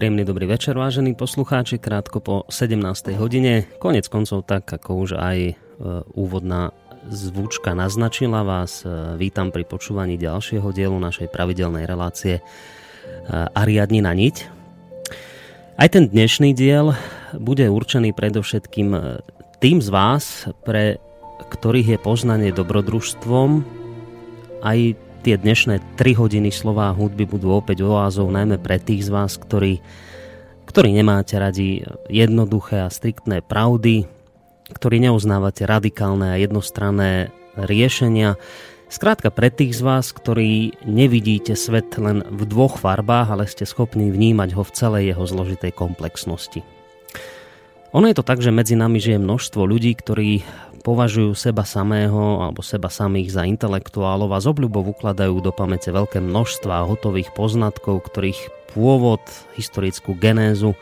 Príjemný dobrý večer, vážení poslucháči, krátko po 17. hodine. Konec koncov tak, ako už aj e, úvodná zvučka naznačila vás. E, vítam pri počúvaní ďalšieho dielu našej pravidelnej relácie e, Ariadnina niť. Aj ten dnešný diel bude určený predovšetkým tým z vás, pre ktorých je poznanie dobrodružstvom, aj tie dnešné 3 hodiny slová hudby budú opäť oázou, najmä pre tých z vás, ktorí, ktorí nemáte radi jednoduché a striktné pravdy, ktorí neuznávate radikálne a jednostranné riešenia. Skrátka pre tých z vás, ktorí nevidíte svet len v dvoch farbách, ale ste schopní vnímať ho v celej jeho zložitej komplexnosti. Ono je to tak, že medzi nami žije množstvo ľudí, ktorí považujú seba samého alebo seba samých za intelektuálov a z obľubov ukladajú do pamäte veľké množstva hotových poznatkov, ktorých pôvod, historickú genézu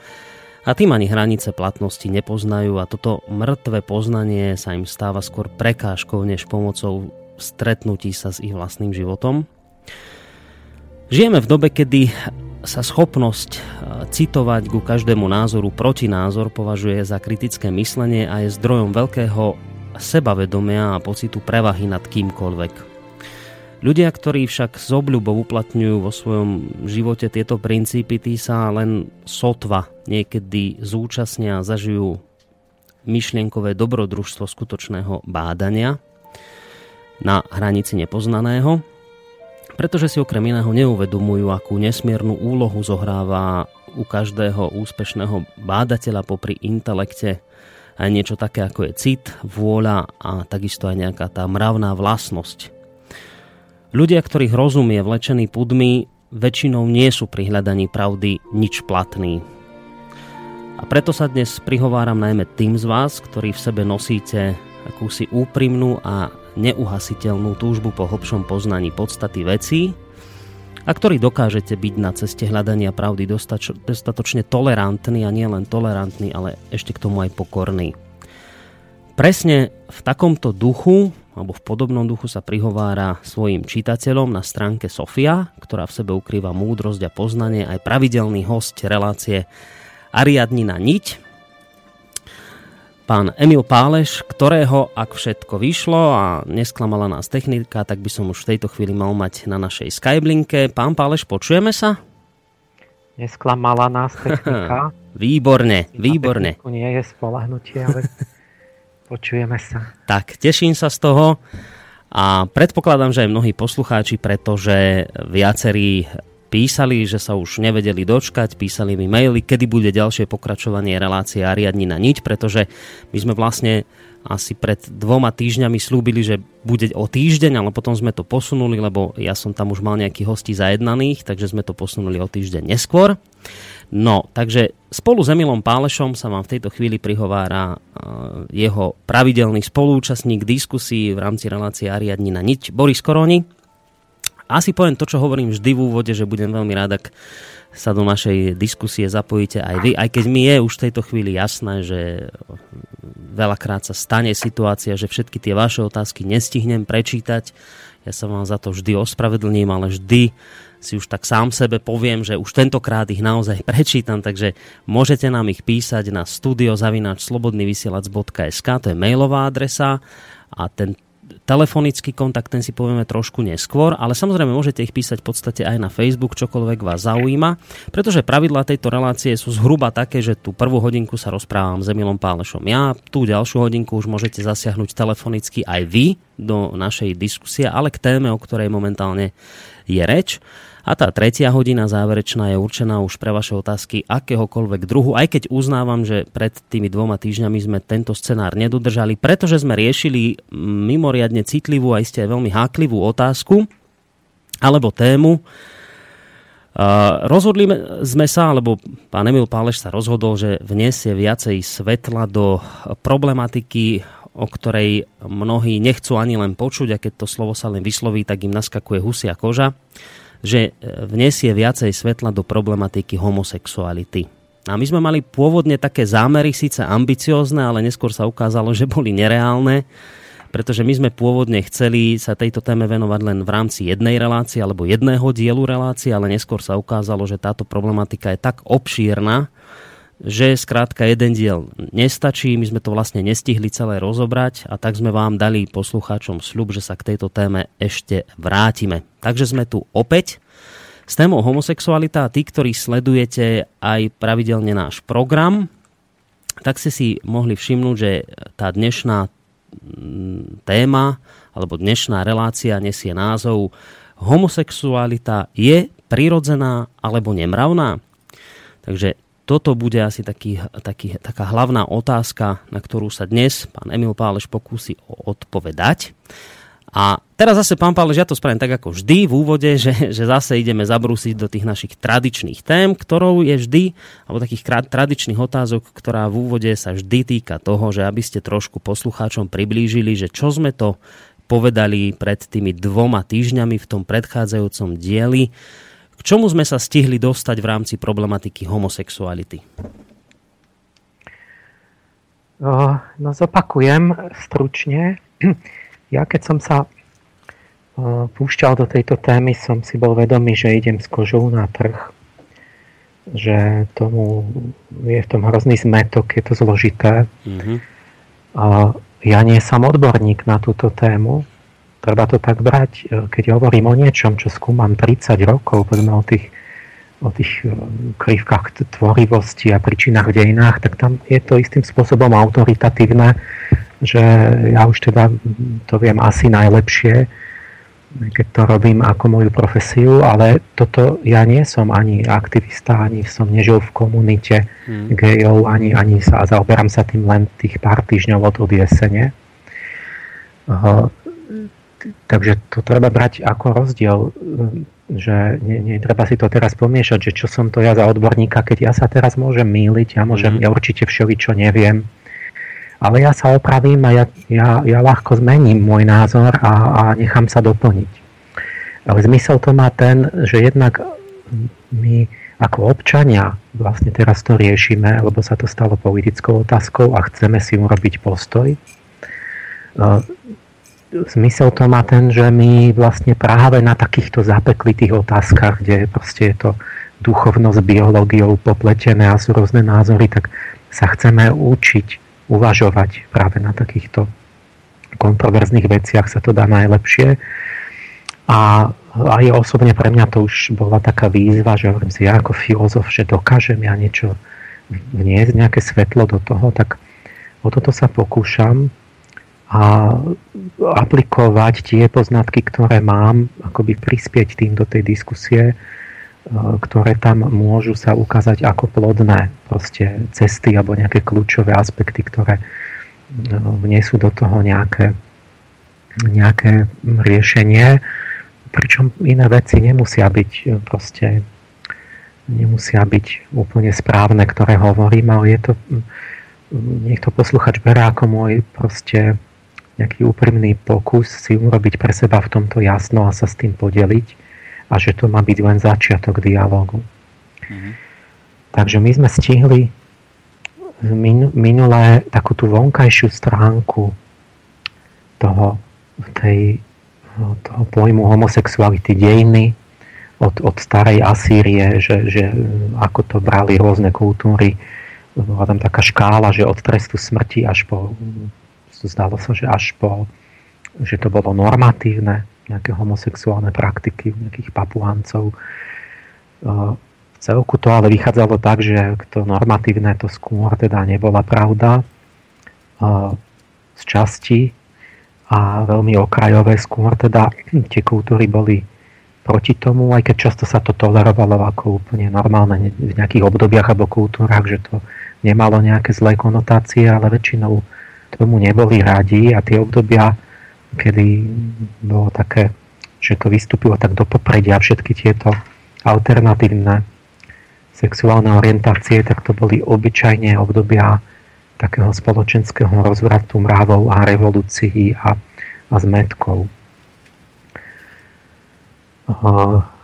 a tým ani hranice platnosti nepoznajú a toto mŕtve poznanie sa im stáva skôr prekážkou než pomocou stretnutí sa s ich vlastným životom. Žijeme v dobe, kedy sa schopnosť citovať ku každému názoru protinázor považuje za kritické myslenie a je zdrojom veľkého sebavedomia a pocitu prevahy nad kýmkoľvek. Ľudia, ktorí však z obľubov uplatňujú vo svojom živote tieto princípy, tí sa len sotva niekedy zúčastnia a zažijú myšlienkové dobrodružstvo skutočného bádania na hranici nepoznaného, pretože si okrem iného neuvedomujú, akú nesmiernu úlohu zohráva u každého úspešného bádateľa popri intelekte aj niečo také ako je cit, vôľa a takisto aj nejaká tá mravná vlastnosť. Ľudia, ktorých rozum je vlečený pudmi, väčšinou nie sú pri hľadaní pravdy nič platný. A preto sa dnes prihováram najmä tým z vás, ktorí v sebe nosíte akúsi úprimnú a neuhasiteľnú túžbu po hlbšom poznaní podstaty vecí, a ktorý dokážete byť na ceste hľadania pravdy dostač- dostatočne tolerantný a nielen tolerantný, ale ešte k tomu aj pokorný. Presne v takomto duchu alebo v podobnom duchu sa prihovára svojim čitateľom na stránke Sofia, ktorá v sebe ukrýva múdrosť a poznanie, aj pravidelný host relácie Ariadnina Niť, pán Emil Páleš, ktorého, ak všetko vyšlo a nesklamala nás technika, tak by som už v tejto chvíli mal mať na našej Skyblinke. Pán Páleš, počujeme sa? Nesklamala nás technika. Výborne, výborne. Nie je spolahnutie, ale počujeme sa. Tak, teším sa z toho a predpokladám, že aj mnohí poslucháči, pretože viacerí písali, že sa už nevedeli dočkať, písali mi maily, kedy bude ďalšie pokračovanie relácie Ariadni na niť, pretože my sme vlastne asi pred dvoma týždňami slúbili, že bude o týždeň, ale potom sme to posunuli, lebo ja som tam už mal nejakých hostí zajednaných, takže sme to posunuli o týždeň neskôr. No, takže spolu s Emilom Pálešom sa vám v tejto chvíli prihovára jeho pravidelný spolúčastník diskusí v rámci relácie Ariadni na niť, Boris Koroni. Asi poviem to, čo hovorím vždy v úvode, že budem veľmi rád, ak sa do našej diskusie zapojíte aj vy, aj keď mi je už v tejto chvíli jasné, že veľakrát sa stane situácia, že všetky tie vaše otázky nestihnem prečítať. Ja sa vám za to vždy ospravedlním, ale vždy si už tak sám sebe poviem, že už tentokrát ich naozaj prečítam, takže môžete nám ich písať na studiozavináčslobodnyvysielac.sk, to je mailová adresa a ten telefonický kontakt, ten si povieme trošku neskôr, ale samozrejme môžete ich písať v podstate aj na Facebook, čokoľvek vás zaujíma, pretože pravidlá tejto relácie sú zhruba také, že tú prvú hodinku sa rozprávam s Emilom Pálešom ja, tú ďalšiu hodinku už môžete zasiahnuť telefonicky aj vy do našej diskusie, ale k téme, o ktorej momentálne je reč. A tá tretia hodina záverečná je určená už pre vaše otázky akéhokoľvek druhu, aj keď uznávam, že pred tými dvoma týždňami sme tento scenár nedodržali, pretože sme riešili mimoriadne citlivú a iste aj veľmi háklivú otázku alebo tému. rozhodli sme sa, alebo pán Emil Páleš sa rozhodol, že vniesie viacej svetla do problematiky, o ktorej mnohí nechcú ani len počuť a keď to slovo sa len vysloví, tak im naskakuje husia koža že e, vniesie viacej svetla do problematiky homosexuality. A my sme mali pôvodne také zámery, síce ambiciózne, ale neskôr sa ukázalo, že boli nereálne, pretože my sme pôvodne chceli sa tejto téme venovať len v rámci jednej relácie alebo jedného dielu relácie, ale neskôr sa ukázalo, že táto problematika je tak obšírna, že skrátka jeden diel nestačí, my sme to vlastne nestihli celé rozobrať a tak sme vám dali poslucháčom sľub, že sa k tejto téme ešte vrátime. Takže sme tu opäť s témou homosexualita a tí, ktorí sledujete aj pravidelne náš program, tak ste si mohli všimnúť, že tá dnešná mm, téma alebo dnešná relácia nesie názov Homosexualita je prirodzená alebo nemravná? Takže toto bude asi taký, taký, taká hlavná otázka, na ktorú sa dnes pán Emil Páleš pokúsi odpovedať. A teraz zase, pán Páleš, ja to spravím tak ako vždy v úvode, že, že zase ideme zabrúsiť do tých našich tradičných tém, ktorou je vždy, alebo takých tradičných otázok, ktorá v úvode sa vždy týka toho, že aby ste trošku poslucháčom priblížili, že čo sme to povedali pred tými dvoma týždňami v tom predchádzajúcom dieli, k čomu sme sa stihli dostať v rámci problematiky homosexuality? No zopakujem stručne. Ja keď som sa púšťal do tejto témy, som si bol vedomý, že idem s kožou na trh. Že tomu je v tom hrozný zmetok, je to zložité. Mm-hmm. Ja nie som odborník na túto tému, treba to tak brať, e, keď hovorím o niečom, čo skúmam 30 rokov, povedzme o tých, o tých e, krivkách tvorivosti a príčinách v dejinách, tak tam je to istým spôsobom autoritatívne, že ja už teda to viem asi najlepšie, keď to robím ako moju profesiu, ale toto ja nie som ani aktivista, ani som nežil v komunite hmm. gejov, ani, ani sa zaoberám sa tým len tých pár týždňov od, od jesene. Takže to treba brať ako rozdiel, že nie, nie, treba si to teraz pomiešať, že čo som to ja za odborníka, keď ja sa teraz môžem míliť, ja, môžem, mm. ja určite čo neviem, ale ja sa opravím a ja, ja, ja ľahko zmením môj názor a, a nechám sa doplniť. Ale zmysel to má ten, že jednak my ako občania vlastne teraz to riešime, lebo sa to stalo politickou otázkou a chceme si urobiť postoj zmysel to má ten, že my vlastne práve na takýchto zapeklitých otázkach, kde proste je to duchovnosť biológiou popletené a sú rôzne názory, tak sa chceme učiť uvažovať práve na takýchto kontroverzných veciach sa to dá najlepšie. A aj osobne pre mňa to už bola taká výzva, že hovorím si, ja ako filozof, že dokážem ja niečo vniesť nejaké svetlo do toho, tak o toto sa pokúšam a aplikovať tie poznatky, ktoré mám, akoby prispieť tým do tej diskusie, e, ktoré tam môžu sa ukázať ako plodné proste cesty alebo nejaké kľúčové aspekty, ktoré e, vniesú do toho nejaké, nejaké riešenie, pričom iné veci nemusia byť e, proste nemusia byť úplne správne, ktoré hovorím, ale je to nech to posluchač berá ako môj proste nejaký úprimný pokus si urobiť pre seba v tomto jasno a sa s tým podeliť a že to má byť len začiatok dialogu. Mm-hmm. Takže my sme stihli minulé takú tú vonkajšiu stránku toho, tej, toho pojmu homosexuality dejiny od, od starej Asýrie, že, že ako to brali rôzne kultúry, bola tam taká škála, že od trestu smrti až po, zdalo sa, že až po, že to bolo normatívne, nejaké homosexuálne praktiky nejakých papuáncov. V celku to ale vychádzalo tak, že to normatívne to skôr teda nebola pravda z časti a veľmi okrajové skôr teda tie kultúry boli proti tomu, aj keď často sa to tolerovalo ako úplne normálne v nejakých obdobiach alebo kultúrach, že to nemalo nejaké zlé konotácie, ale väčšinou tomu neboli radi a tie obdobia, kedy bolo také, že to vystúpilo tak do popredia všetky tieto alternatívne sexuálne orientácie, tak to boli obyčajne obdobia takého spoločenského rozvratu mravov a revolúcií a, a zmetkov.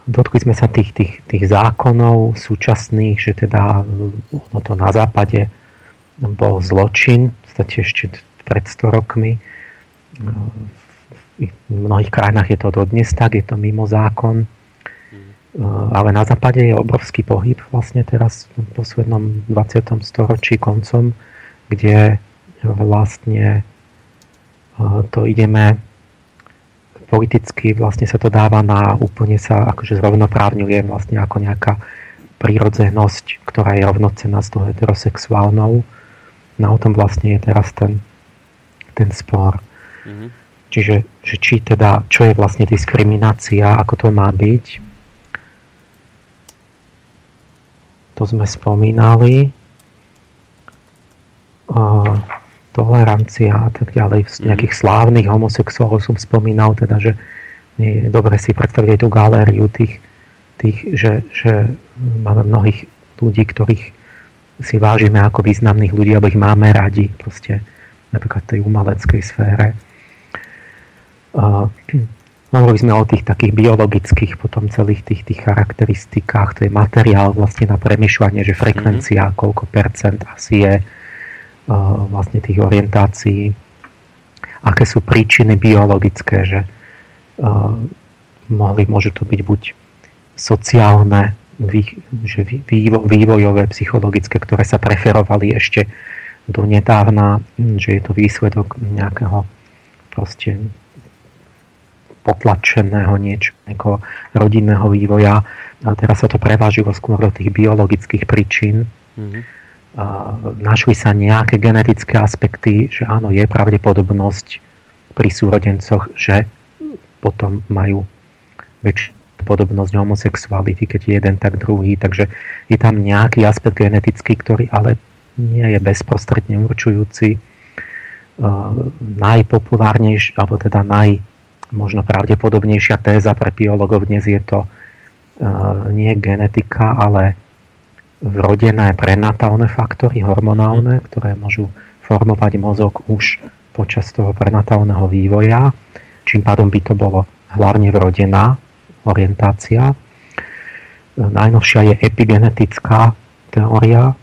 Dotkli sme sa tých, tých, tých zákonov súčasných, že teda ono to na západe bol zločin, podstate ešte pred 100 rokmi. V mnohých krajinách je to dodnes tak, je to mimo zákon. Ale na západe je obrovský pohyb vlastne teraz v poslednom 20. storočí koncom, kde vlastne to ideme politicky vlastne sa to dáva na úplne sa akože zrovnoprávňuje vlastne ako nejaká prírodzenosť, ktorá je rovnocená s tou heterosexuálnou. No o tom vlastne je teraz ten, ten spor. Mm-hmm. Čiže že či teda, čo je vlastne diskriminácia, ako to má byť. To sme spomínali. Uh, tolerancia a tak ďalej. Z mhm. nejakých slávnych homosexuálov som spomínal, teda, že nie je dobre si predstaviť tú galériu tých, tých že, že máme mnohých ľudí, ktorých si vážime ako významných ľudí, alebo ich máme radi, proste napríklad v tej umeleckej sfére. Uh, Hovorili sme o tých takých biologických potom celých tých, tých charakteristikách, to je materiál vlastne na premyšľanie, že frekvencia, mm-hmm. koľko percent asi je, vlastne tých orientácií, aké sú príčiny biologické, že mohli, môže to byť buď sociálne, že vývojové, psychologické, ktoré sa preferovali ešte do nedávna, že je to výsledok nejakého proste potlačeného niečo, rodinného vývoja. A teraz sa to prevážilo skôr do tých biologických príčin. Mm-hmm našli sa nejaké genetické aspekty, že áno, je pravdepodobnosť pri súrodencoch, že potom majú väčšiu podobnosť homosexuality, keď jeden, tak druhý. Takže je tam nejaký aspekt genetický, ktorý ale nie je bezprostredne určujúci. najpopulárnejšia, alebo teda naj, možno pravdepodobnejšia téza pre biologov dnes je to nie genetika, ale vrodené prenatálne faktory, hormonálne, ktoré môžu formovať mozog už počas toho prenatálneho vývoja. Čím pádom by to bolo hlavne vrodená orientácia. Najnovšia je epigenetická teória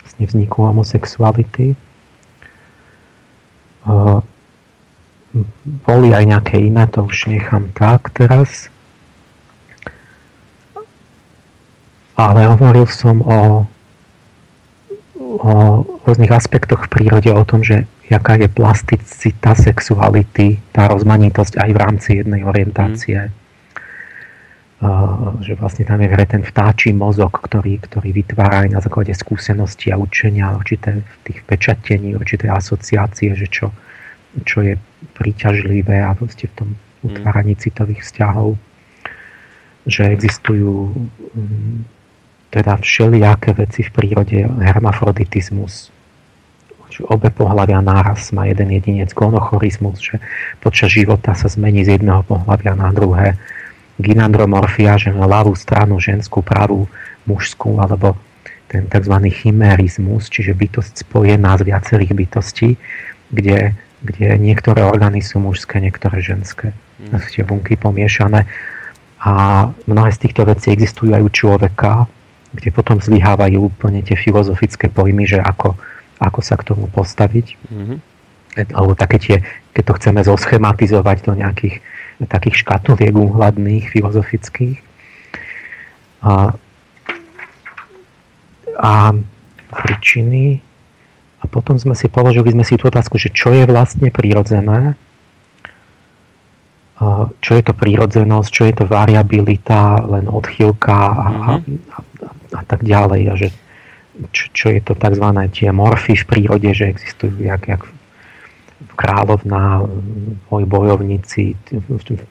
vlastne vzniku homosexuality. Boli aj nejaké iné, to už nechám tak teraz. ale hovoril som o, o rôznych aspektoch v prírode, o tom, že jaká je plasticita sexuality, tá rozmanitosť aj v rámci jednej orientácie. Mm. Že vlastne tam je hre ten vtáčí mozog, ktorý, ktorý vytvára aj na základe skúsenosti a učenia určité tých pečatení, určité asociácie, že čo, čo je príťažlivé a proste v tom utváraní citových vzťahov, že existujú mm, teda všelijaké veci v prírode, hermafroditizmus, obe pohľavia náraz má jeden jedinec, gonochorizmus, že počas života sa zmení z jedného pohľavia na druhé, gynandromorfia, že na ľavú stranu ženskú, pravú mužskú, alebo ten tzv. chimerizmus, čiže bytosť spojená z viacerých bytostí, kde, kde niektoré orgány sú mužské, niektoré ženské. Mm. Sú tie bunky pomiešané. A mnohé z týchto vecí existujú aj u človeka, kde potom zlyhávajú úplne tie filozofické pojmy, že ako, ako sa k tomu postaviť. Mm-hmm. Alebo také tie, keď to chceme zoschematizovať do nejakých takých škatuliek úhladných, filozofických. A, a príčiny. A potom sme si položili sme si tú otázku, že čo je vlastne prírodzené, čo je to prírodzenosť, čo je to variabilita, len odchýlka a, a, a, a tak ďalej. A že, čo, čo je to tzv. tie morfy v prírode, že existujú jak, jak kráľovná, moji bojovníci,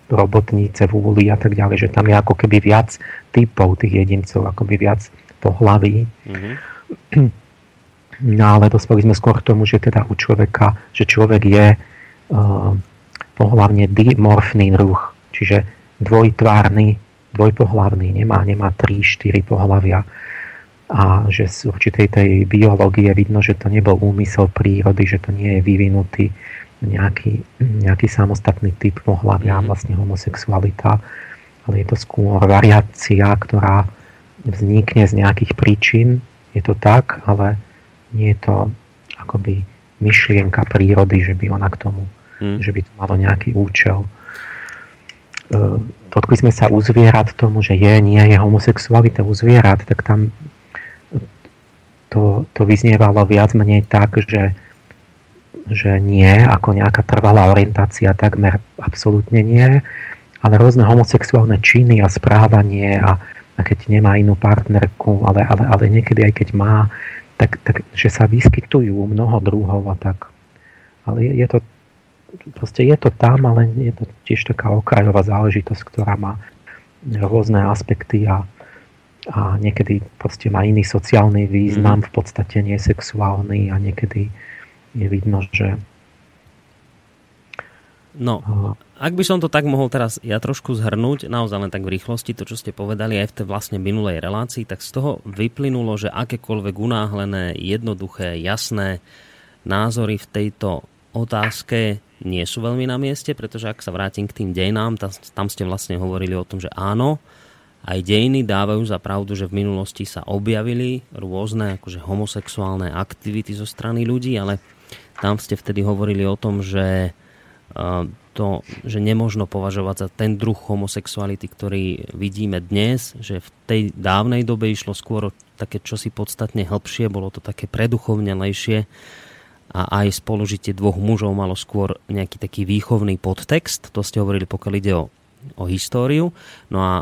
robotníce v úli a tak ďalej, že tam je ako keby viac typov tých jedincov, akoby viac pohlaví. Mm-hmm. No ale dospeli sme skôr k tomu, že teda u človeka, že človek je uh, pohlavne dimorfný druh, čiže dvojtvárny, dvojpohlavný, nemá, nemá 3-4 pohlavia a že z určitej tej biológie vidno, že to nebol úmysel prírody, že to nie je vyvinutý nejaký, nejaký samostatný typ pohľavia, mm. vlastne homosexualita, ale je to skôr variácia, ktorá vznikne z nejakých príčin, je to tak, ale nie je to akoby myšlienka prírody, že by ona k tomu, mm. že by to malo nejaký účel. E, dotkli sme sa u zvierat tomu, že je, nie je homosexualita u zvierat, tak tam to, to vyznievalo viac menej tak, že, že nie, ako nejaká trvalá orientácia, takmer absolútne nie, ale rôzne homosexuálne činy a správanie a, a keď nemá inú partnerku, ale, ale, ale niekedy aj keď má, tak, tak že sa vyskytujú mnoho druhov a tak. Ale je, je to proste je to tam, ale je to tiež taká okrajová záležitosť, ktorá má rôzne aspekty a, a niekedy proste má iný sociálny význam, mm. v podstate nie sexuálny a niekedy je vidno, že No, ak by som to tak mohol teraz ja trošku zhrnúť, naozaj len tak v rýchlosti, to, čo ste povedali aj v tej vlastne minulej relácii, tak z toho vyplynulo, že akékoľvek unáhlené, jednoduché, jasné názory v tejto otázke nie sú veľmi na mieste, pretože ak sa vrátim k tým dejnám, tam ste vlastne hovorili o tom, že áno, aj dejiny dávajú za pravdu, že v minulosti sa objavili rôzne akože homosexuálne aktivity zo strany ľudí, ale tam ste vtedy hovorili o tom, že to, že nemožno považovať za ten druh homosexuality, ktorý vidíme dnes, že v tej dávnej dobe išlo skôr o také čosi podstatne hĺbšie, bolo to také preduchovnenejšie a aj spolužitie dvoch mužov malo skôr nejaký taký výchovný podtext, to ste hovorili, pokiaľ ide o, o históriu. No a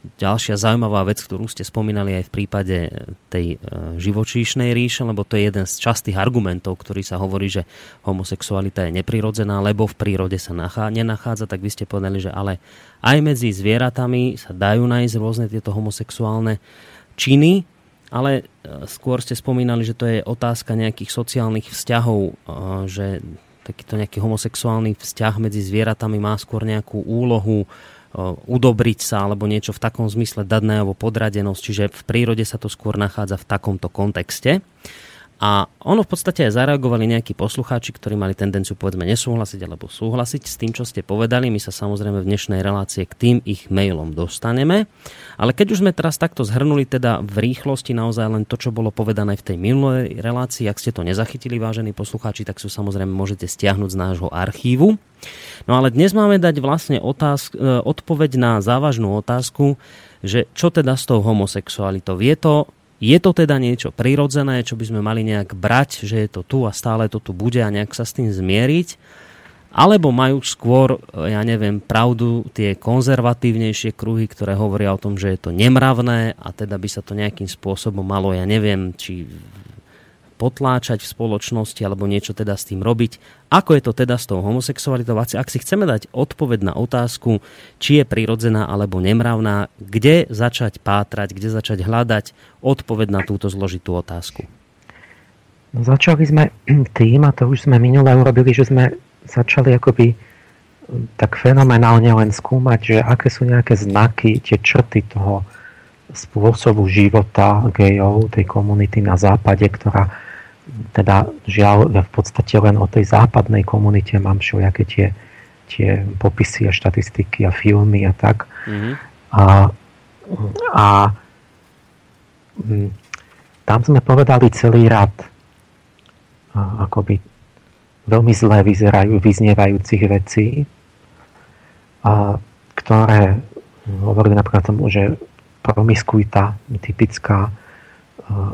ďalšia zaujímavá vec, ktorú ste spomínali aj v prípade tej e, živočíšnej ríše, lebo to je jeden z častých argumentov, ktorý sa hovorí, že homosexualita je neprirodzená, lebo v prírode sa nachá, nenachádza, tak vy ste povedali, že ale aj medzi zvieratami sa dajú nájsť rôzne tieto homosexuálne činy, ale e, skôr ste spomínali, že to je otázka nejakých sociálnych vzťahov, že takýto nejaký homosexuálny vzťah medzi zvieratami má skôr nejakú úlohu udobriť sa alebo niečo v takom zmysle dať najavo podradenosť, čiže v prírode sa to skôr nachádza v takomto kontexte. A ono v podstate aj zareagovali nejakí poslucháči, ktorí mali tendenciu povedzme nesúhlasiť alebo súhlasiť s tým, čo ste povedali. My sa samozrejme v dnešnej relácie k tým ich mailom dostaneme. Ale keď už sme teraz takto zhrnuli teda v rýchlosti naozaj len to, čo bolo povedané v tej minulej relácii, ak ste to nezachytili, vážení poslucháči, tak sú samozrejme môžete stiahnuť z nášho archívu. No ale dnes máme dať vlastne otázk, e, odpoveď na závažnú otázku, že čo teda s tou homosexualitou? Je to je to teda niečo prirodzené, čo by sme mali nejak brať, že je to tu a stále to tu bude a nejak sa s tým zmieriť? Alebo majú skôr, ja neviem, pravdu tie konzervatívnejšie kruhy, ktoré hovoria o tom, že je to nemravné a teda by sa to nejakým spôsobom malo, ja neviem, či potláčať v spoločnosti alebo niečo teda s tým robiť. Ako je to teda s tou homosexualitou? Ak si chceme dať odpoveď na otázku, či je prirodzená alebo nemravná, kde začať pátrať, kde začať hľadať odpoveď na túto zložitú otázku? No, začali sme tým, a to už sme minule urobili, že sme začali akoby tak fenomenálne len skúmať, že aké sú nejaké znaky, tie črty toho spôsobu života gejov, tej komunity na západe, ktorá teda žiaľ v podstate len o tej západnej komunite mám všelijaké tie, tie popisy a štatistiky a filmy a tak. Mm-hmm. A, a m, tam sme povedali celý rad akoby veľmi zlé vyzerajú, vyznievajúcich vecí, a, ktoré hovorili napríklad tomu, že promiskuita typická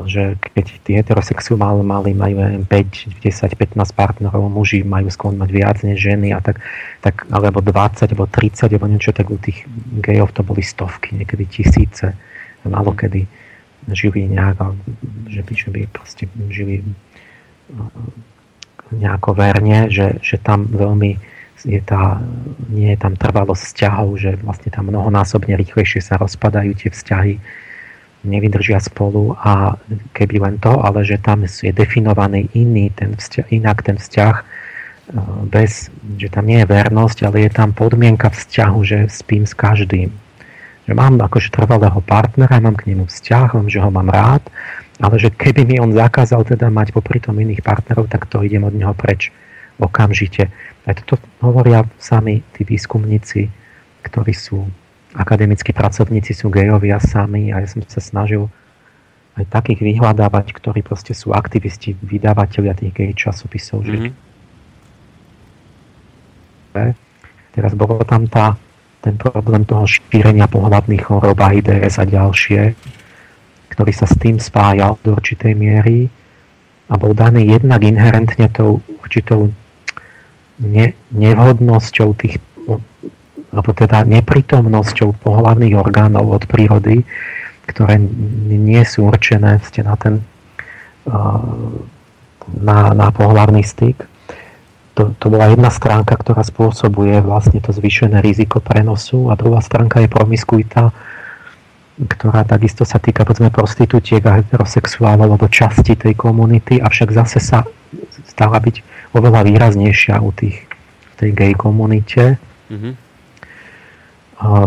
že keď tí heterosexuálni mali, majú 5, 10, 15 partnerov, muži majú skôr mať viac než ženy a tak, tak, alebo 20, alebo 30, alebo niečo, tak u tých gejov to boli stovky, niekedy tisíce, malo kedy žili nejak, že by, že by proste žili nejako verne, že, že tam veľmi je tá, nie je tam trvalosť vzťahov, že vlastne tam mnohonásobne rýchlejšie sa rozpadajú tie vzťahy, nevydržia spolu a keby len to, ale že tam je definovaný iný ten vzťah, inak ten vzťah e, bez, že tam nie je vernosť, ale je tam podmienka vzťahu, že spím s každým. Že mám akože trvalého partnera, mám k nemu vzťah, že ho mám rád, ale že keby mi on zakázal teda mať popri tom iných partnerov, tak to idem od neho preč okamžite. Aj toto hovoria sami tí výskumníci, ktorí sú akademickí pracovníci sú gejovia sami a ja som sa snažil aj takých vyhľadávať, ktorí proste sú aktivisti, vydávateľia tých gej časopisov. Mm-hmm. Teraz bolo tam tá, ten problém toho šírenia pohľadných chorób AIDS a ďalšie, ktorý sa s tým spájal do určitej miery a bol daný jednak inherentne tou určitou ne, nevhodnosťou tých alebo teda neprítomnosťou pohľavných orgánov od prírody, ktoré nie sú určené na ten na, na pohľavný styk. To, to bola jedna stránka, ktorá spôsobuje vlastne to zvýšené riziko prenosu a druhá stránka je promiskuita, ktorá takisto sa týka povedzme prostitútiek a heterosexuálov alebo časti tej komunity, avšak zase sa stala byť oveľa výraznejšia u tých v tej gay komunite. Mm-hmm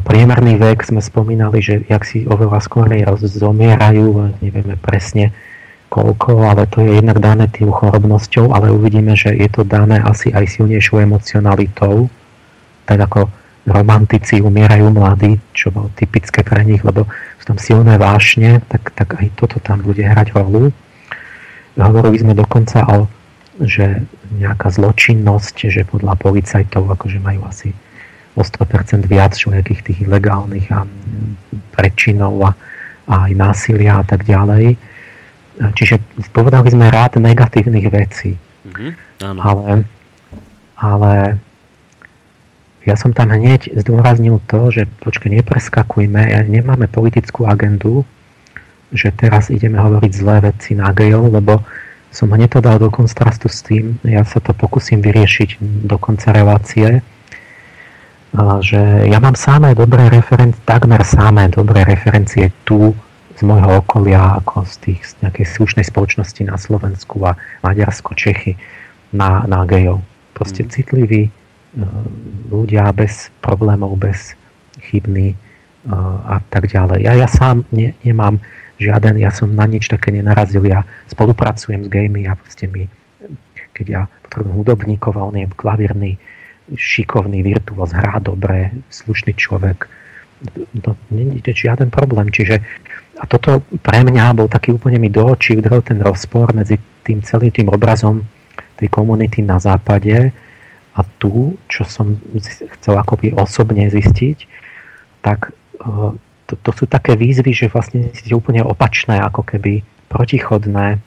Priemerný vek sme spomínali, že jak si oveľa skôr zomierajú, nevieme presne koľko, ale to je jednak dané tým chorobnosťou, ale uvidíme, že je to dané asi aj silnejšou emocionalitou, tak ako romantici umierajú mladí, čo bolo typické pre nich, lebo sú tam silné vášne, tak, tak aj toto tam bude hrať rolu. Hovorili sme dokonca o, že nejaká zločinnosť, že podľa policajtov akože majú asi o 100% viac všetkých tých legálnych a prečinov a, a aj násilia a tak ďalej. Čiže povedali sme rád negatívnych vecí. Mm-hmm, áno. Ale, ale ja som tam hneď zdôraznil to, že počkaj, nepreskakujme, nemáme politickú agendu, že teraz ideme hovoriť zlé veci na gejov, lebo som hneď to dal do kontrastu s tým, ja sa to pokúsim vyriešiť do konca relácie, že ja mám samé dobré referencie, takmer samé dobré referencie tu z môjho okolia, ako z, tých, z nejakej slušnej spoločnosti na Slovensku a Maďarsko, Čechy, na, na gejov. Proste mm. citliví e, ľudia bez problémov, bez chybný a tak ďalej. Ja, ja sám ne, nemám žiaden, ja som na nič také nenarazil, ja spolupracujem s gejmi a proste mi, keď ja potrebujem hudobníkov, on je klavírny šikovný virtuóz, hrá dobre, slušný človek. To nie je žiaden problém. Čiže a toto pre mňa bol taký úplne mi do očí ten rozpor medzi tým celým tým obrazom tej komunity na západe a tu, čo som chcel akoby osobne zistiť, tak e, to, to sú také výzvy, že vlastne je úplne opačné, ako keby protichodné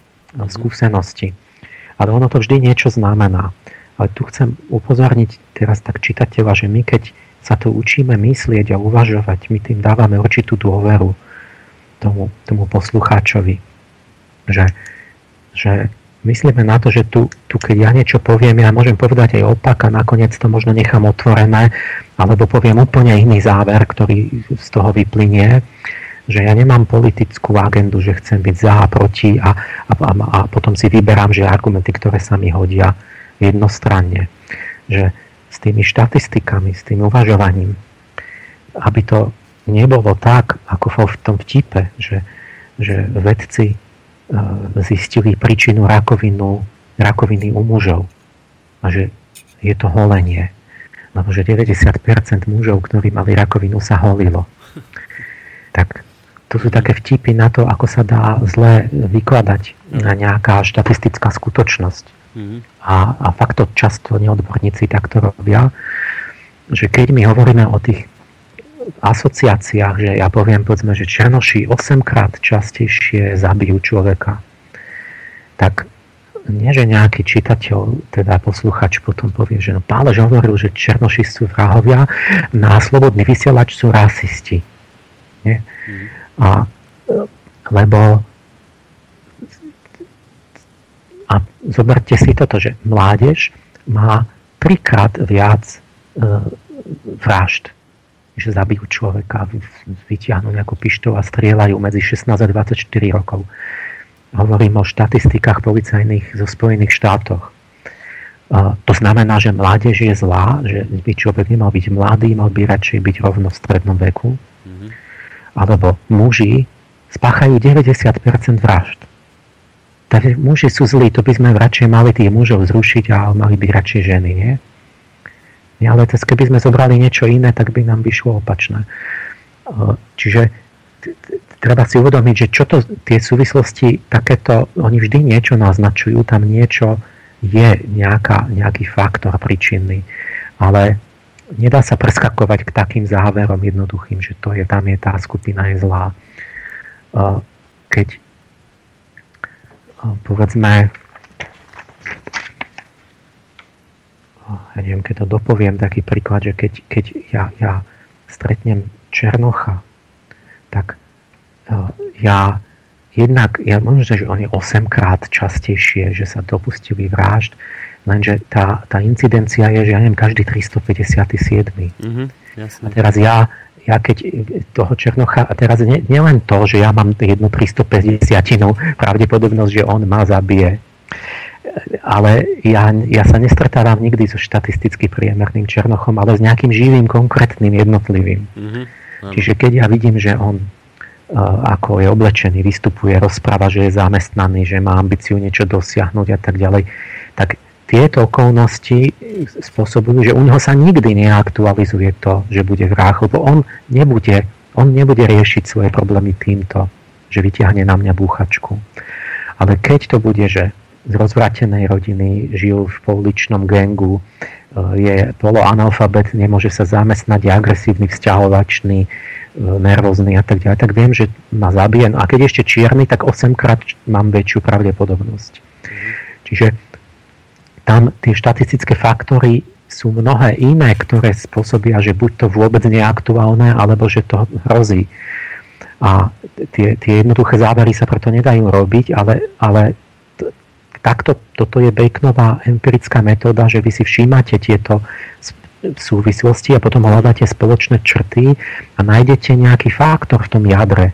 skúsenosti. Ale ono to vždy niečo znamená. Ale tu chcem upozorniť teraz tak čitateľa, že my keď sa to učíme myslieť a uvažovať, my tým dávame určitú dôveru tomu, tomu poslucháčovi. Že, že myslíme na to, že tu, tu keď ja niečo poviem, ja môžem povedať aj opak a nakoniec to možno nechám otvorené, alebo poviem úplne iný záver, ktorý z toho vyplynie, že ja nemám politickú agendu, že chcem byť za a proti a, a, a, a potom si vyberám, že argumenty, ktoré sa mi hodia jednostranne. Že s tými štatistikami, s tým uvažovaním, aby to nebolo tak, ako v tom vtipe, že, že vedci zistili príčinu rakovinu, rakoviny u mužov. A že je to holenie. Lebo že 90% mužov, ktorí mali rakovinu, sa holilo. Tak to sú také vtipy na to, ako sa dá zle vykladať na nejaká štatistická skutočnosť. Mhm. A, a fakt to často neodborníci takto robia, že keď my hovoríme o tých asociáciách, že ja poviem, povedzme, že Černoši 8 krát častejšie zabijú človeka, tak nie, že nejaký čitateľ, teda posluchač potom povie, že no Pálež hovoril, že Černoši sú vrahovia, na slobodný vysielač sú rasisti. Nie? A, lebo a zoberte si toto, že mládež má trikrát viac e, vražd že zabijú človeka, vyťahnú nejakú pištol a strieľajú medzi 16 a 24 rokov. Hovorím o štatistikách policajných zo Spojených štátoch. To znamená, že mládež je zlá, že by človek nemal byť mladý, mal by radšej byť rovno v strednom veku. Mm-hmm. Alebo muži spáchajú 90% vražd. Takže muži sú zlí, to by sme radšej mali tých mužov zrušiť a mali by radšej ženy, nie? Ale to, keby sme zobrali niečo iné, tak by nám vyšlo opačné. Čiže treba si uvedomiť, že čo to tie súvislosti takéto, oni vždy niečo naznačujú, tam niečo je nejaká, nejaký faktor príčinný, ale nedá sa preskakovať k takým záverom jednoduchým, že to je, tam je tá skupina je zlá. Keď povedzme ja neviem, keď to dopoviem, taký príklad, že keď, keď ja, ja stretnem Černocha, tak uh, ja jednak, ja možno, že oni 8 krát častejšie, že sa dopustili vražd, lenže tá, tá incidencia je, že ja neviem, každý 357. Mm-hmm, a teraz ja, ja keď toho Černocha, a teraz nie, nie len to, že ja mám jednu 350 pravdepodobnosť, že on ma zabije, ale ja, ja sa nestretávam nikdy so štatisticky priemerným Černochom, ale s nejakým živým, konkrétnym, jednotlivým. Mm-hmm. Čiže keď ja vidím, že on uh, ako je oblečený, vystupuje, rozpráva, že je zamestnaný, že má ambíciu niečo dosiahnuť a tak ďalej, tak tieto okolnosti spôsobujú, že u neho sa nikdy neaktualizuje to, že bude vrah, lebo on nebude, on nebude riešiť svoje problémy týmto, že vyťahne na mňa búchačku. Ale keď to bude, že z rozvratenej rodiny, žijú v pouličnom gengu, e, je poloanalfabet, nemôže sa zamestnať, je agresívny, vzťahovačný, e, nervózny a tak ďalej, tak viem, že ma zabije. No a keď ešte čierny, tak 8 krát mám väčšiu pravdepodobnosť. Čiže tam tie štatistické faktory sú mnohé iné, ktoré spôsobia, že buď to vôbec nie je aktuálne, alebo že to hrozí. A tie, tie jednoduché závery sa preto nedajú robiť, ale, ale takto, toto je Baconová empirická metóda, že vy si všímate tieto súvislosti a potom hľadáte spoločné črty a nájdete nejaký faktor v tom jadre.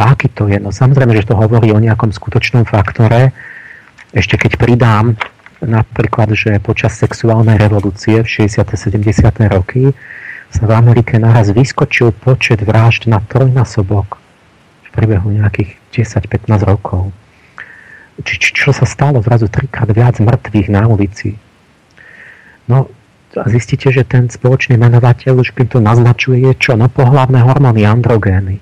A aký to je? No samozrejme, že to hovorí o nejakom skutočnom faktore. Ešte keď pridám napríklad, že počas sexuálnej revolúcie v 60. 70. roky sa v Amerike naraz vyskočil počet vražd na trojnásobok v priebehu nejakých 10-15 rokov či, či, čo sa stalo zrazu trikrát viac mŕtvych na ulici. No a zistíte, že ten spoločný menovateľ už to naznačuje je čo? No pohlavné hormóny, androgény.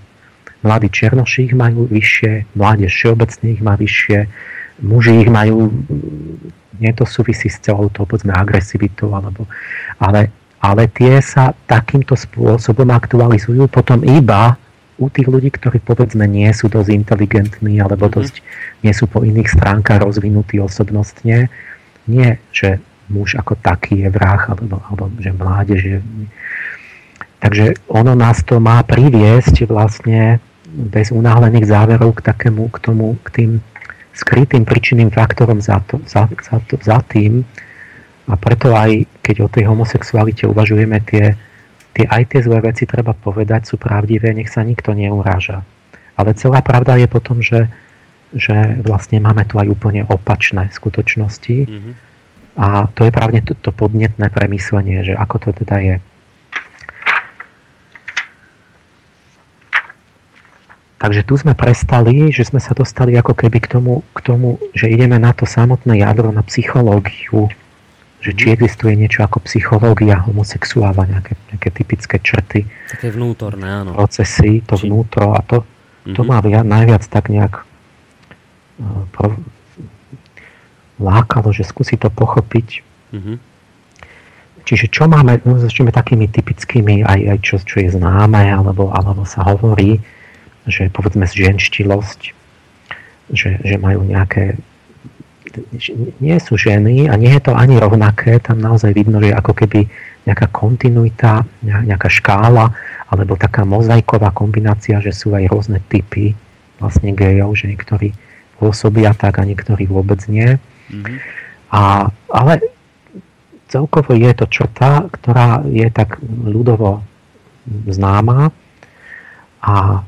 Mladí černoši ich majú vyššie, mládež všeobecne ich má vyššie, muži ich majú, nie to súvisí s celou tou, povedzme, agresivitou, alebo, ale, ale tie sa takýmto spôsobom aktualizujú potom iba u tých ľudí, ktorí povedzme nie sú dosť inteligentní alebo mm-hmm. dosť nie sú po iných stránkach rozvinutí osobnostne, nie, že muž ako taký je vrah, alebo, alebo že mládež je... Takže ono nás to má priviesť vlastne bez unáhlených záverov k takému, k tomu, k tým skrytým príčinným faktorom za, to, za, za, to, za tým. A preto aj keď o tej homosexualite uvažujeme, tie, tie, aj tie zlé veci treba povedať, sú pravdivé, nech sa nikto neuráža. Ale celá pravda je potom, že, že vlastne máme tu aj úplne opačné skutočnosti. Mm-hmm. A to je právne to, to podnetné premyslenie, že ako to teda je. Takže tu sme prestali, že sme sa dostali ako keby k tomu, k tomu, že ideme na to samotné jadro, na psychológiu, že či existuje niečo ako psychológia homosexuála, nejaké, nejaké typické črty. Také vnútorné, áno. Procesy, to či... vnútro a to, mm-hmm. to mhm. má viac, najviac tak nejak uh, pro, lákalo, že skúsi to pochopiť. Mm-hmm. Čiže čo máme, no začneme takými typickými, aj, aj čo, čo je známe, alebo, alebo sa hovorí, že povedzme zženštilosť, že, že majú nejaké nie sú ženy a nie je to ani rovnaké, tam naozaj vidno, že ako keby nejaká kontinuita, nejaká škála alebo taká mozaiková kombinácia, že sú aj rôzne typy vlastne gejov, že niektorí pôsobia tak a niektorí vôbec nie. Mm-hmm. A, ale celkovo je to črta, ktorá je tak ľudovo známa a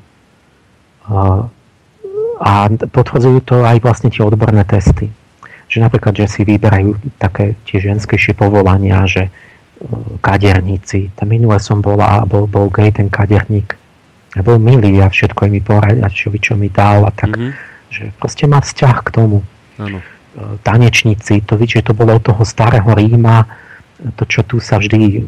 a potvrdzujú to aj vlastne tie odborné testy. Že napríklad, že si vyberajú také tie ženskejšie povolania, že e, kaderníci. Tam minule som bola a bol, bol gay ten kaderník. A bol milý a všetko mi poradil, čo, čo mi dal a tak. Mm-hmm. Že proste má vzťah k tomu. Ano. E, tanečníci, to vidíte, že to bolo od toho starého Ríma, to, čo tu sa vždy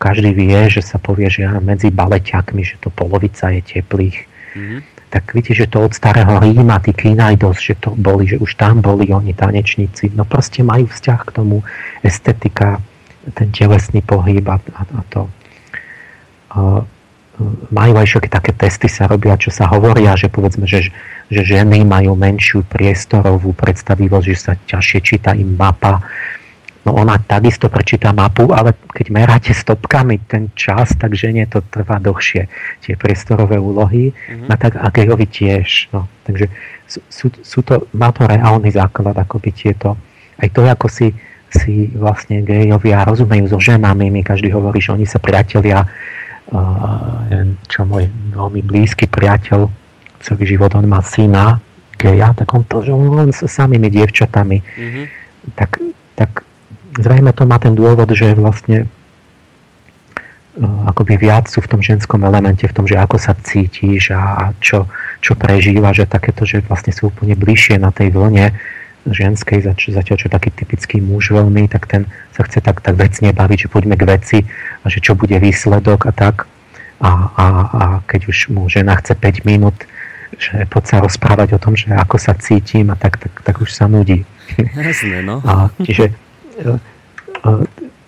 každý vie, že sa povie, že medzi baleťakmi, že to polovica je teplých. Mm-hmm. Tak viete, že to od starého Ríma, tí Kinaidos, že to boli, že už tam boli oni tanečníci. No proste majú vzťah k tomu estetika, ten telesný pohyb a, a, a to. Uh, majú aj všetky také testy sa robia, čo sa hovoria, že povedzme, že, že ženy majú menšiu priestorovú predstavivosť, že sa ťažšie číta im mapa, No ona takisto prečíta mapu, ale keď meráte stopkami ten čas, tak žene to trvá dlhšie. Tie priestorové úlohy, mm-hmm. a tak a gejovi tiež. No. Takže sú, sú, to, má to reálny základ, ako by tieto, aj to, ako si, si vlastne gejovia rozumejú so ženami, mi každý hovorí, že oni sa priatelia, čo môj veľmi blízky priateľ, celý život on má syna, geja, tak on to, že on s samými dievčatami, mm-hmm. tak, tak zrejme to má ten dôvod, že vlastne e, akoby viac sú v tom ženskom elemente, v tom, že ako sa cítiš a čo, čo prežívaš, že takéto, že vlastne sú úplne bližšie na tej vlne ženskej, zatiaľ čo taký typický muž veľmi, tak ten sa chce tak, tak vecne baviť, že poďme k veci a že čo bude výsledok a tak. A, a, a keď už mu žena chce 5 minút, že poď sa rozprávať o tom, že ako sa cítim a tak, tak, tak už sa nudí. Jasne, no. A, čiže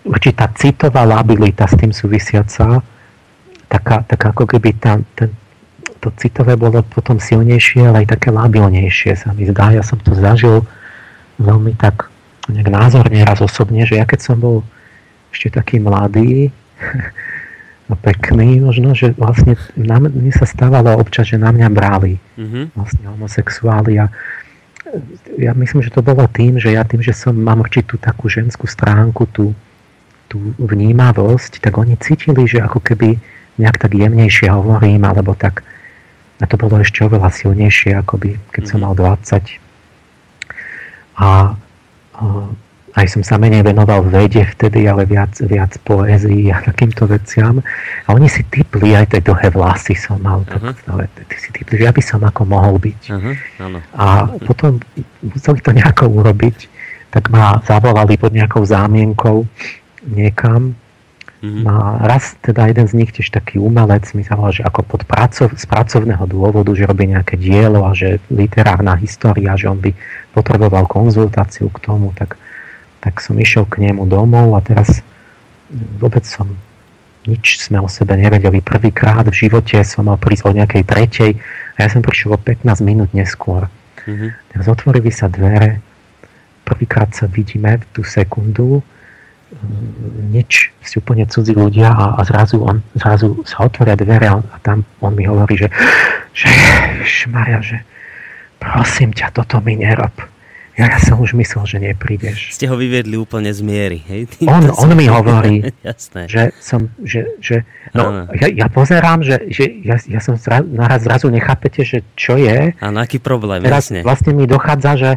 určitá citová labilita s tým súvisiaca, taká, taká ako keby tá, ten, to citové bolo potom silnejšie, ale aj také labilnejšie sa mi zdá. Ja som to zažil veľmi tak nejak názorne raz osobne, že ja keď som bol ešte taký mladý a pekný možno, že vlastne na mne sa stávalo občas, že na mňa brali mm-hmm. vlastne homosexuáli a ja myslím, že to bolo tým, že ja tým, že som mám určitú takú ženskú stránku, tú, tú vnímavosť, tak oni cítili, že ako keby nejak tak jemnejšie hovorím, alebo tak a to bolo ešte oveľa silnejšie, akoby keď som mhm. mal 20. A, a aj som sa menej venoval vede vtedy, ale viac, viac poézii a takýmto veciam. A oni si typli, aj tie dlhé vlasy som mal, uh-huh. ale ty si typli, že ja by som ako mohol byť. Uh-huh. A potom museli to nejako urobiť, tak ma zavolali pod nejakou zámienkou niekam. Uh-huh. A raz teda jeden z nich, tiež taký umelec, mi zavolal, že ako pod pracov, z pracovného dôvodu, že robí nejaké dielo a že literárna história, že on by potreboval konzultáciu k tomu, tak tak som išiel k nemu domov a teraz vôbec som nič sme o sebe nevedeli. Prvýkrát v živote som mal prísť o nejakej tretej a ja som prišiel o 15 minút neskôr. Mm-hmm. Tak otvorili sa dvere prvýkrát sa vidíme v tú sekundu, nič, si úplne cudzí ľudia a, a zrazu, on, zrazu sa otvoria dvere a, a tam on mi hovorí, že, že šmaria, že prosím ťa, toto mi nerob. Ja, ja som už myslel, že neprídeš. Ste ho vyviedli úplne z miery, hej? on, on mi hovorí, že som, že, že no, ja, ja pozerám, že, že ja, ja som zra, naraz zrazu nechápete, že čo je. A na aký problém, Teraz jasne. vlastne mi dochádza, že,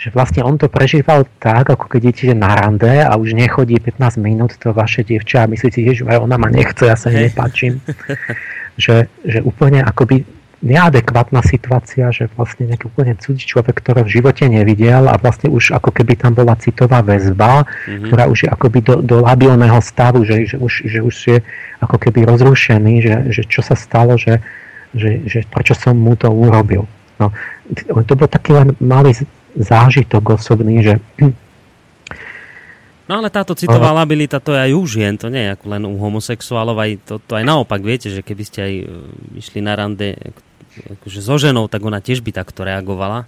že vlastne on to prežíval tak, ako keď idete na rande a už nechodí 15 minút to vaše dievča a myslíte, že ona ma nechce, ja sa jej nepáčim. že, že úplne akoby neadekvátna situácia, že vlastne nejaký úplne cudzí človek, ktorý v živote nevidel a vlastne už ako keby tam bola citová väzba, mm-hmm. ktorá už je akoby do, do labilného stavu, že, že, už, že už je ako keby rozrušený, že, že čo sa stalo, že, že, že prečo som mu to urobil. No, to bol taký len malý zážitok osobný, že No ale táto citová labilita to je aj u žien, to nie je ako len u homosexuálov, aj to, to aj naopak, viete, že keby ste aj e, išli na rande akože so ženou, tak ona tiež by takto reagovala.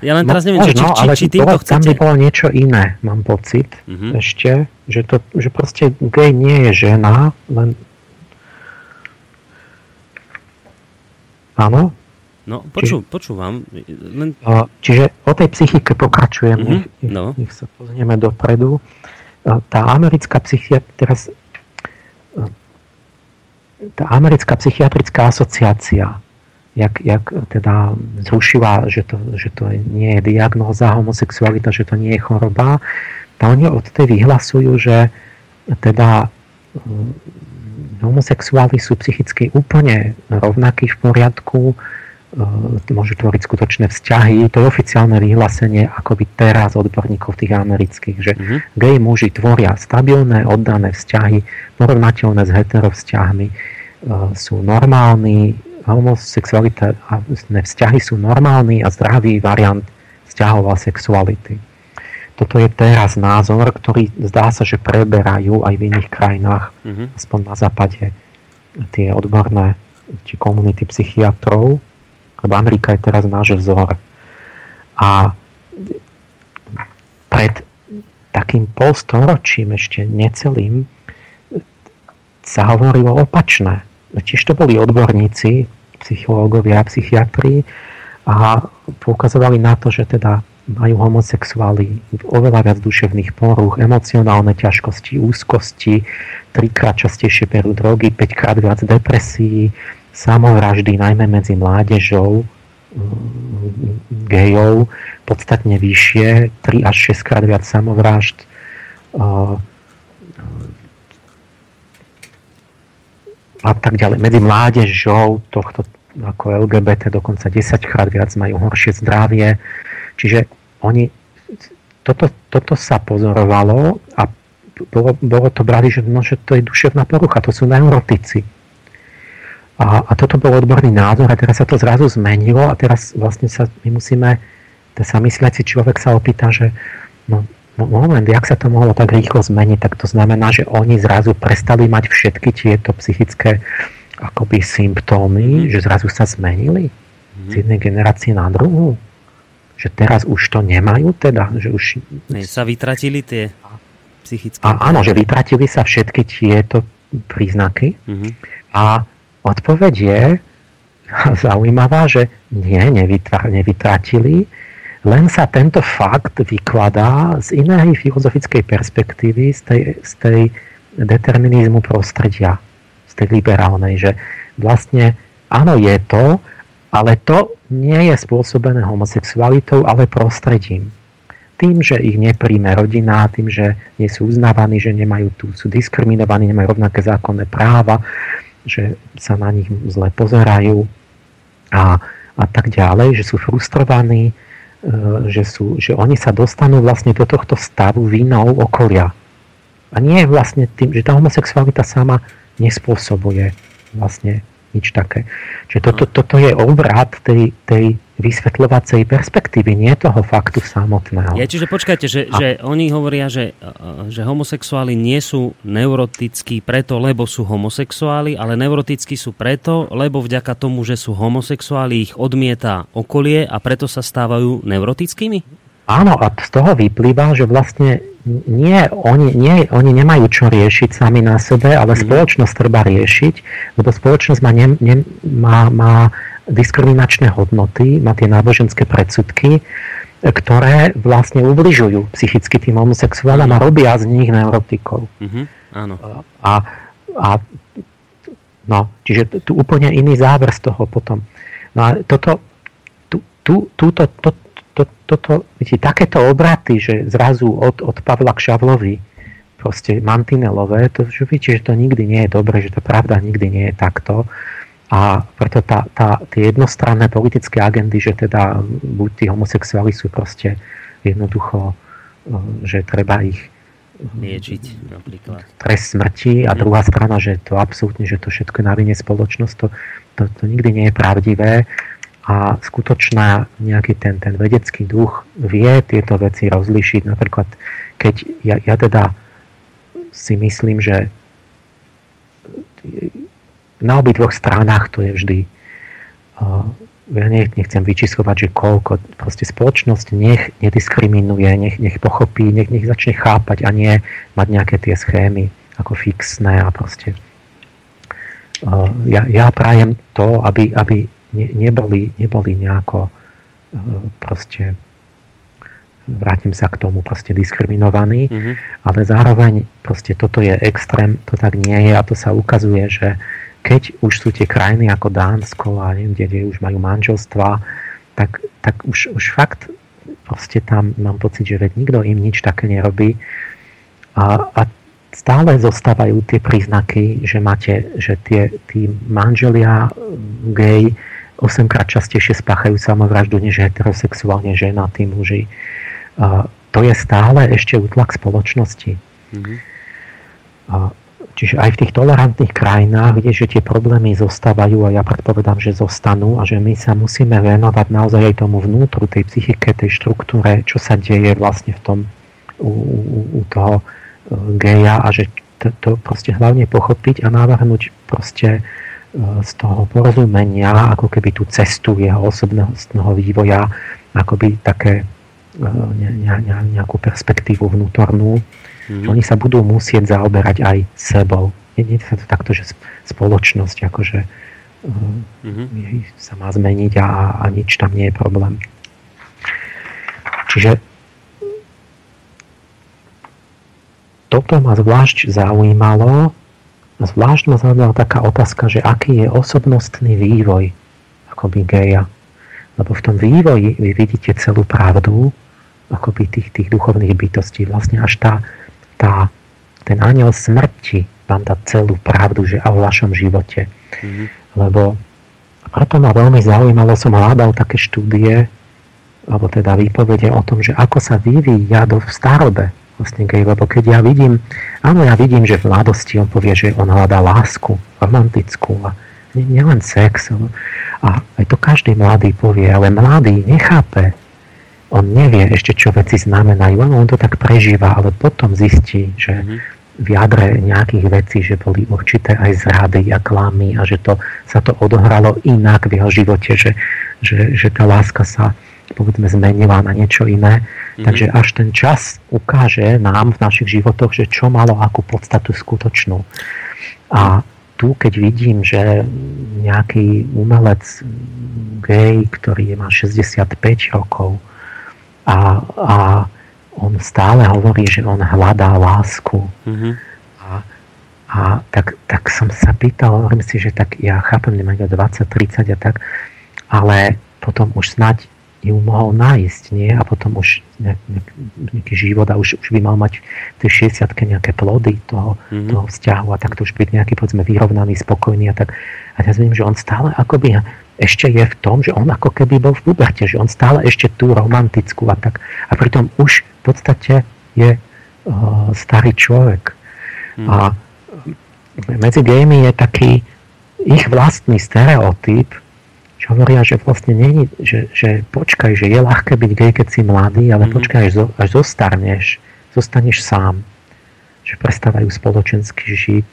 Ja len no, teraz neviem, no, či, či, či, či týmto chcete... Tam by bolo niečo iné, mám pocit, uh-huh. ešte, že, to, že proste gay nie je žena, len... Áno? No, počú, čiže, počúvam. Len... Čiže o tej psychike pokračujem, uh-huh. nech, no. nech sa pozrieme dopredu. Tá americká psychiatria, teraz tá americká psychiatrická asociácia jak, jak teda zrušila, že to, že to nie je diagnóza homosexualita, že to nie je choroba, tak oni od tej vyhlasujú, že teda hm, homosexuáli sú psychicky úplne rovnakí v poriadku, hm, môžu tvoriť skutočné vzťahy. To je oficiálne vyhlásenie akoby teraz odborníkov tých amerických, že mm-hmm. gej muži tvoria stabilné, oddané vzťahy, porovnateľné s heterovzťahmi, hm, sú normálni, homosexualita a vzťahy sú normálny a zdravý variant vzťahov a sexuality. Toto je teraz názor, ktorý zdá sa, že preberajú aj v iných krajinách, mm-hmm. aspoň na západe, tie odborné či komunity psychiatrov, lebo Amerika je teraz náš vzor. A pred takým polstoročím, ešte necelým, sa hovorilo opačné tiež to boli odborníci, psychológovia, psychiatri a poukazovali na to, že teda majú homosexuáli oveľa viac duševných poruch, emocionálne ťažkosti, úzkosti, trikrát častejšie berú drogy, 5 krát viac depresí, samovraždy, najmä medzi mládežou, gejov, podstatne vyššie, 3 až 6 krát viac samovražd, a tak ďalej. Medzi mládežou tohto ako LGBT dokonca 10 krát viac majú horšie zdravie. Čiže oni, toto, toto sa pozorovalo a bolo, bolo to brali, že, no, že to je duševná porucha, to sú neurotici. A, a toto bol odborný názor a teraz sa to zrazu zmenilo a teraz vlastne sa my musíme, sa mysliaci človek sa opýta, že no, moment, jak sa to mohlo tak rýchlo zmeniť, tak to znamená, že oni zrazu prestali mať všetky tieto psychické akoby symptómy, mm. že zrazu sa zmenili mm. z jednej generácie na druhú. Že teraz už to nemajú teda, že už... Ne, sa vytratili tie psychické... A, áno, že vytratili sa všetky tieto príznaky mm. a odpoveď je zaujímavá, že nie, nevytratili, len sa tento fakt vykladá z inej filozofickej perspektívy, z tej, z tej determinizmu prostredia, z tej liberálnej, že vlastne áno, je to, ale to nie je spôsobené homosexualitou, ale prostredím. Tým, že ich nepríjme rodina, tým, že nie sú uznávaní, že nemajú tu, sú diskriminovaní, nemajú rovnaké zákonné práva, že sa na nich zle pozerajú a, a tak ďalej, že sú frustrovaní, že, sú, že oni sa dostanú vlastne do tohto stavu vinou okolia. A nie vlastne tým, že tá homosexualita sama nespôsobuje vlastne nič také. Čiže toto, toto je obrad tej, tej vysvetľovacej perspektívy, nie toho faktu samotného. Ja, čiže počkajte, že, a... že oni hovoria, že, že homosexuáli nie sú neurotickí preto, lebo sú homosexuáli, ale neurotickí sú preto, lebo vďaka tomu, že sú homosexuáli, ich odmieta okolie a preto sa stávajú neurotickými? áno, a z toho vyplýva, že vlastne nie, oni, nie, oni nemajú čo riešiť sami na sebe, ale mm. spoločnosť treba riešiť, lebo spoločnosť má, ne, ne, má, má diskriminačné hodnoty, má tie náboženské predsudky, ktoré vlastne ubližujú psychicky tým homosexuálom a robia z nich neurotikov. Mm-hmm, áno. A, a no, čiže tu úplne iný záver z toho potom. No a toto, tu, tu, túto, to, to, toto, vidíte, takéto obraty, že zrazu od, od Pavla k Šavlovi, proste mantinelové, to, že vidíte, že to nikdy nie je dobre, že to pravda nikdy nie je takto. A preto tá, tá, tie jednostranné politické agendy, že teda buď tí homosexuáli sú proste jednoducho, e, že treba ich liečiť napríklad. Trest smrti a mhm. druhá strana, že to absolútne, že to všetko na vine spoločnosť, to, to, to nikdy nie je pravdivé a skutočná nejaký ten, ten vedecký duch vie tieto veci rozlišiť. Napríklad, keď ja, ja teda si myslím, že na obidvoch stranách to je vždy ja nechcem vyčíslovať, že koľko, proste spoločnosť nech nediskriminuje, nech, nech pochopí, nech, nech začne chápať a nie mať nejaké tie schémy ako fixné a proste ja, ja prajem to, aby, aby ne, neboli, neboli nejako proste vrátim sa k tomu, proste diskriminovaní, mm-hmm. ale zároveň proste toto je extrém, to tak nie je a to sa ukazuje, že keď už sú tie krajiny ako Dánsko a neviem, kde, kde už majú manželstva, tak, tak už, už fakt proste tam mám pocit, že veď nikto im nič také nerobí a, a stále zostávajú tie príznaky, že máte, že tie, tí manželia gay 8 krát častejšie spáchajú samovraždu než heterosexuálne žena, tí muži. A to je stále ešte útlak spoločnosti. Mm-hmm. A Čiže aj v tých tolerantných krajinách, kde že tie problémy zostávajú a ja predpovedám, že zostanú a že my sa musíme venovať naozaj aj tomu vnútru, tej psychike, tej štruktúre, čo sa deje vlastne v tom u, u, u toho e, geja a že to, to proste hlavne pochopiť a navrhnúť proste e, z toho porozumenia, ako keby tú cestu jeho osobného vývoja, akoby také e, ne, ne, nejakú perspektívu vnútornú, Mm-hmm. Oni sa budú musieť zaoberať aj sebou. Nie, nie to takto, že spoločnosť akože mm-hmm. sa má zmeniť a, a nič tam nie je problém. Čiže toto ma zvlášť zaujímalo, zvlášť ma zaujímala taká otázka, že aký je osobnostný vývoj akoby geja. Lebo v tom vývoji vy vidíte celú pravdu akoby tých, tých duchovných bytostí. Vlastne až tá tá, ten aniel smrti vám dá celú pravdu že a o vašom živote. Mm-hmm. Lebo preto ma veľmi zaujímalo, som hľadal také štúdie, alebo teda výpovede o tom, že ako sa vyvíja do v starobe vlastne gej, lebo keď ja vidím, áno, ja vidím, že v mladosti on povie, že on hľadá lásku, romantickú a nielen sex, a aj to každý mladý povie, ale mladý nechápe, on nevie ešte, čo veci znamenajú, on to tak prežíva, ale potom zistí, že mm-hmm. v jadre nejakých vecí, že boli určité aj zrady a klamy a že to, sa to odohralo inak v jeho živote, že, že, že tá láska sa povedzme zmenila na niečo iné. Mm-hmm. Takže až ten čas ukáže nám v našich životoch, že čo malo akú podstatu skutočnú. A tu, keď vidím, že nejaký umelec gay, ktorý má 65 rokov, a, a on stále hovorí, že on hľadá lásku. Mm-hmm. A, a tak, tak som sa pýtal, hovorím si, že tak ja chápem, nemá 20, 30 a tak, ale potom už snať ju mohol nájsť, nie? A potom už nejaký život a už, už by mal mať v tej 60 nejaké plody toho, mm-hmm. toho vzťahu a tak to už byť nejaký, povedzme, vyrovnaný, spokojný a tak. A ja zvím, že on stále akoby ešte je v tom, že on ako keby bol v puberte, že on stále ešte tú romantickú a tak. A pritom už v podstate je uh, starý človek. Hmm. A medzi gejmi je taký ich vlastný stereotyp, čo hovoria, že vlastne není, že, že počkaj, že je ľahké byť gej, keď si mladý, ale hmm. počkaj, až, zo, až zostarneš, zostaneš sám že prestávajú spoločensky žiť,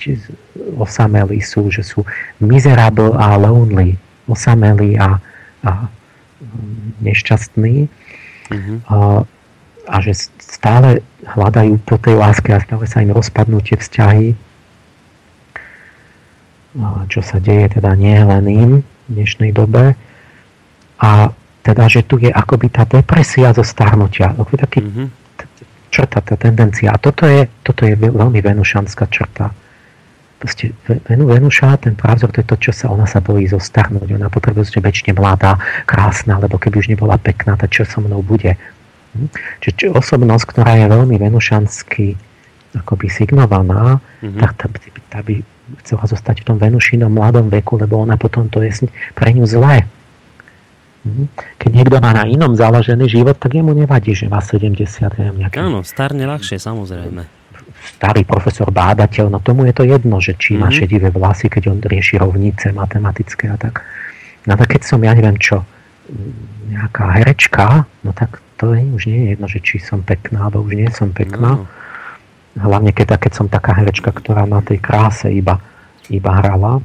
osamelí sú, že sú miserable a lonely osamelý a, a nešťastný. Mm-hmm. A, a že stále hľadajú po tej láske a stále sa im rozpadnú tie vzťahy, čo sa deje teda nie len im v dnešnej dobe. A teda, že tu je akoby tá depresia zo starnutia. Taký mm-hmm. Črta, tá tendencia. A toto je, toto je veľmi venušanská črta. Proste Venu, Venuša, ten právzor, to je to, čo sa ona sa bojí zostarnúť. Ona potrebuje byť väčšine mladá, krásna, lebo keby už nebola pekná, tak čo so mnou bude? Hm? Čiže osobnosť, ktorá je veľmi venušansky akoby signovaná, mm-hmm. tak tá, tá by chcela zostať v tom venušinom mladom veku, lebo ona potom to je pre ňu zlé. Hm? Keď niekto má na inom založený život, tak jemu nevadí, že má 70. Neviem, nejaký... Áno, starne ľahšie, samozrejme. Starý profesor bádateľ, no tomu je to jedno, že či má mm-hmm. šedivé vlasy, keď on rieši rovnice matematické a tak. No tak keď som, ja neviem čo, nejaká herečka, no tak to je, už nie je jedno, že či som pekná, alebo už nie som pekná. No. Hlavne keď, keď som taká herečka, ktorá na tej kráse iba, iba hrala.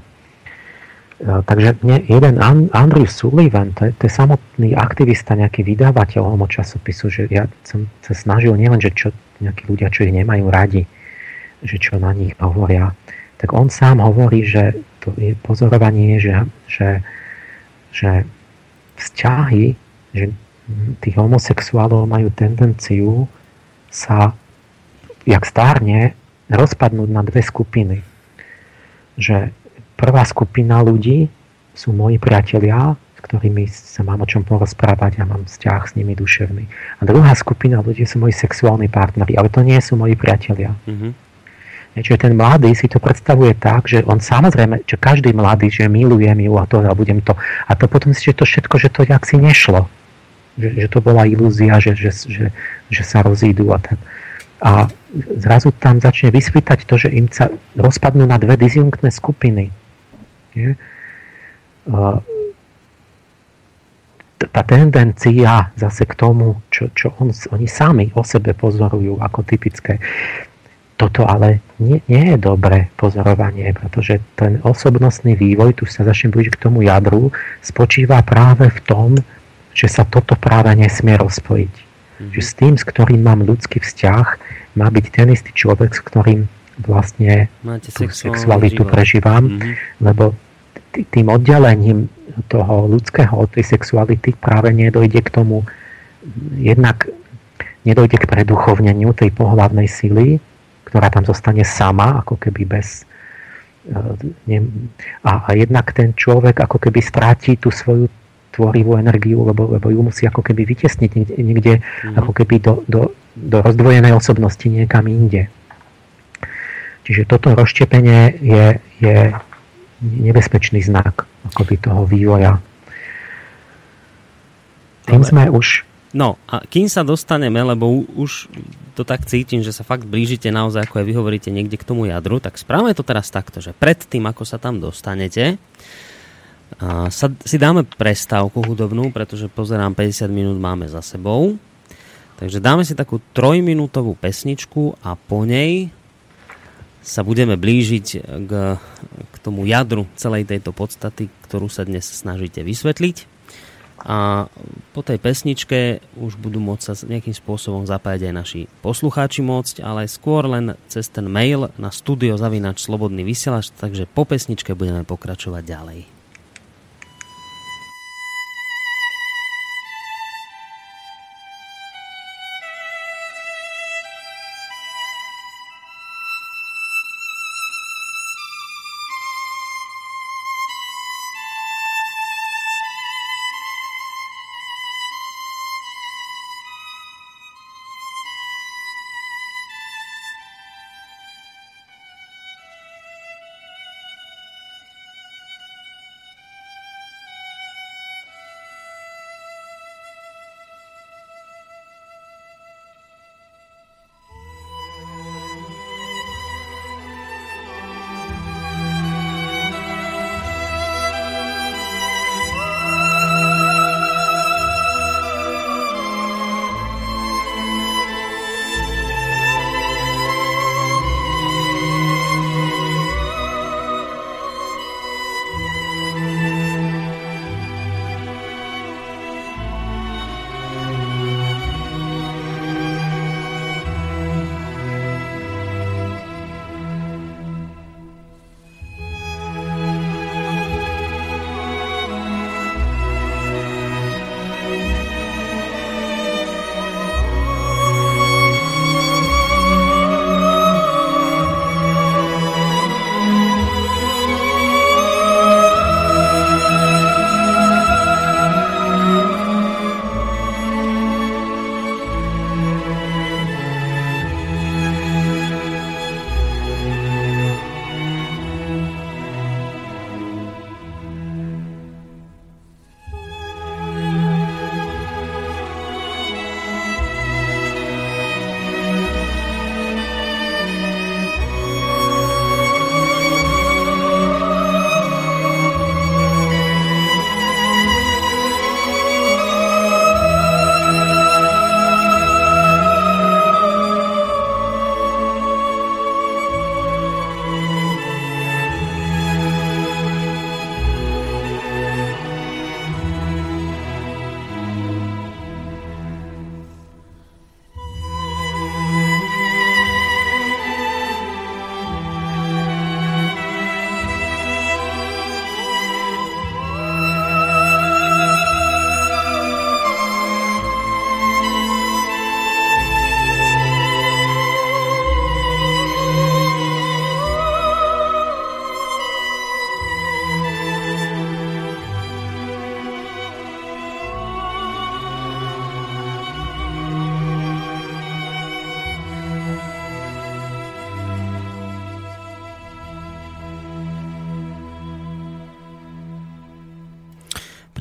E, takže jeden Andrew Sullivan, to je, to je samotný aktivista, nejaký vydávateľ homo časopisu, že ja som sa snažil nielen, že čo nejakí ľudia, čo ich nemajú radi, že čo na nich hovoria, tak on sám hovorí, že to je pozorovanie, že, že, že vzťahy, že tí homosexuálov majú tendenciu sa, jak stárne, rozpadnúť na dve skupiny. Že prvá skupina ľudí sú moji priatelia, s ktorými sa mám o čom porozprávať a mám vzťah s nimi duševný. A druhá skupina ľudí sú moji sexuálni partneri, ale to nie sú moji priatelia. Mm-hmm. Čiže ten mladý si to predstavuje tak, že on samozrejme, že každý mladý, že milujem ju a to a budem to. A to potom si, že to všetko, že to jak si nešlo že, že to bola ilúzia, že, že, že, že sa rozídu a tak. A zrazu tam začne vysvítať to, že im sa rozpadnú na dve disjunktné skupiny. Je? tá tendencia zase k tomu, čo, čo on, oni sami o sebe pozorujú ako typické. Toto ale nie, nie je dobré pozorovanie, pretože ten osobnostný vývoj, tu sa začne blížiť k tomu jadru, spočíva práve v tom, že sa toto práve nesmie rozpojiť. Mm-hmm. Že s tým, s ktorým mám ľudský vzťah, má byť ten istý človek, s ktorým vlastne Máte tú sexualitu život. prežívam, mm-hmm. lebo tým oddelením toho ľudského od tej sexuality práve nedojde k tomu, jednak nedojde k preduchovneniu tej pohlavnej sily, ktorá tam zostane sama, ako keby bez e, a, a jednak ten človek ako keby stráti tú svoju tvorivú energiu, lebo, lebo ju musí ako keby vytesniť niekde, niekde mm. ako keby do, do, do rozdvojenej osobnosti niekam inde. Čiže toto rozštepenie je, je nebezpečný znak akoby toho vývoja. Tým sme už... No a kým sa dostaneme, lebo už to tak cítim, že sa fakt blížite naozaj, ako aj vy hovoríte, niekde k tomu jadru, tak správame to teraz takto, že pred tým, ako sa tam dostanete, sa, si dáme prestávku hudobnú, pretože pozerám 50 minút máme za sebou. Takže dáme si takú trojminútovú pesničku a po nej sa budeme blížiť k, k tomu jadru celej tejto podstaty, ktorú sa dnes snažíte vysvetliť. A po tej pesničke už budú môcť sa nejakým spôsobom zapájať aj naši poslucháči môcť, ale skôr len cez ten mail na studio zavinač slobodný vysielač, takže po pesničke budeme pokračovať ďalej.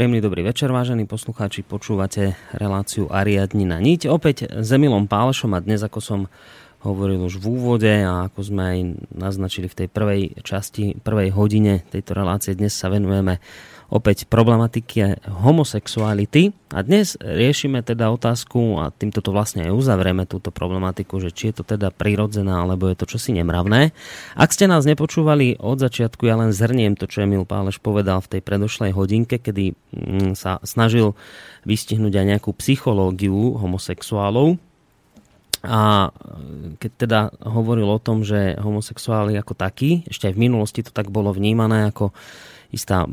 Príjemný dobrý večer, vážení poslucháči. Počúvate reláciu Ariadni na niť. Opäť s Emilom Pálešom a dnes, ako som hovoril už v úvode a ako sme aj naznačili v tej prvej časti, prvej hodine tejto relácie, dnes sa venujeme opäť problematike homosexuality. A dnes riešime teda otázku, a týmto to vlastne aj uzavrieme túto problematiku, že či je to teda prirodzené, alebo je to čosi nemravné. Ak ste nás nepočúvali od začiatku, ja len zhrniem to, čo Emil Páleš povedal v tej predošlej hodinke, kedy mm, sa snažil vystihnúť aj nejakú psychológiu homosexuálov, a keď teda hovoril o tom, že homosexuáli ako taký, ešte aj v minulosti to tak bolo vnímané ako istá,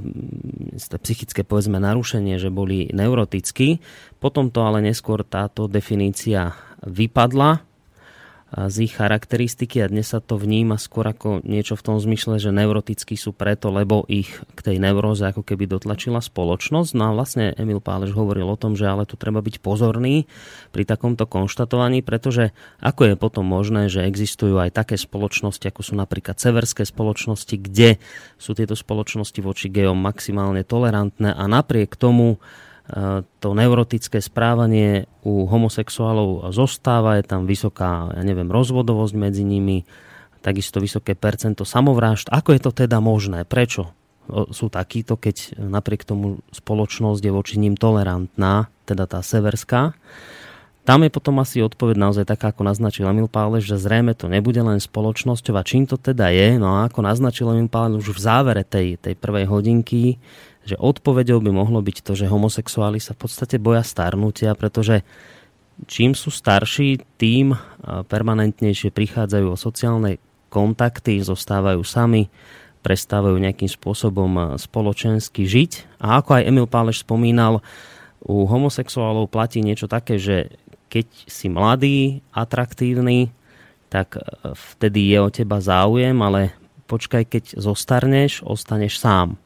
isté psychické povedzme narušenie, že boli neurotickí. Potom to ale neskôr táto definícia vypadla z ich charakteristiky a dnes sa to vníma skôr ako niečo v tom zmysle, že neurotickí sú preto, lebo ich k tej neuróze ako keby dotlačila spoločnosť. No a vlastne Emil Páleš hovoril o tom, že ale tu treba byť pozorný pri takomto konštatovaní, pretože ako je potom možné, že existujú aj také spoločnosti, ako sú napríklad severské spoločnosti, kde sú tieto spoločnosti voči gejom maximálne tolerantné a napriek tomu to neurotické správanie u homosexuálov zostáva, je tam vysoká, ja neviem, rozvodovosť medzi nimi, takisto vysoké percento samovrážd. Ako je to teda možné? Prečo sú takíto, keď napriek tomu spoločnosť je voči ním tolerantná, teda tá severská? Tam je potom asi odpoveď naozaj taká, ako naznačil Emil Páleš, že zrejme to nebude len spoločnosťou a čím to teda je. No a ako naznačil Emil Páleš už v závere tej, tej prvej hodinky, že odpovedou by mohlo byť to, že homosexuáli sa v podstate boja starnutia, pretože čím sú starší, tým permanentnejšie prichádzajú o sociálne kontakty, zostávajú sami, prestávajú nejakým spôsobom spoločensky žiť. A ako aj Emil Páleš spomínal, u homosexuálov platí niečo také, že keď si mladý, atraktívny, tak vtedy je o teba záujem, ale počkaj, keď zostarneš, ostaneš sám.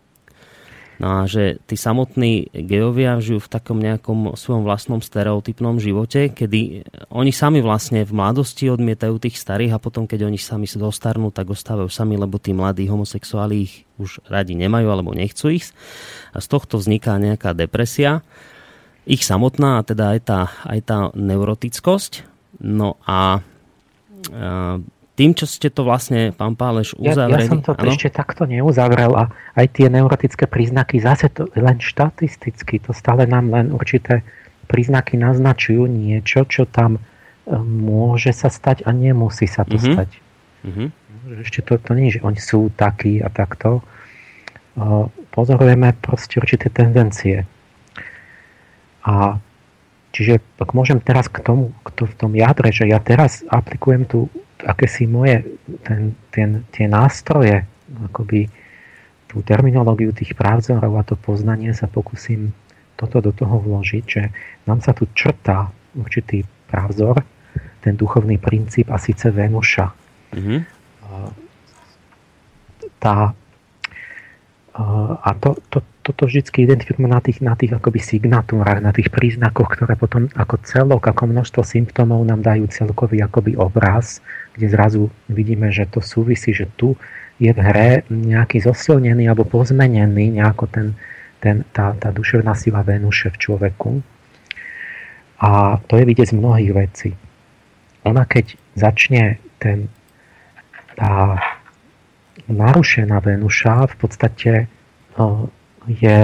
No a že tí samotní geovia žijú v takom nejakom svojom vlastnom stereotypnom živote, kedy oni sami vlastne v mladosti odmietajú tých starých a potom, keď oni sami sa dostarnú, tak ostávajú sami, lebo tí mladí homosexuáli ich už radi nemajú alebo nechcú ich. A z tohto vzniká nejaká depresia. Ich samotná, a teda aj tá, aj tá neurotickosť. No a, a tým, čo ste to vlastne, pán Páleš, uzavreli... Ja, ja som to ano? ešte takto neuzavrel a aj tie neurologické príznaky, zase to len štatisticky, to stále nám len určité príznaky naznačujú niečo, čo tam e, môže sa stať a nemusí sa to mm-hmm. stať. Mm-hmm. Ešte to, to nie že oni sú takí a takto. E, pozorujeme proste určité tendencie. A čiže ak môžem teraz k tomu, k to, v tom jadre, že ja teraz aplikujem tú akési moje, ten, ten, tie nástroje, akoby tú terminológiu tých právzorov a to poznanie sa pokúsim toto do toho vložiť, že nám sa tu črtá určitý právzor, ten duchovný princíp a síce Venuša. Mm-hmm. Tá, a to, to, toto vždy identifikujeme na tých, na tých akoby signatúrach, na tých príznakoch, ktoré potom ako celok, ako množstvo symptómov nám dajú celkový akoby obraz kde zrazu vidíme, že to súvisí, že tu je v hre nejaký zosilnený alebo pozmenený nejako ten, ten, tá, tá duševná sila Venuše v človeku. A to je vidieť z mnohých vecí. Ona keď začne ten, tá narušená Venuša v podstate je,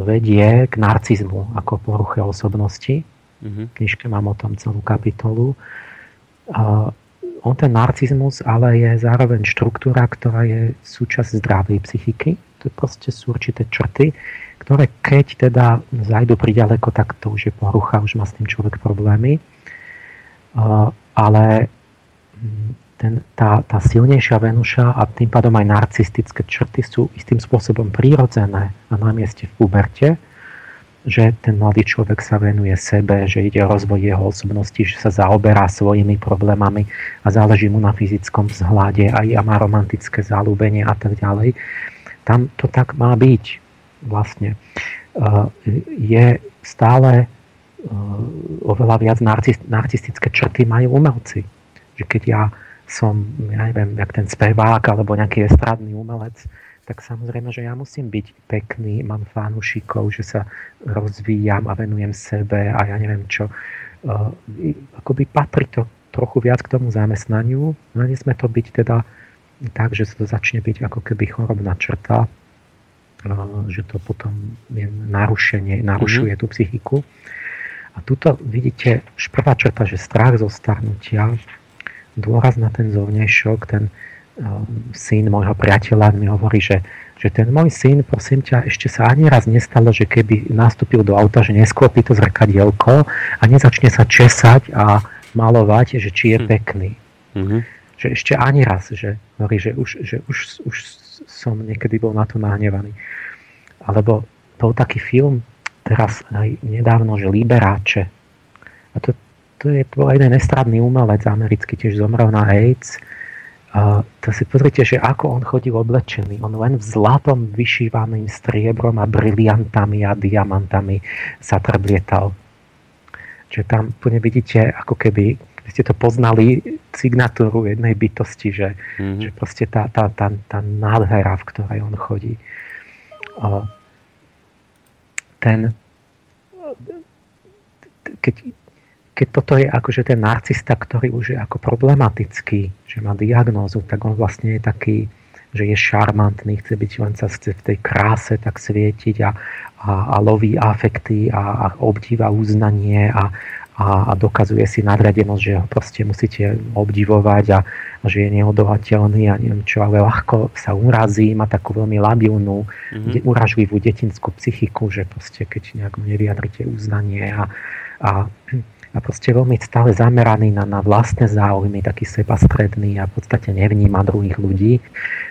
vedie k narcizmu ako poruche osobnosti. Mm-hmm. V knižke mám o tom celú kapitolu on ten narcizmus ale je zároveň štruktúra, ktorá je súčasť zdravej psychiky. To proste sú určité črty, ktoré keď teda zajdu priďaleko, tak to už je porucha, už má s tým človek problémy. Ale mm, ten, tá, tá silnejšia Venuša a tým pádom aj narcistické črty sú istým spôsobom prírodzené a na mieste v puberte že ten mladý človek sa venuje sebe, že ide o rozvoj jeho osobnosti, že sa zaoberá svojimi problémami a záleží mu na fyzickom vzhľade aj a má romantické zalúbenie a tak ďalej. Tam to tak má byť vlastne. Uh, je stále uh, oveľa viac narcistické črty majú umelci. Že keď ja som, ja neviem, jak ten spevák alebo nejaký estradný umelec, tak samozrejme, že ja musím byť pekný, mám fanúšikov, že sa rozvíjam a venujem sebe a ja neviem čo. Uh, akoby patrí to trochu viac k tomu zamestnaniu, no nesme to byť teda tak, že sa to začne byť ako keby chorobná črta, uh, že to potom je narušenie, narušuje mm-hmm. tú psychiku. A tuto vidíte, už prvá črta, že strach zo starnutia, dôraz na ten zovnejšok, ten, syn môjho priateľa mi hovorí, že, že ten môj syn, prosím ťa, ešte sa ani raz nestalo, že keby nastúpil do auta, že nesklopí to zrkadielko a nezačne sa česať a malovať, že či je hm. pekný. Mm-hmm. Že ešte ani raz, že, hovorí, že, už, že už, už som niekedy bol na to nahnevaný. Alebo bol taký film teraz aj nedávno, že Liberáče. A to, to je to jeden estradný umelec americký, tiež zomrel na AIDS a to si pozrite, že ako on chodil oblečený. On len v zlatom vyšívaným striebrom a briliantami a diamantami sa trblietal. Čiže tam plne vidíte, ako keby ste to poznali signatúru jednej bytosti, že, mm-hmm. že proste tá, tá, tá, tá nádhera, v ktorej on chodí. O, ten, keď, keď toto je akože ten narcista, ktorý už je ako problematický, že má diagnózu, tak on vlastne je taký, že je šarmantný, chce byť, len sa chce v tej kráse tak svietiť a, a, a loví afekty a, a obdíva uznanie a, a, a dokazuje si nadradenosť, že ho proste musíte obdivovať a, a že je neodolateľný a neviem čo, ale ľahko sa urazí, má takú veľmi labilnú, mm-hmm. uražlivú detinskú psychiku, že proste keď nejak nevyjadrite uznanie a, a a proste veľmi stále zameraný na, na vlastné záujmy, taký sebastredný a v podstate nevníma druhých ľudí.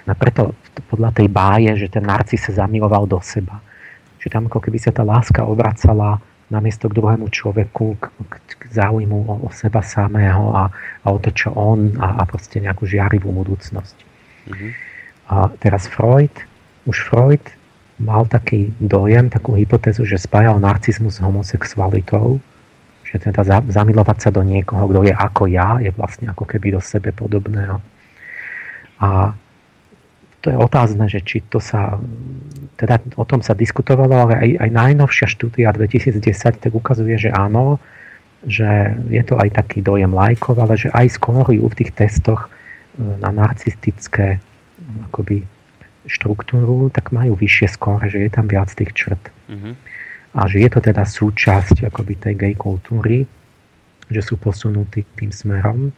A preto podľa tej báje, že ten narcis sa zamiloval do seba. Že tam ako keby sa tá láska obracala namiesto k druhému človeku, k, k, k záujmu o, o seba samého a, a o to, čo on a, a proste nejakú žiarivú budúcnosť. Mm-hmm. A teraz Freud, už Freud mal taký dojem, takú hypotézu, že spájal narcizmus s homosexualitou, že teda zamilovať sa do niekoho, kto je ako ja, je vlastne ako keby do sebe podobného. A to je otázne, že či to sa, teda o tom sa diskutovalo, ale aj, aj najnovšia štúdia 2010 tak ukazuje, že áno, že je to aj taký dojem lajkov, ale že aj skórujú v tých testoch e, na narcistické akoby štruktúru, tak majú vyššie skóre, že je tam viac tých črt. Mm-hmm a že je to teda súčasť akoby tej gay kultúry, že sú posunutí tým smerom.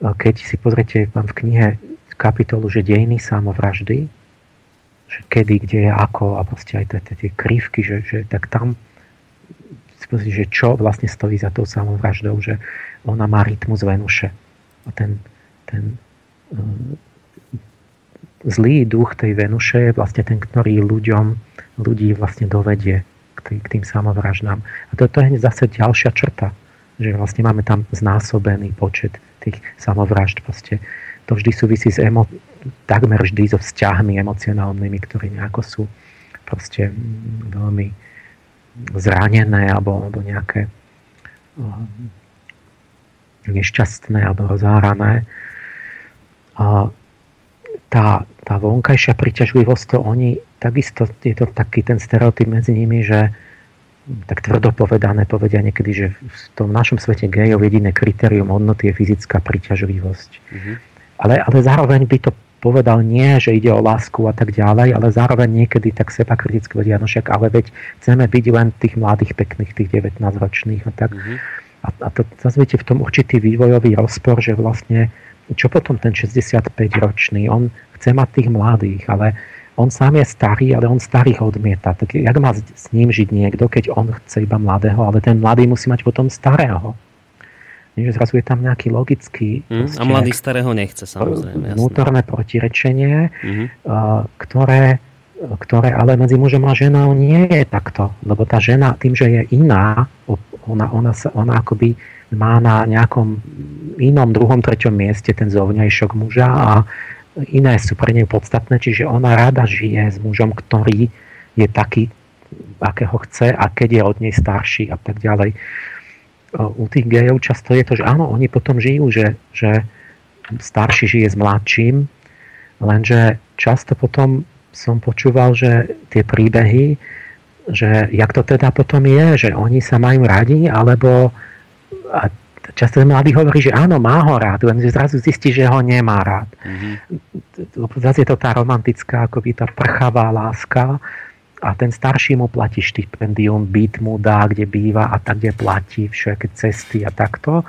A keď si pozriete vám v knihe kapitolu, že dejiny samovraždy, že kedy, kde je ako a proste aj tie, krivky, že, že tak tam si že čo vlastne stojí za tou samovraždou, že ona má rytmus Venuše. A ten, ten zlý duch tej Venuše je vlastne ten, ktorý ľuďom, ľudí vlastne dovedie k, tý, k tým samovraždám. A toto je zase ďalšia črta, že vlastne máme tam znásobený počet tých samovražd. Proste to vždy súvisí s emo- takmer vždy so vzťahmi emocionálnymi, ktoré nejako sú proste veľmi zranené alebo, alebo nejaké nešťastné alebo rozárané. A tá, tá vonkajšia priťažlivosť, to oni, takisto je to taký ten stereotyp medzi nimi, že tak tvrdo povedané povedia niekedy, že v tom našom svete gejov jediné kritérium hodnoty je fyzická priťažlivosť. Mm-hmm. Ale, ale zároveň by to povedal nie, že ide o lásku a tak ďalej, ale zároveň niekedy tak seba kriticky vedia, no však ale veď chceme byť len tých mladých pekných, tých 19-ročných a tak. Mm-hmm. A, a to zase v tom určitý vývojový rozpor, že vlastne čo potom ten 65-ročný? On chce mať tých mladých, ale on sám je starý, ale on starých odmieta. Tak jak má s ním žiť niekto, keď on chce iba mladého, ale ten mladý musí mať potom starého. Nie, že zrazu je tam nejaký logický... Mm, a mladý starého nechce, samozrejme. Vnútorné jasné. protirečenie, mm-hmm. ktoré, ktoré ale medzi mužom a ženou nie je takto. Lebo tá žena tým, že je iná, ona, ona, sa, ona akoby má na nejakom inom druhom, treťom mieste ten zovňajšok muža a iné sú pre nej podstatné, čiže ona rada žije s mužom, ktorý je taký, akého chce a keď je od nej starší a tak ďalej. U tých gejov často je to, že áno, oni potom žijú, že, že starší žije s mladším Lenže často potom som počúval, že tie príbehy, že jak to teda potom je, že oni sa majú radi, alebo a často mladý hovorí, že áno, má ho rád, len zrazu zistí, že ho nemá rád. Mm-hmm. Zase je to tá romantická, akoby tá prchavá láska a ten starší mu platí štipendium, byt mu dá, kde býva a tak, kde platí všetky cesty a takto.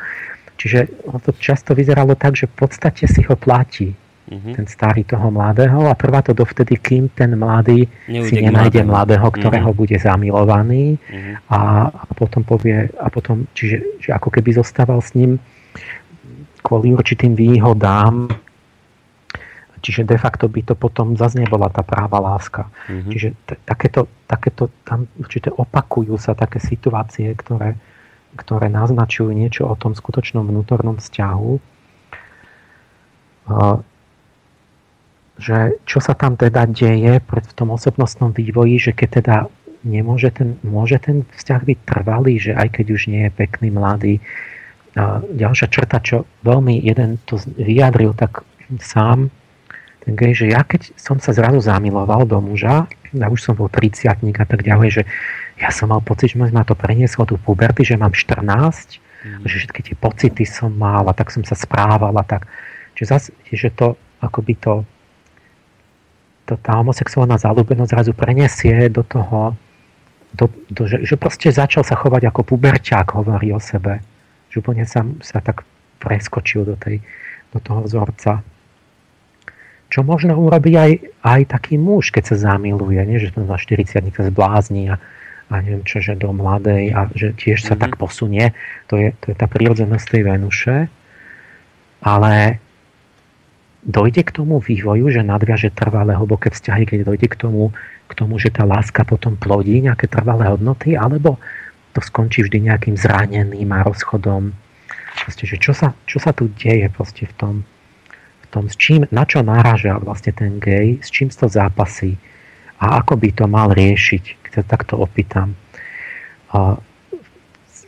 Čiže to často vyzeralo tak, že v podstate si ho platí uh-huh. ten starý toho mladého a trvá to dovtedy, kým ten mladý Neujde si nenájde mladého, ktorého uh-huh. bude zamilovaný uh-huh. a, a potom povie, a potom, čiže že ako keby zostával s ním kvôli určitým výhodám, čiže de facto by to potom zase nebola tá práva láska. Uh-huh. Čiže t- takéto, takéto tam určite opakujú sa také situácie, ktoré, ktoré naznačujú niečo o tom skutočnom vnútornom vzťahu že čo sa tam teda deje v tom osobnostnom vývoji, že keď teda nemôže ten, môže ten vzťah byť trvalý, že aj keď už nie je pekný, mladý. A ďalšia črta, čo veľmi jeden to vyjadril tak sám, ten gej, že ja keď som sa zrazu zamiloval do muža, ja už som bol 30 a tak ďalej, že ja som mal pocit, že ma to prenieslo do puberty, že mám 14, mm. že všetky tie pocity som mal a tak som sa správal a tak. Čiže zase, že to akoby to to, tá homosexuálna záľubenosť zrazu prenesie do toho, do, do, že, že proste začal sa chovať ako puberťák, hovorí o sebe. Že úplne sa, sa tak preskočil do, tej, do toho vzorca. Čo možno urobí aj, aj taký muž, keď sa zamiluje, nie? že za 40 sa zblázni a, a neviem čo, že do mladej a že tiež sa mm-hmm. tak posunie. To je, to je tá prírodzenosť tej Venuše. Ale dojde k tomu vývoju, že nadviaže trvalé hlboké vzťahy, keď dojde k tomu, k tomu, že tá láska potom plodí nejaké trvalé hodnoty, alebo to skončí vždy nejakým zraneným a rozchodom. Proste, že čo sa, čo sa tu deje proste v tom, v tom, s čím, na čo náraža vlastne ten gej, s čím to zápasí a ako by to mal riešiť, keď sa takto opýtam. A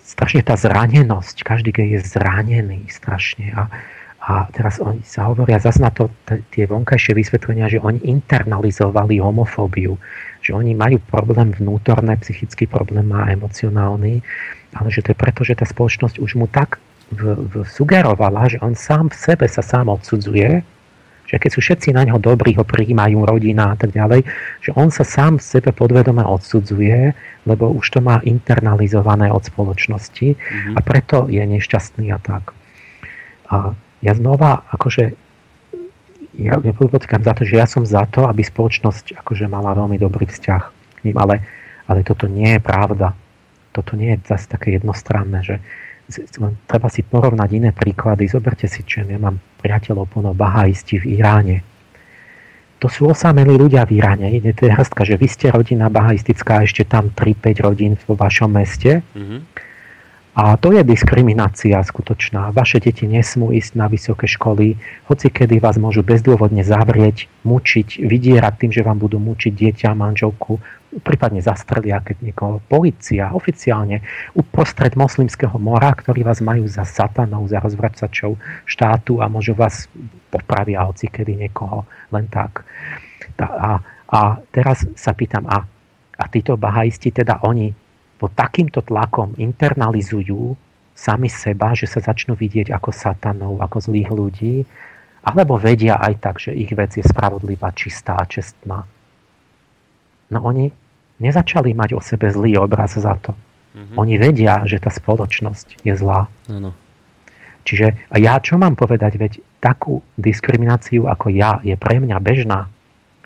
strašne tá zranenosť, každý gej je zranený strašne a, a teraz oni sa hovoria zase na to tie vonkajšie vysvetlenia, že oni internalizovali homofóbiu, že oni majú problém vnútorné, psychický problém má emocionálny, ale že to je preto, že tá spoločnosť už mu tak v, v sugerovala, že on sám v sebe sa sám odsudzuje, že keď sú všetci na ňo dobrí, ho prijímajú, rodina a tak ďalej, že on sa sám v sebe podvedome odsudzuje, lebo už to má internalizované od spoločnosti mm-hmm. a preto je nešťastný a tak. A ja znova, akože, ja, ja podotýkam za to, že ja som za to, aby spoločnosť akože mala veľmi dobrý vzťah k ním, ale, ale toto nie je pravda. Toto nie je zase také jednostranné, že treba si porovnať iné príklady. Zoberte si, čo ja mám priateľov plno bahaisti v Iráne. To sú osamelí ľudia v Iráne. Ide to je hrstka, že vy ste rodina bahaistická, ešte tam 3-5 rodín vo vašom meste. Mm-hmm a to je diskriminácia skutočná. Vaše deti nesmú ísť na vysoké školy, hoci kedy vás môžu bezdôvodne zavrieť, mučiť, vydierať tým, že vám budú mučiť dieťa, manželku, prípadne zastrelia, keď niekoho policia oficiálne uprostred moslimského mora, ktorí vás majú za satanov, za rozvracačov štátu a môžu vás popravia hoci kedy niekoho len tak. A, a teraz sa pýtam, a, a títo bahaisti, teda oni pod takýmto tlakom internalizujú sami seba, že sa začnú vidieť ako satanov, ako zlých ľudí, alebo vedia aj tak, že ich vec je spravodlivá, čistá a čestná. No oni nezačali mať o sebe zlý obraz za to. Mm-hmm. Oni vedia, že tá spoločnosť je zlá. Ano. Čiže a ja čo mám povedať, veď takú diskrimináciu ako ja je pre mňa bežná.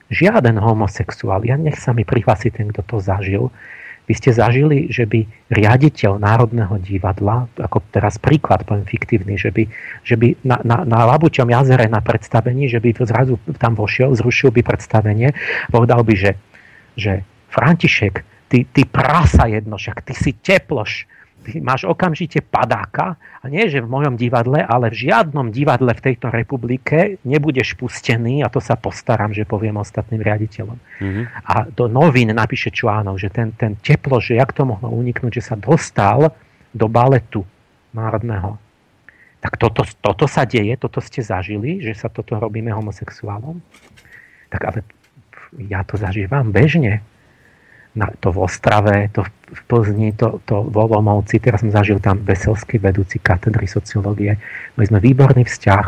Žiaden homosexuál, ja nech sa mi prihlási ten, kto to zažil, vy ste zažili, že by riaditeľ Národného divadla, ako teraz príklad, poviem fiktívny, že by, že by na, na, na Labuťom jazere na predstavení, že by zrazu tam vošiel, zrušil by predstavenie, povedal by, že, že František, ty, ty prasa jedno, však ty si teploš, ty máš okamžite padáka a nie, že v mojom divadle, ale v žiadnom divadle v tejto republike nebudeš pustený a to sa postaram, že poviem ostatným riaditeľom. Mm-hmm. A do novín napíše článok, že ten, ten teplo, že jak to mohlo uniknúť, že sa dostal do baletu národného. Tak toto, toto sa deje, toto ste zažili, že sa toto robíme homosexuálom? Tak ale ja to zažívam bežne. Na, to v Ostrave, to v Plzni, to, to v Olomovci, teraz som zažil tam Veselský vedúci katedry sociológie. Mali sme výborný vzťah,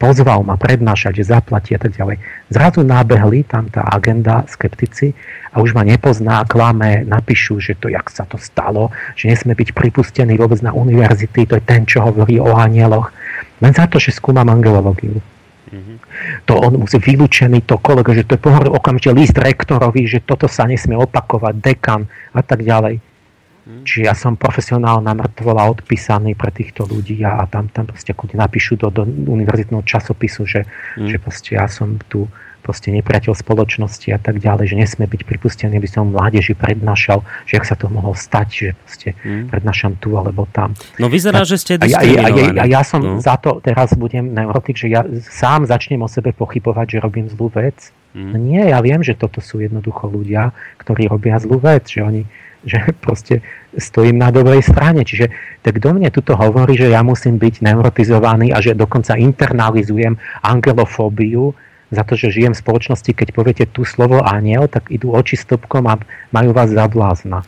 pozval ma prednášať, že zaplatí a tak ďalej. Zrazu nábehli tam tá agenda, skeptici a už ma nepozná, klame, napíšu, že to, jak sa to stalo, že nesme byť pripustení vôbec na univerzity, to je ten, čo hovorí o anieloch. Len za to, že skúmam angelológiu. Mm-hmm. To on musí vylúčený, to kolega, že to je pohor okamžite list rektorovi, že toto sa nesmie opakovať, dekan a tak ďalej. Hmm. Čiže ja som profesionálna mŕtvola odpísaný pre týchto ľudí a, a tam, tam proste kľudne napíšu do, do univerzitného časopisu, že, mm. že proste ja som tu proste nepriateľ spoločnosti a tak ďalej, že nesmie byť pripustený, aby som mládeži prednášal, že ak sa to mohol stať, že proste mm. prednášam tu alebo tam. No vyzerá, a, že ste a ja, a, ja, a ja som no. za to teraz budem neurotik, že ja sám začnem o sebe pochybovať, že robím zlú vec. Mm. No nie, ja viem, že toto sú jednoducho ľudia, ktorí robia zlú vec, že oni že proste stojím na dobrej strane. Čiže tak do mne tuto hovorí, že ja musím byť neurotizovaný a že dokonca internalizujem angelofóbiu za to, že žijem v spoločnosti, keď poviete tu slovo aniel, tak idú oči stopkom a majú vás za blázna.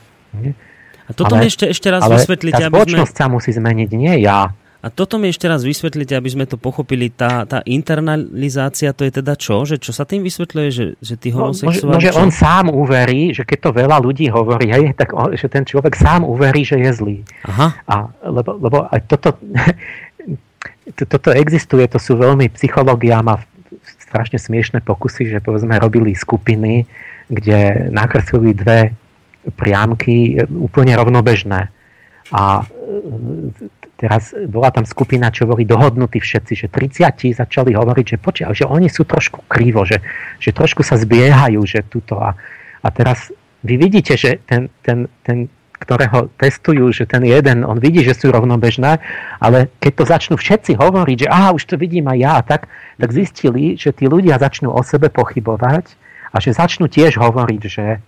A toto ale, mi ešte, ešte raz vysvetlite. Tá spoločnosť sme... sa musí zmeniť, nie ja. A toto mi ešte raz vysvetlite, aby sme to pochopili. Tá, tá internalizácia, to je teda čo? Že čo sa tým vysvetľuje, že, že tí homosexuáli... No, no, že on sám uverí, že keď to veľa ľudí hovorí, hej, tak on, že ten človek sám uverí, že je zlý. Aha. A, lebo, lebo aj toto, to, toto existuje, to sú veľmi psychológia má strašne smiešné pokusy, že povedzme robili skupiny, kde nakreslili dve priamky úplne rovnobežné. A Teraz bola tam skupina, čo boli dohodnutí všetci, že 30 začali hovoriť, že počia, že oni sú trošku krivo, že, že trošku sa zbiehajú, že tuto. A, a teraz vy vidíte, že ten, ten, ten, ktorého testujú, že ten jeden, on vidí, že sú rovnobežné, ale keď to začnú všetci hovoriť, že aha, už to vidím aj ja, tak, tak zistili, že tí ľudia začnú o sebe pochybovať a že začnú tiež hovoriť, že,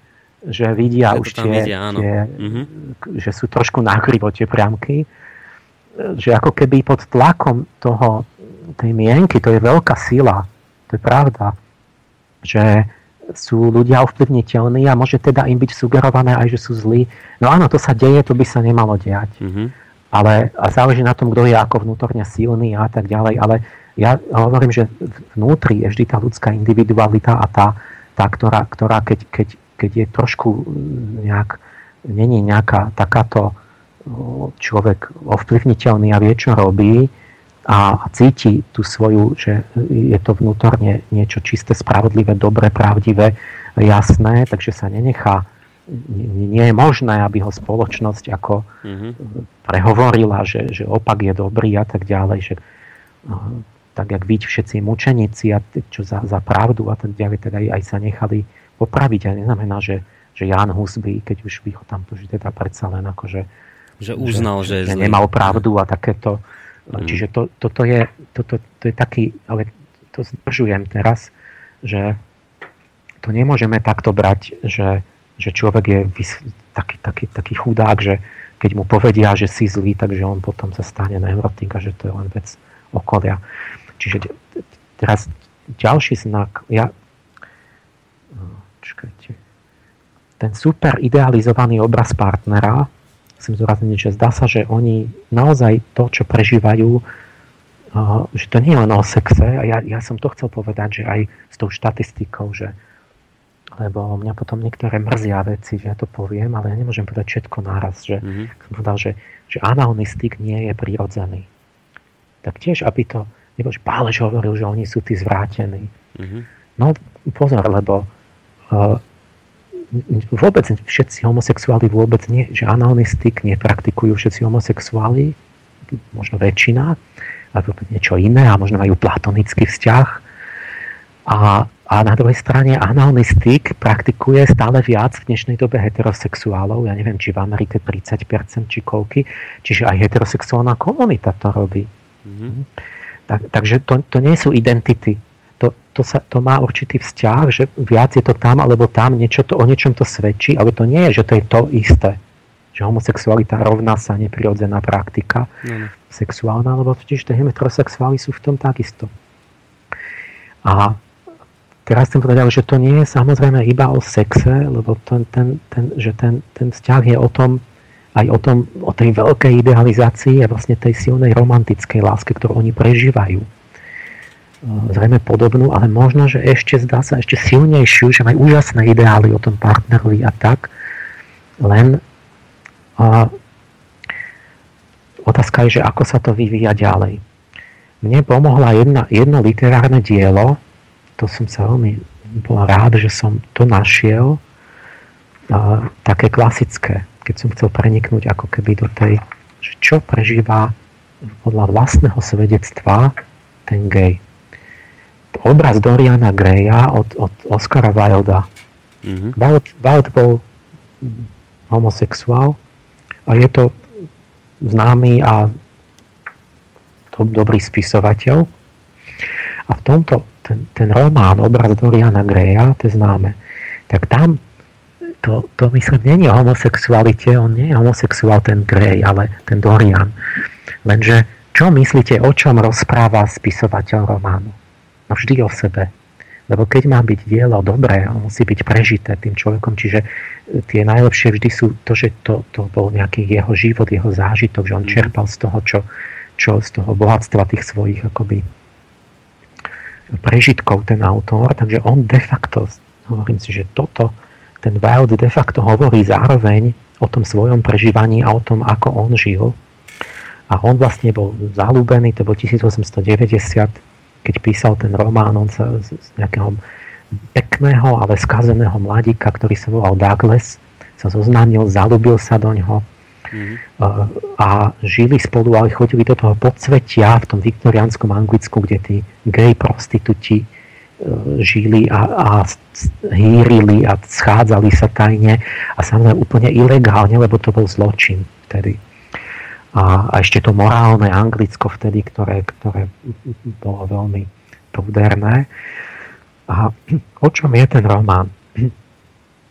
že vidia už tie, vidia, tie mm-hmm. že sú trošku nakrivo tie priamky že ako keby pod tlakom toho, tej mienky, to je veľká sila, to je pravda, že sú ľudia ovplyvniteľní a môže teda im byť sugerované aj, že sú zlí. No áno, to sa deje, to by sa nemalo diať. Mm-hmm. Ale a záleží na tom, kto je ako vnútorne silný a tak ďalej. Ale ja hovorím, že vnútri je vždy tá ľudská individualita a tá, tá ktorá, ktorá keď, keď, keď je trošku nejak, není nejaká takáto človek ovplyvniteľný a vie, čo robí a cíti tú svoju, že je to vnútorne niečo čisté, spravodlivé, dobré, pravdivé, jasné, takže sa nenechá nie je možné, aby ho spoločnosť ako mm-hmm. prehovorila, že, že opak je dobrý a tak ďalej, že tak jak byť všetci mučeníci a čo za, za pravdu a tak ďalej, tak aj, aj sa nechali popraviť. A neznamená, že, že Jan Husby, keď už by ho tam to, že teda predsa len akože že uznal, že, že, že nemal pravdu a takéto. Mm. Čiže to, toto je, toto, to je taký, ale to zdržujem teraz, že to nemôžeme takto brať, že, že človek je vys, taký, taký, taký chudák, že keď mu povedia, že si zlý, takže on potom sa stane neurotik a že to je len vec okolia. Čiže teraz ďalší znak, ja, čakajte, ten super idealizovaný obraz partnera, chcem zdôrazniť, že zdá sa, že oni naozaj to, čo prežívajú, že to nie je len o sexe, a ja, ja som to chcel povedať, že aj s tou štatistikou, že lebo mňa potom niektoré mrzia veci, že ja to poviem, ale ja nemôžem povedať všetko naraz, že mm-hmm. som povedal, že, že analonistik nie je prirodzený. Tak tiež, aby to, nebo Pálež hovoril, že oni sú tí zvrátení. Mm-hmm. No pozor, lebo uh, vôbec všetci homosexuáli vôbec nie, že análny styk nepraktikujú všetci homosexuáli, možno väčšina, alebo niečo iné a možno majú platonický vzťah. A, a na druhej strane análny styk praktikuje stále viac v dnešnej dobe heterosexuálov. Ja neviem, či v Amerike 30% či koľky. Čiže aj heterosexuálna komunita to robí. Mm-hmm. Tak, takže to, to nie sú identity to, sa, to má určitý vzťah, že viac je to tam alebo tam, niečo to, o niečom to svedčí, ale to nie je, že to je to isté. že homosexualita rovná sa neprirodzená praktika no, no. sexuálna, lebo totiž tie heterosexuáli sú v tom takisto. A teraz chcem povedať, že to nie je samozrejme iba o sexe, lebo ten, ten, ten, že ten, ten vzťah je o tom, aj o, tom, o tej veľkej idealizácii a vlastne tej silnej romantickej láske, ktorú oni prežívajú. Zrejme podobnú, ale možno, že ešte zdá sa ešte silnejšiu, že majú úžasné ideály o tom partnerovi a tak, len a, otázka je, že ako sa to vyvíja ďalej. Mne pomohla jedna, jedno literárne dielo, to som sa veľmi bol rád, že som to našiel, a, také klasické, keď som chcel preniknúť ako keby do tej, že čo prežíva podľa vlastného svedectva ten gay. Obraz Doriana Greya od, od Oscara Wilda. Mm-hmm. Wild, Wild bol homosexuál a je to známy a to dobrý spisovateľ. A v tomto, ten, ten román, obraz Doriana Greya, to je známe, tak tam to, to myslím, je o homosexualite, on nie je homosexuál ten Grey, ale ten Dorian. Lenže čo myslíte, o čom rozpráva spisovateľ románu? Vždy o sebe. Lebo keď má byť dielo dobré, musí byť prežité tým človekom, čiže tie najlepšie vždy sú to, že to, to bol nejaký jeho život, jeho zážitok, že on mhm. čerpal z toho, čo, čo z toho bohatstva tých svojich akoby prežitkov ten autor, takže on de facto, hovorím si, že toto ten Wild de facto hovorí zároveň o tom svojom prežívaní a o tom, ako on žil. A on vlastne bol zalúbený, to bol 1890, keď písal ten román, on sa z nejakého pekného, ale skazeného mladíka, ktorý sa volal Douglas, sa zoznámil, zalúbil sa do ňoho mm-hmm. a žili spolu, ale chodili do toho podsvetia v tom viktoriánskom Anglicku, kde tí gay prostitúti žili a, a hýrili a schádzali sa tajne a samozrejme úplne ilegálne, lebo to bol zločin vtedy. A, a ešte to morálne Anglicko vtedy, ktoré, ktoré bolo veľmi prúderné. A o čom je ten román?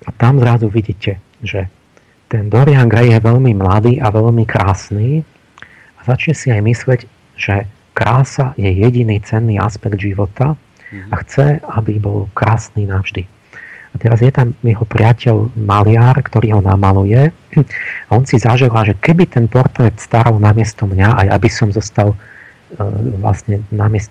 A tam zrazu vidíte, že ten Dorian Gray je veľmi mladý a veľmi krásny a začne si aj mysleť, že krása je jediný cenný aspekt života a chce, aby bol krásny navždy. A teraz je tam jeho priateľ maliar, ktorý ho namaluje a on si zaželá, že keby ten portrét staral namiesto mňa, aj aby som zostal uh, vlastne namiesto,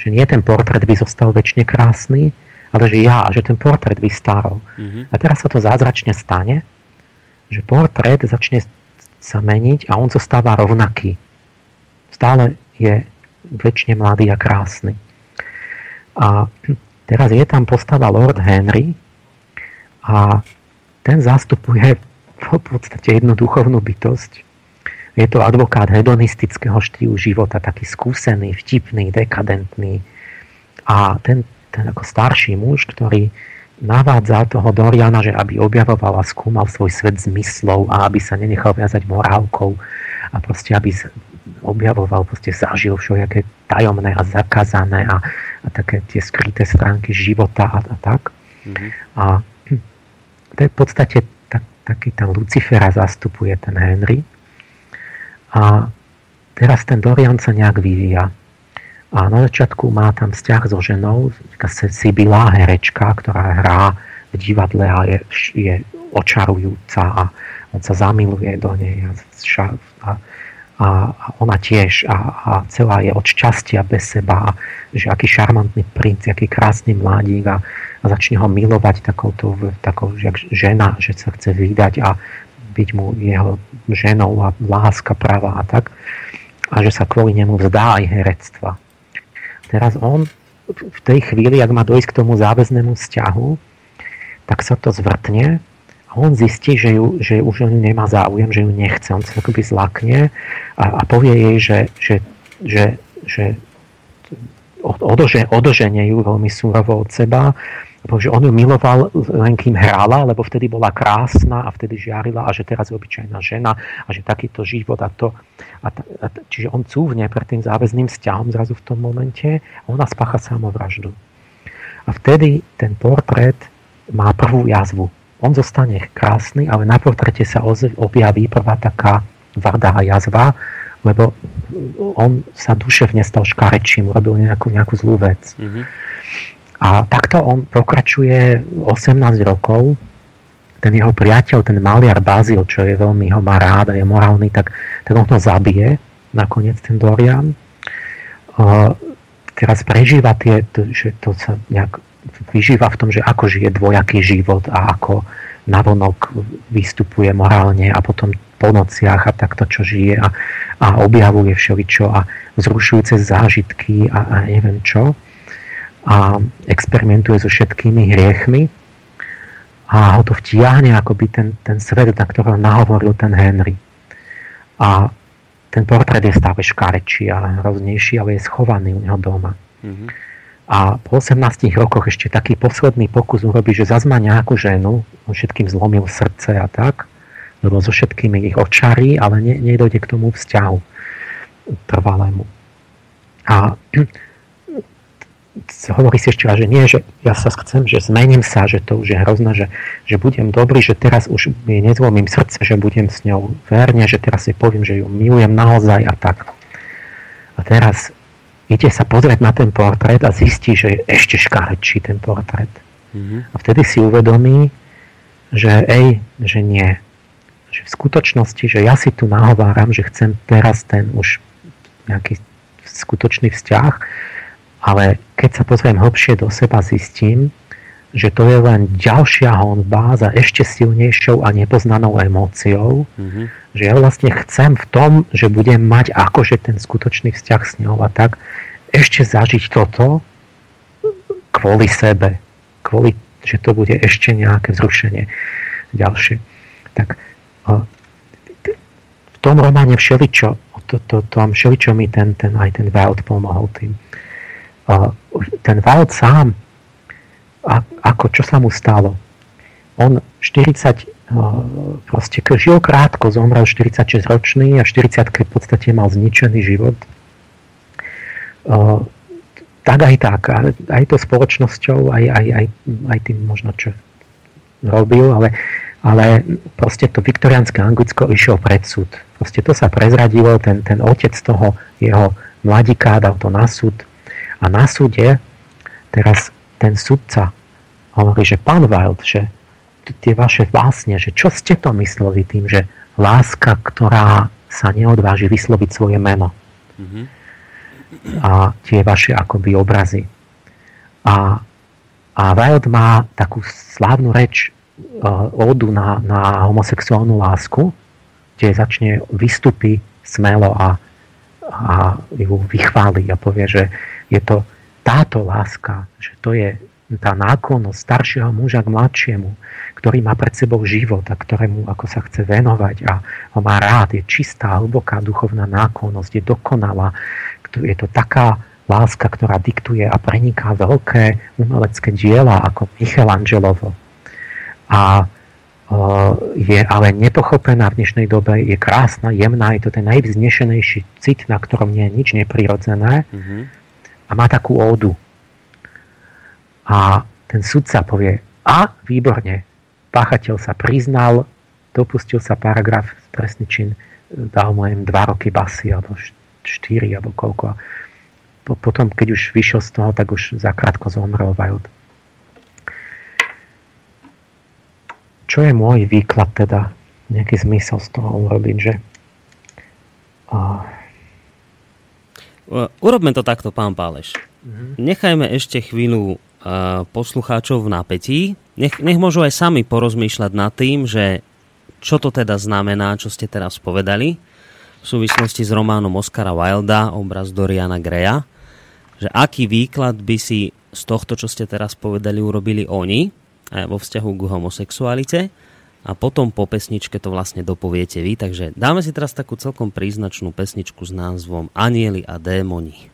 že nie ten portrét by zostal väčšine krásny, ale že ja, že ten portrét by staral. Mm-hmm. A teraz sa to zázračne stane, že portrét začne sa meniť a on zostáva rovnaký. Stále je väčšine mladý a krásny. A teraz je tam postava Lord Henry a ten zastupuje v podstate jednu duchovnú bytosť. Je to advokát hedonistického štýlu života, taký skúsený, vtipný, dekadentný. A ten, ten ako starší muž, ktorý navádza toho Doriana, že aby objavoval a skúmal svoj svet zmyslov a aby sa nenechal viazať morálkou a proste aby objavoval, proste zažil všelijaké tajomné a zakázané a, a také tie skryté stránky života a, a tak. Mm-hmm. A to je v podstate tak, taký tam Lucifera zastupuje ten Henry. A teraz ten Dorian sa nejak vyvíja. A na začiatku má tam vzťah so ženou, Sibila, herečka, ktorá hrá v divadle a je, je očarujúca a on sa zamiluje do nej a, a a ona tiež a, a celá je od šťastia bez seba, že aký šarmantný princ, aký krásny mladík a, a začne ho milovať takouto, takou, jak žena, že sa chce vydať a byť mu jeho ženou a láska práva a tak a že sa kvôli nemu vzdá aj herectva. Teraz on v tej chvíli, ak má dojsť k tomu záväznému vzťahu, tak sa to zvrtne a on zistí, že, ju, že už nemá záujem, že ju nechce. On sa akoby zlakne a, a povie jej, že, že, že, že odože, odoženie ju veľmi súrovo od seba, že on ju miloval len kým hrála, lebo vtedy bola krásna a vtedy žiarila a že teraz je obyčajná žena a že takýto život a to. A, a, čiže on cúvne pred tým záväzným vzťahom zrazu v tom momente a ona spácha samovraždu. A vtedy ten portrét má prvú jazvu on zostane krásny, ale na portrete sa objaví prvá taká vardá jazva, lebo on sa duševne stal škarečím, urobil nejakú, nejakú zlú vec. Mm-hmm. A takto on pokračuje 18 rokov. Ten jeho priateľ, ten maliar Bazil, čo je veľmi ho má rád a je morálny, tak, on ho zabije nakoniec ten Dorian. Uh, teraz prežíva tie, to, že to sa nejak vyžíva v tom, že ako žije dvojaký život a ako navonok vystupuje morálne a potom po nociach a takto, čo žije a, a objavuje všeličo a vzrušujúce zážitky a, a neviem čo a experimentuje so všetkými hriechmi a ho to vtiahne akoby ten, ten svet, na ktorého nahovoril ten Henry. A ten portrét je stále škarečí a hroznejší, ale je schovaný u neho doma. Mm-hmm. A po 18 rokoch ešte taký posledný pokus urobí, že zazma nejakú ženu, on všetkým zlomil srdce a tak, lebo so všetkými ich očarí, ale ne, nedojde k tomu vzťahu trvalému. A hovorí si ešte raz, že nie, že ja sa chcem, že zmením sa, že to už je hrozné, že, že budem dobrý, že teraz už mi nezlomím srdce, že budem s ňou verne, že teraz si poviem, že ju milujem naozaj a tak. A teraz ide sa pozrieť na ten portrét a zistí, že je ešte škarečí ten portrét. Mm-hmm. A vtedy si uvedomí, že ej, že nie. Že v skutočnosti, že ja si tu nahováram, že chcem teraz ten už nejaký skutočný vzťah, ale keď sa pozriem hlbšie do seba, zistím, že to je len ďalšia honba za ešte silnejšou a nepoznanou emóciou, mm-hmm. že ja vlastne chcem v tom, že budem mať akože ten skutočný vzťah s ňou a tak ešte zažiť toto kvôli sebe, kvôli, že to bude ešte nejaké vzrušenie ďalšie. Tak v tom románe všeličo, to, to, to, všeličo mi ten, ten, aj ten Wild pomohol tým. Ten Wild sám a, ako čo sa mu stalo. On 40 proste žil krátko, zomrel 46 ročný a 40 v podstate mal zničený život. Tak aj tak, aj to spoločnosťou, aj, aj, aj, aj tým možno čo robil, ale, ale proste to viktoriánske Anglicko išiel pred súd. Proste to sa prezradilo, ten, ten otec toho jeho mladíka dal to na súd a na súde teraz ten sudca hovorí, že pán Wild, že tie vaše básne, že čo ste to mysleli tým, že láska, ktorá sa neodváži vysloviť svoje meno. Mm-hmm. A tie vaše akoby obrazy. A, a Wild má takú slávnu reč uh, ódu na, na homosexuálnu lásku, kde začne vystupy smelo a, a ju vychváli a povie, že je to táto láska, že to je tá náklonnosť staršieho muža k mladšiemu, ktorý má pred sebou život a ktorému ako sa chce venovať a ho má rád, je čistá, hlboká duchovná náklonnosť, je dokonalá. Je to taká láska, ktorá diktuje a preniká veľké umelecké diela ako Michelangelovo. A je ale nepochopená v dnešnej dobe, je krásna, jemná, je to ten najvznešenejší cit, na ktorom nie je nič neprirodzené mm-hmm. A má takú ódu a ten sudca povie, a výborne, páchateľ sa priznal, dopustil sa paragraf, trestný čin, dal mu len 2 roky basy, alebo 4, alebo koľko. Potom, keď už vyšiel z toho, tak už zakrátko zomrel Wild. Čo je môj výklad teda? Nejaký zmysel z toho urobiť, že... Uh... Urobme to takto, pán Páleš. Uh-huh. Nechajme ešte chvíľu poslucháčov v napätí. Nech, nech môžu aj sami porozmýšľať nad tým, že čo to teda znamená, čo ste teraz povedali v súvislosti s románom Oscara Wilda, obraz Doriana Greya, že aký výklad by si z tohto, čo ste teraz povedali, urobili oni vo vzťahu k homosexualite a potom po pesničke to vlastne dopoviete vy. Takže dáme si teraz takú celkom príznačnú pesničku s názvom Anieli a démoni.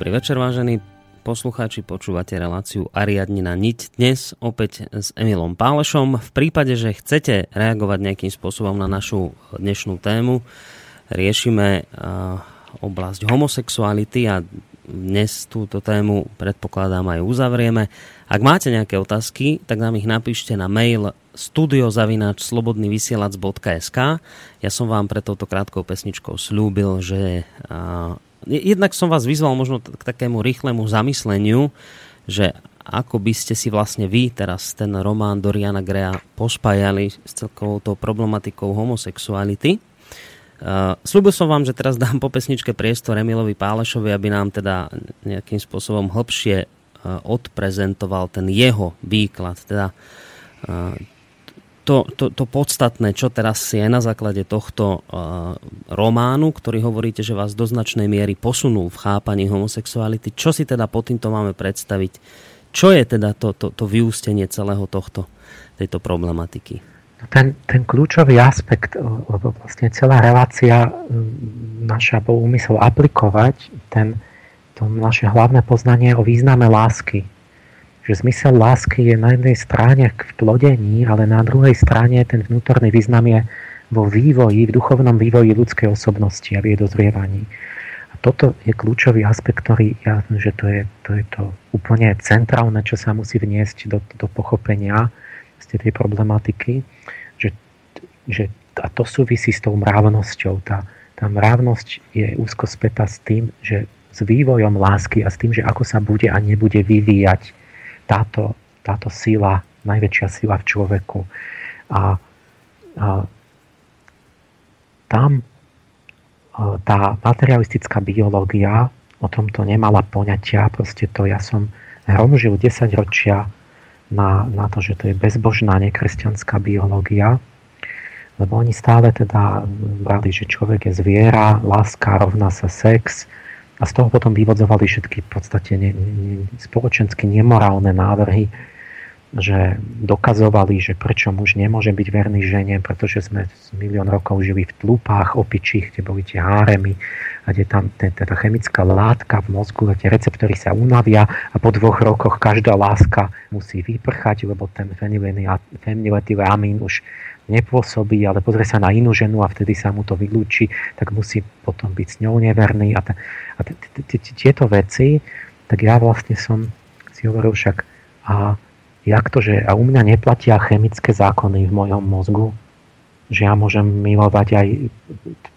Dobrý večer, vážení poslucháči, počúvate reláciu Ariadnina Niť dnes opäť s Emilom Pálešom. V prípade, že chcete reagovať nejakým spôsobom na našu dnešnú tému, riešime oblasť homosexuality a dnes túto tému predpokladám aj uzavrieme. Ak máte nejaké otázky, tak nám ich napíšte na mail studiozavináčslobodnyvysielac.sk Ja som vám pre touto krátkou pesničkou slúbil, že jednak som vás vyzval možno k takému rýchlemu zamysleniu, že ako by ste si vlastne vy teraz ten román Doriana Grea pospájali s celkovou tou problematikou homosexuality. Uh, slúbil som vám, že teraz dám po pesničke priestor Emilovi Pálešovi, aby nám teda nejakým spôsobom hlbšie uh, odprezentoval ten jeho výklad, teda uh, to, to, to podstatné, čo teraz je na základe tohto uh, románu, ktorý hovoríte, že vás do značnej miery posunul v chápaní homosexuality, čo si teda pod týmto máme predstaviť? Čo je teda to, to, to vyústenie celého tohto, tejto problematiky? Ten, ten kľúčový aspekt, lebo vlastne celá relácia naša bol úmysel aplikovať ten, to naše hlavné poznanie o význame lásky že zmysel lásky je na jednej strane v plodení, ale na druhej strane ten vnútorný význam je vo vývoji, v duchovnom vývoji ľudskej osobnosti a v jej dozrievaní. A toto je kľúčový aspekt, ktorý ja, že to je, to je to úplne centrálne, čo sa musí vniesť do, do pochopenia z tej problematiky, že, že a to súvisí s tou mravnosťou. Tá, tá mravnosť je úzko spätá s tým, že s vývojom lásky a s tým, že ako sa bude a nebude vyvíjať táto, táto sila, najväčšia sila v človeku. A, a tam tá materialistická biológia o tomto nemala poňatia, proste to ja som hromžil 10 ročia na, na to, že to je bezbožná nekresťanská biológia, lebo oni stále teda brali, že človek je zviera, láska rovná sa sex, a z toho potom vyvodzovali všetky v podstate ne, ne, spoločensky nemorálne návrhy, že dokazovali, že prečo muž nemôže byť verný žene, pretože sme milión rokov žili v tlupách opičích, kde boli tie háremy a kde tam tá chemická látka v mozgu, tie receptory sa unavia a po dvoch rokoch každá láska musí vyprchať, lebo ten feniletylamín už nepôsobí, ale pozrie sa na inú ženu a vtedy sa mu to vylúči, tak musí potom byť s ňou neverný. A, tieto veci, tak ja vlastne som si hovoril však, a jak to, že a u mňa neplatia chemické zákony v mojom mozgu, že ja môžem milovať aj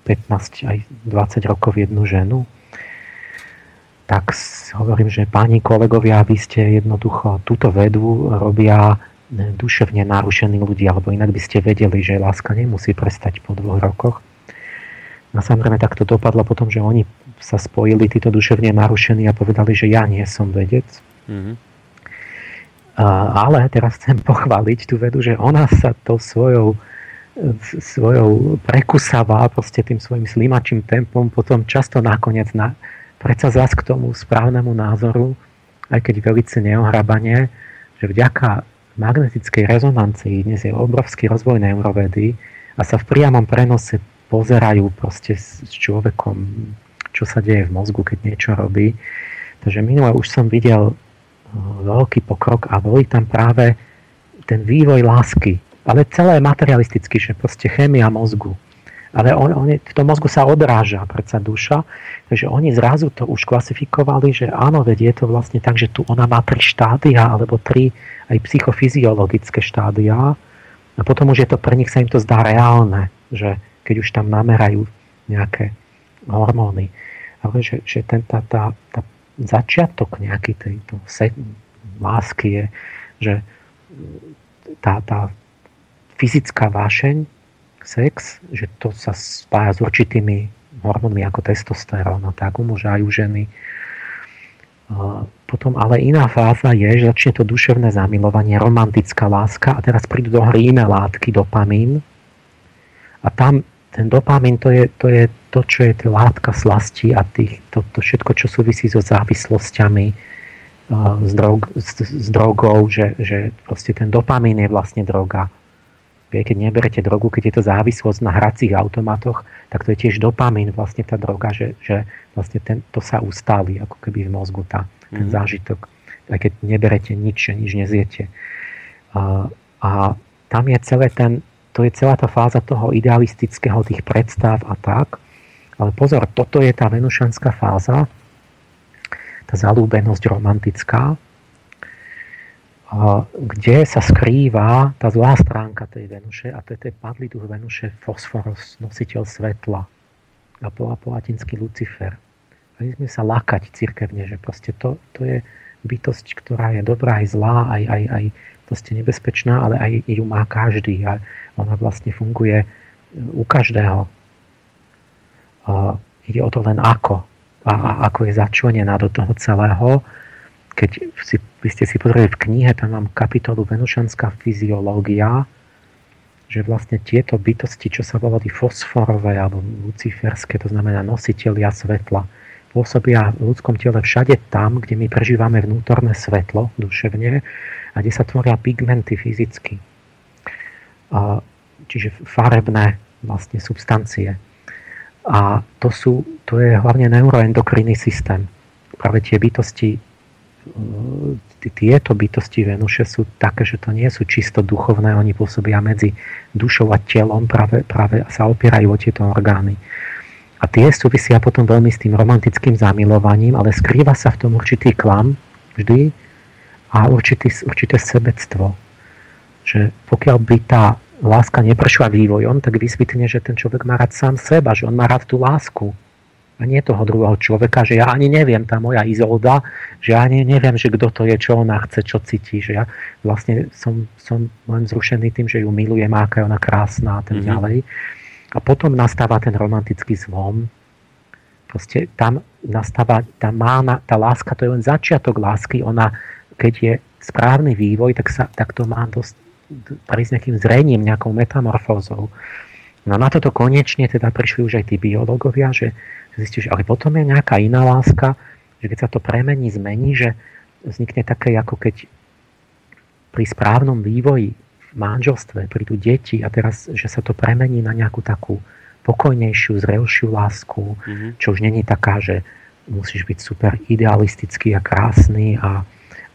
15, aj 20 rokov jednu ženu, tak hovorím, že páni kolegovia, vy ste jednoducho túto vedu robia duševne narušení ľudia, alebo inak by ste vedeli, že láska nemusí prestať po dvoch rokoch. A samozrejme tak to dopadlo potom, že oni sa spojili, títo duševne narušení a povedali, že ja nie som vedec. Mm-hmm. A, ale teraz chcem pochváliť tú vedu, že ona sa to svojou svojou prekusavá proste tým svojim slimačím tempom potom často nakoniec na, predsa zas k tomu správnemu názoru, aj keď velice neohrabanie, že vďaka magnetickej rezonancii dnes je obrovský rozvoj neurovedy a sa v priamom prenose pozerajú proste s človekom, čo sa deje v mozgu, keď niečo robí. Takže minule už som videl uh, veľký pokrok a boli tam práve ten vývoj lásky, ale celé materialisticky, že proste chémia mozgu. Ale on, on, v tom mozgu sa odráža predsa duša, takže oni zrazu to už klasifikovali, že áno, veď je to vlastne tak, že tu ona má tri štádia, alebo tri aj psychofyziologické štádia a potom už je to pre nich sa im to zdá reálne, že keď už tam namerajú nejaké hormóny. Ale že, že ten, tá, tá, tá začiatok nejaký tejto lásky je, že tá, tá fyzická vášeň sex, že to sa spája s určitými hormónmi ako testosterón, a tak u muža aj u ženy. Potom ale iná fáza je, že začne to duševné zamilovanie, romantická láska a teraz prídu do hry iné látky, dopamín. A tam ten dopamín to je to, je to čo je tá látka slasti a tých, to, to všetko, čo súvisí so závislosťami, s, drog, s, s drogou, že, že proste ten dopamín je vlastne droga keď neberete drogu, keď je to závislosť na hracích automatoch, tak to je tiež dopamín, vlastne tá droga, že, že vlastne ten, to sa ustáli ako keby v mozgu tá, ten mm. zážitok. Aj keď neberete nič, nič nezjete. A, a tam je celé ten, to je celá tá fáza toho idealistického, tých predstav a tak. Ale pozor, toto je tá venušanská fáza, tá zalúbenosť romantická, kde sa skrýva tá zlá stránka tej Venuše a to je ten padlý duch Venuše fosforos, nositeľ svetla a po, po latinsky Lucifer. A sme sa lakať cirkevne, že proste to, to je bytosť, ktorá je dobrá aj zlá, aj, aj, aj proste nebezpečná, ale aj ju má každý a ona vlastne funguje u každého. A ide o to len ako. A, a ako je začlenená do toho celého keď si, by ste si pozreli v knihe, tam mám kapitolu Venušanská fyziológia, že vlastne tieto bytosti, čo sa volali fosforové alebo luciferské, to znamená nositeľia svetla, pôsobia v ľudskom tele všade tam, kde my prežívame vnútorné svetlo duševne a kde sa tvoria pigmenty fyzicky. Čiže farebné vlastne substancie. A to, sú, to je hlavne neuroendokrinný systém. Práve tie bytosti tieto bytosti Venuše sú také, že to nie sú čisto duchovné, oni pôsobia medzi dušou a telom, práve, práve sa opierajú o tieto orgány. A tie súvisia potom veľmi s tým romantickým zamilovaním, ale skrýva sa v tom určitý klam vždy a určitý, určité sebectvo. Že pokiaľ by tá láska neprešla vývojom, tak vysvetne, že ten človek má rád sám seba, že on má rád tú lásku a nie toho druhého človeka, že ja ani neviem, tá moja Izolda, že ja ani neviem, že kto to je, čo ona chce, čo cíti, že ja vlastne som, som len zrušený tým, že ju milujem, aká je ona krásna a tak mm-hmm. ďalej. A potom nastáva ten romantický zlom. Proste tam nastáva, tá, mána, tá láska, to je len začiatok lásky, ona, keď je správny vývoj, tak, sa, tak to má dosť prísť nejakým zrením, nejakou metamorfózou. No na toto konečne teda prišli už aj tí biológovia, že zistíš, ale potom je nejaká iná láska, že keď sa to premení, zmení, že vznikne také, ako keď pri správnom vývoji v manželstve prídu deti a teraz, že sa to premení na nejakú takú pokojnejšiu, zrelšiu lásku, mm-hmm. čo už není taká, že musíš byť super idealistický a krásny a,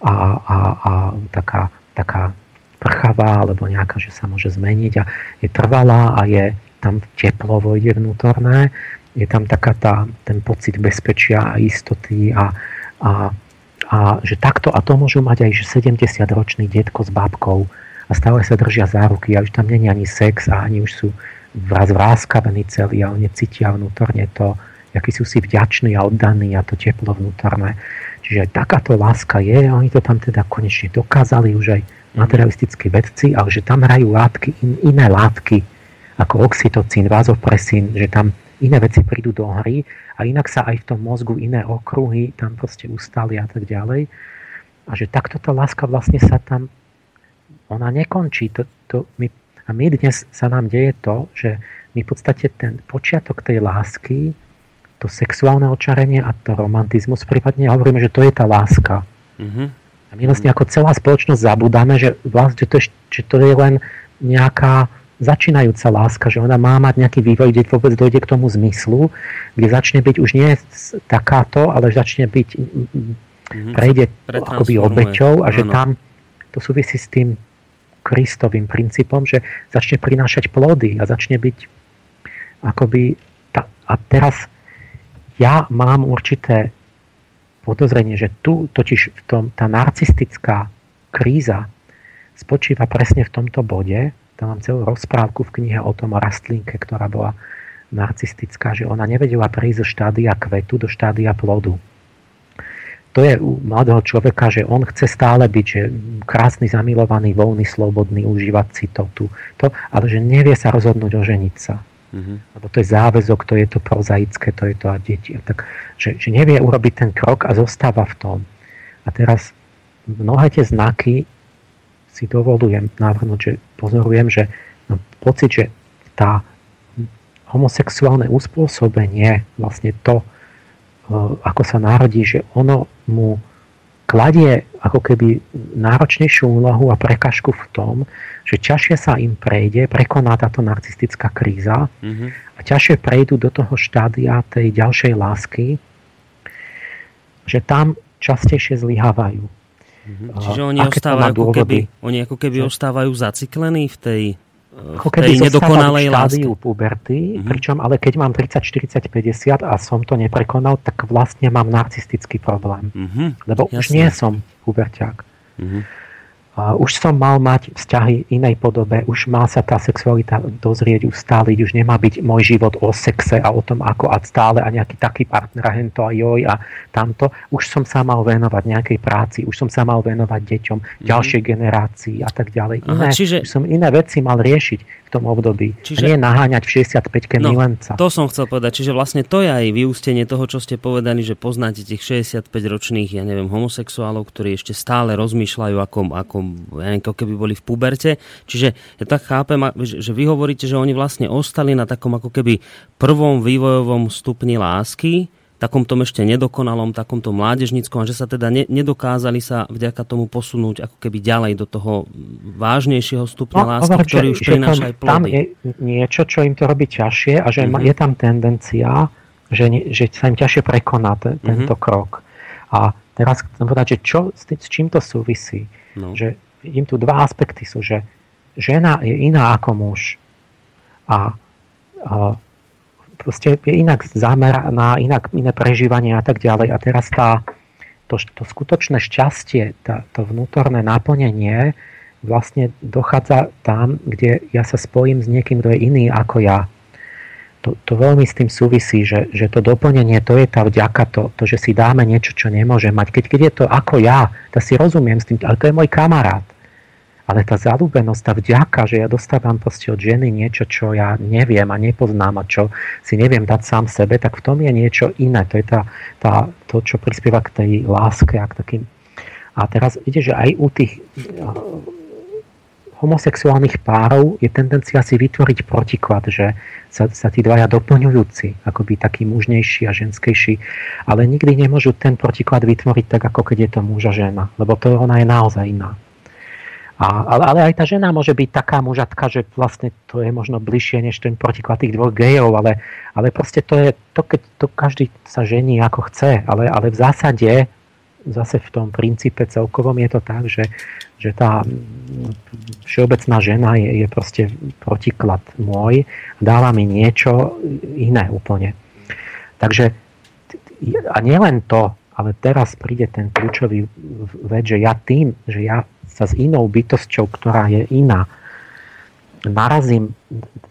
a, a, a taká, taká prchavá alebo nejaká, že sa môže zmeniť a je trvalá a je tam teplo vojde vnútorné je tam taká tá, ten pocit bezpečia a istoty a, a, a že takto, a to môžu mať aj že 70-ročný detko s bábkou a stále sa držia za ruky a už tam není ani sex a ani už sú vraz vráskavení celí a oni cítia vnútorne to, aký sú si vďační a oddaní a to teplo vnútorné. Čiže aj takáto láska je oni to tam teda konečne dokázali už aj materialistickí vedci, ale že tam hrajú látky, in, iné látky, ako oxytocín, vazopresín, že tam iné veci prídu do hry a inak sa aj v tom mozgu iné okruhy tam proste ustali a tak ďalej. A že takto tá láska vlastne sa tam, ona nekončí. To, to my, a my dnes sa nám deje to, že my v podstate ten počiatok tej lásky, to sexuálne očarenie a to romantizmus, prípadne hovoríme, že to je tá láska. Mm-hmm. A my vlastne ako celá spoločnosť zabudáme, že, vlastne, že, to je, že to je len nejaká začínajúca láska, že ona má mať nejaký vývoj, kde vôbec dojde k tomu zmyslu, kde začne byť už nie takáto, ale začne byť, mm-hmm. prejde akoby obeťou a že ano. tam to súvisí s tým Kristovým princípom, že začne prinášať plody a začne byť akoby ta, a teraz ja mám určité podozrenie, že tu totiž v tom, tá narcistická kríza spočíva presne v tomto bode, tam mám celú rozprávku v knihe o tom rastlinke, ktorá bola narcistická, že ona nevedela prejsť zo štádia kvetu do štádia plodu. To je u mladého človeka, že on chce stále byť že krásny, zamilovaný, voľný, slobodný, užívať si to tu, to, ale že nevie sa rozhodnúť oženiť sa. Mm-hmm. Lebo to je záväzok, to je to prozaické, to je to a deti. A tak, že, že nevie urobiť ten krok a zostáva v tom. A teraz mnohé tie znaky si dovolujem navrhnúť, že pozorujem, že mám pocit, že tá homosexuálne uspôsobenie, vlastne to, e, ako sa narodí, že ono mu kladie ako keby náročnejšiu úlohu a prekažku v tom, že ťažšie sa im prejde, prekoná táto narcistická kríza mm-hmm. a ťažšie prejdú do toho štádia tej ďalšej lásky, že tam častejšie zlyhávajú. Mm-hmm. Čiže oni, ostávajú ako keby, oni ako keby ostávajú zaciklení v tej ako keby nedokonalej lásky. puberty, mm-hmm. pričom ale keď mám 30, 40, 50 a som to neprekonal, tak vlastne mám narcistický problém. Mm-hmm. Lebo Jasne. už nie som puberťák. Mm-hmm už som mal mať vzťahy inej podobe, už má sa tá sexualita dozrieť, ustáliť, už nemá byť môj život o sexe a o tom, ako a stále a nejaký taký partner a hento a joj a tamto. Už som sa mal venovať nejakej práci, už som sa mal venovať deťom, mm-hmm. ďalšej generácii a tak ďalej. Iné, Aha, čiže... Už som iné veci mal riešiť v tom období. Čiže... A nie naháňať v 65-ke no, milenca. To som chcel povedať. Čiže vlastne to je aj vyústenie toho, čo ste povedali, že poznáte tých 65-ročných, ja neviem, homosexuálov, ktorí ešte stále rozmýšľajú, ako, ako, ja neviem, keby boli v puberte. Čiže ja tak chápem, že vy hovoríte, že oni vlastne ostali na takom ako keby prvom vývojovom stupni lásky, takomto ešte nedokonalom, takomto mládežnickom a že sa teda ne, nedokázali sa vďaka tomu posunúť ako keby ďalej do toho vážnejšieho stupňa no, lásky, ktorý už prináša aj plody. Tam je niečo, čo im to robí ťažšie a že mm-hmm. je tam tendencia, že, že sa im ťažšie prekoná ten, mm-hmm. tento krok. A teraz chcem povedať, že čo, s, tým, s čím to súvisí. No. Že vidím tu dva aspekty sú, že žena je iná ako muž. A, a proste je inak zameraná, inak iné prežívanie a tak ďalej. A teraz tá, to, to skutočné šťastie, tá, to vnútorné naplnenie vlastne dochádza tam, kde ja sa spojím s niekým, kto je iný ako ja. To, to veľmi s tým súvisí, že, že to doplnenie, to je tá vďaka, to, to, že si dáme niečo, čo nemôže mať. Keď, keď je to ako ja, tak si rozumiem s tým, ale to je môj kamarát ale tá zalúbenosť, tá vďaka, že ja dostávam proste od ženy niečo, čo ja neviem a nepoznám a čo si neviem dať sám sebe, tak v tom je niečo iné. To je tá, tá, to, čo prispieva k tej láske a k takým... A teraz ide, že aj u tých homosexuálnych párov je tendencia si vytvoriť protiklad, že sa, sa tí dvaja doplňujúci, akoby taký mužnejší a ženskejší, ale nikdy nemôžu ten protiklad vytvoriť tak, ako keď je to muž a žena, lebo to ona je naozaj iná. A, ale, ale aj tá žena môže byť taká mužatka, že vlastne to je možno bližšie než ten protiklad tých dvoch gejov, ale, ale proste to je to, keď to každý sa žení ako chce, ale, ale v zásade zase v tom princípe celkovom je to tak, že, že tá všeobecná žena je, je proste protiklad môj, dáva mi niečo iné úplne. Takže a nielen to, ale teraz príde ten kľúčový vec, že ja tým, že ja sa s inou bytosťou, ktorá je iná, narazím,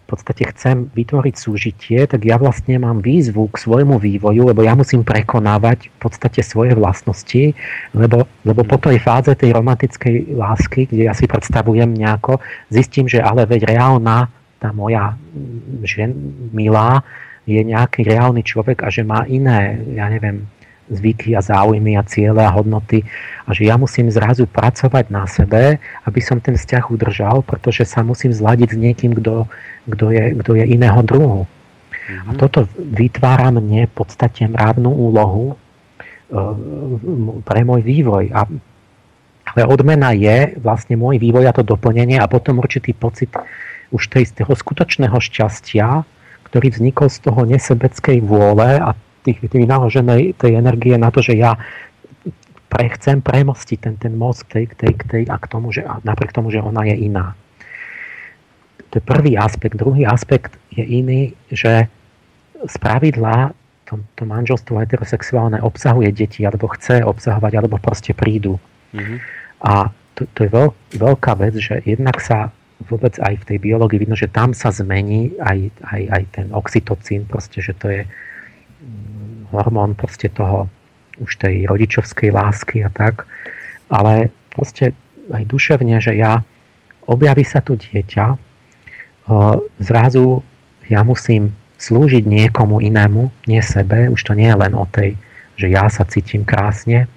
podstate chcem vytvoriť súžitie, tak ja vlastne mám výzvu k svojmu vývoju, lebo ja musím prekonávať v podstate svoje vlastnosti, lebo, lebo po tej fáze tej romantickej lásky, kde ja si predstavujem nejako, zistím, že ale veď reálna, tá moja žen, milá, je nejaký reálny človek a že má iné, ja neviem, zvyky a záujmy a ciele a hodnoty a že ja musím zrazu pracovať na sebe, aby som ten vzťah udržal, pretože sa musím zladiť s niekým, kto, kto, je, kto je iného druhu. Mm-hmm. A mhm. toto vytvára mne v podstate mravnú úlohu e, pre môj vývoj. A, ale odmena je vlastne môj vývoj a to doplnenie a potom určitý pocit už tej, z toho skutočného šťastia, ktorý vznikol z toho nesebeckej vôle a tých, tých vynaloženej tej energie na to, že ja pre, chcem premostiť ten, ten mozg tej, tej, tej a k tomu, že napriek tomu, že ona je iná. To je prvý aspekt. Druhý aspekt je iný, že z pravidla to, to manželstvo heterosexuálne obsahuje deti, alebo chce obsahovať, alebo proste prídu. Mm-hmm. A to, to je veľ, veľká vec, že jednak sa vôbec aj v tej biológii vidno, že tam sa zmení aj, aj, aj ten oxytocín, proste, že to je hormón proste toho už tej rodičovskej lásky a tak, ale proste aj duševne, že ja objaví sa tu dieťa, zrazu ja musím slúžiť niekomu inému, nie sebe, už to nie je len o tej, že ja sa cítim krásne,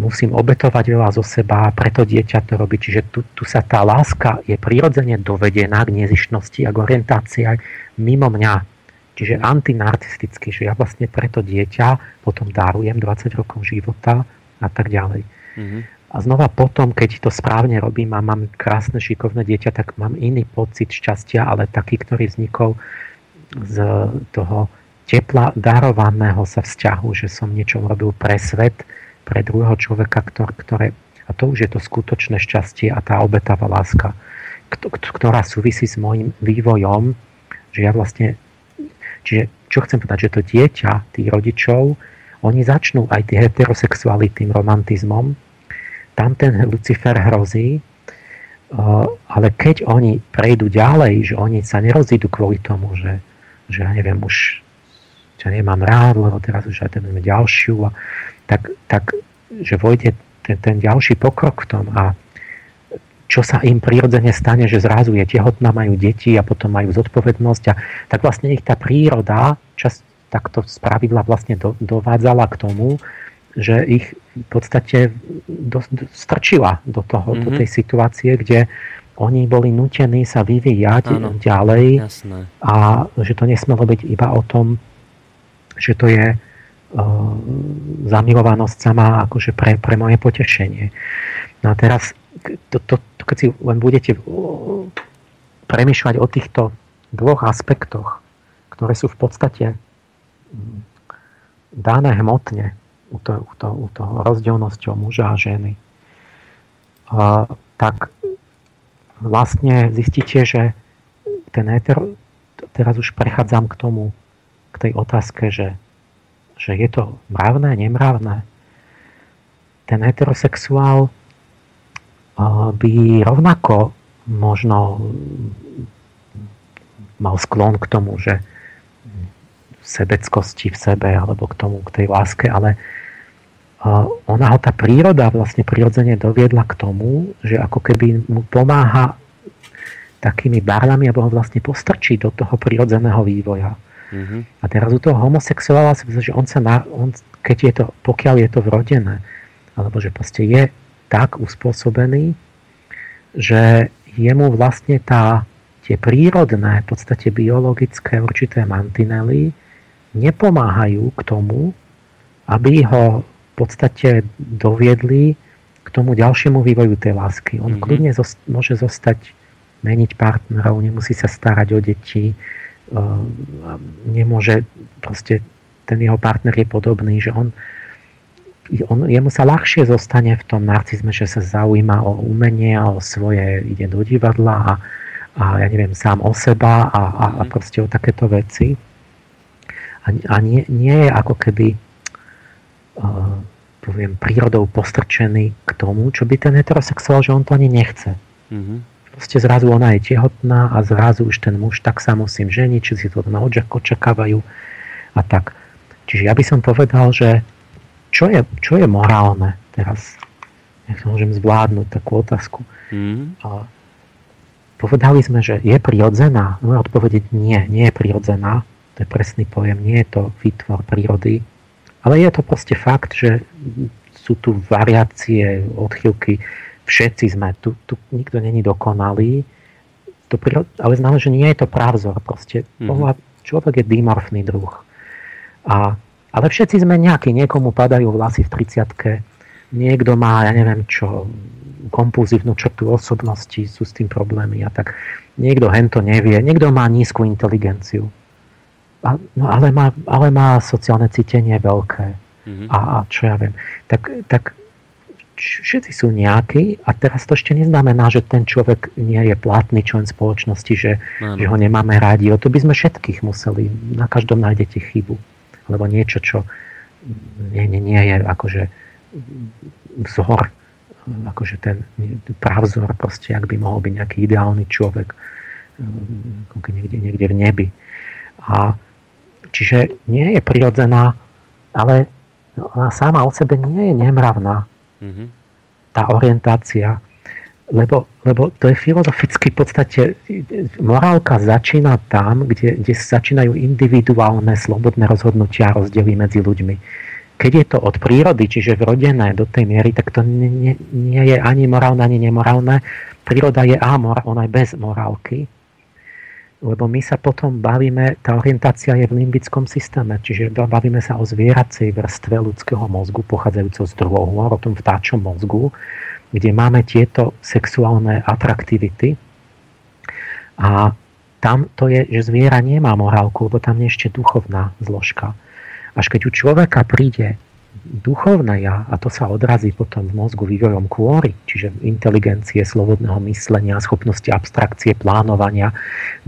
musím obetovať veľa zo seba, preto dieťa to robí. Čiže tu, tu sa tá láska je prirodzene dovedená k nezišnosti a k orientácii aj mimo mňa. Čiže antinarcistický, že ja vlastne preto dieťa potom darujem 20 rokov života a tak ďalej. Mm-hmm. A znova potom, keď to správne robím a mám krásne, šikovné dieťa, tak mám iný pocit šťastia, ale taký, ktorý vznikol z toho tepla darovaného sa vzťahu, že som niečo robil pre svet, pre druhého človeka, ktoré, a to už je to skutočné šťastie a tá obetavá láska, ktorá súvisí s môjim vývojom, že ja vlastne, čiže čo chcem povedať, že to dieťa, tých rodičov, oni začnú aj tie heterosexuály tým romantizmom, tam ten Lucifer hrozí, eh, ale keď oni prejdú ďalej, že oni sa nerozídu kvôli tomu, že, že ja neviem, už ťa nemám rád, lebo teraz už aj ten ďalšiu, a tak, tak že vojde ten, ten ďalší pokrok v tom a čo sa im prirodzene stane, že zrazu je tehotná, majú deti a potom majú zodpovednosť a tak vlastne ich tá príroda čas takto spravidla vlastne do, dovádzala k tomu, že ich v podstate do, do, strčila do, toho, mm-hmm. do mhm. tej situácie, kde oni boli nutení sa vyvíjať Áno, ďalej jasné. a že to nesmelo byť iba o tom, že to je zamilovanosť sama akože pre, pre moje potešenie. No a teraz, to, to, keď si len budete premýšľať o týchto dvoch aspektoch, ktoré sú v podstate mm, dané hmotne u, to, u, to, u toho rozdielnosťou muža a ženy, a, tak vlastne zistíte, že ten éter, teraz už prechádzam k tomu, k tej otázke, že že je to mravné, nemravné. Ten heterosexuál by rovnako možno mal sklon k tomu, že sebeckosti v sebe alebo k tomu, k tej láske, ale ona ho tá príroda vlastne prirodzene doviedla k tomu, že ako keby mu pomáha takými barlami, alebo ho vlastne postrčí do toho prirodzeného vývoja. Mm-hmm. A teraz u toho homosexuála si myslím, že on sa na, on, keď je to, pokiaľ je to vrodené, alebo že proste je tak uspôsobený, že jemu vlastne tá, tie prírodné, v podstate biologické určité mantinely nepomáhajú k tomu, aby ho v podstate doviedli k tomu ďalšiemu vývoju tej lásky. On mm-hmm. kľudne zost- môže zostať, meniť partnerov, nemusí sa starať o deti, nemôže, proste ten jeho partner je podobný, že on, on, jemu sa ľahšie zostane v tom narcizme, že sa zaujíma o umenie a o svoje, ide do divadla a, a ja neviem, sám o seba a, a, a proste o takéto veci. A, a nie, nie je ako keby uh, poviem, prírodou postrčený k tomu, čo by ten heterosexuál, že on to ani nechce. Mm-hmm proste zrazu ona je tehotná a zrazu už ten muž, tak sa musím ženiť, či si to na očakávajú a tak. Čiže ja by som povedal, že čo je, čo je morálne teraz? Nech môžem zvládnuť takú otázku. Mm. A povedali sme, že je prirodzená. Moja odpovedť nie, nie je prirodzená. To je presný pojem, nie je to výtvor prírody. Ale je to proste fakt, že sú tu variácie, odchylky všetci sme, tu, tu nikto není dokonalý, to, ale znamená, že nie je to právzor. Proste mm-hmm. človek je dimorfný druh. A, ale všetci sme nejakí, niekomu padajú vlasy v 30 niekto má, ja neviem čo, kompulzívnu črtu osobnosti, sú s tým problémy a tak. Niekto hento nevie, niekto má nízku inteligenciu. A, no ale, má, ale má sociálne cítenie veľké. Mm-hmm. A, a čo ja viem. Tak, tak všetci sú nejakí a teraz to ešte neznamená, že ten človek nie je platný člen spoločnosti, že, že ho nemáme rádi. O to by sme všetkých museli. Na každom nájdete chybu. Alebo niečo, čo nie, nie, nie je akože vzor, akože ten pravzor proste, ak by mohol byť nejaký ideálny človek niekde, niekde v nebi. A čiže nie je prirodzená, ale ona sama o sebe nie je nemravná Mm-hmm. Tá orientácia. Lebo, lebo to je filozoficky v podstate, morálka začína tam, kde, kde začínajú individuálne slobodné rozhodnutia a rozdiely medzi ľuďmi. Keď je to od prírody, čiže vrodené do tej miery, tak to nie, nie, je ani morálne, ani nemorálne. Príroda je amor, ona je bez morálky. lebo my sa potom bavíme, tá orientácia je v limbickom systéme, čiže bavíme sa o zvieracej vrstve ľudského mozgu, pochádzajúceho z druhého, o tom vtáčom mozgu, kde máme tieto sexuálne atraktivity. A tam to je, že zviera nemá morálku, lebo tam je ešte duchovná zložka. Až keď u človeka príde duchovné ja, a to sa odrazí potom v mozgu vývojom kôry, čiže inteligencie, slobodného myslenia, schopnosti abstrakcie, plánovania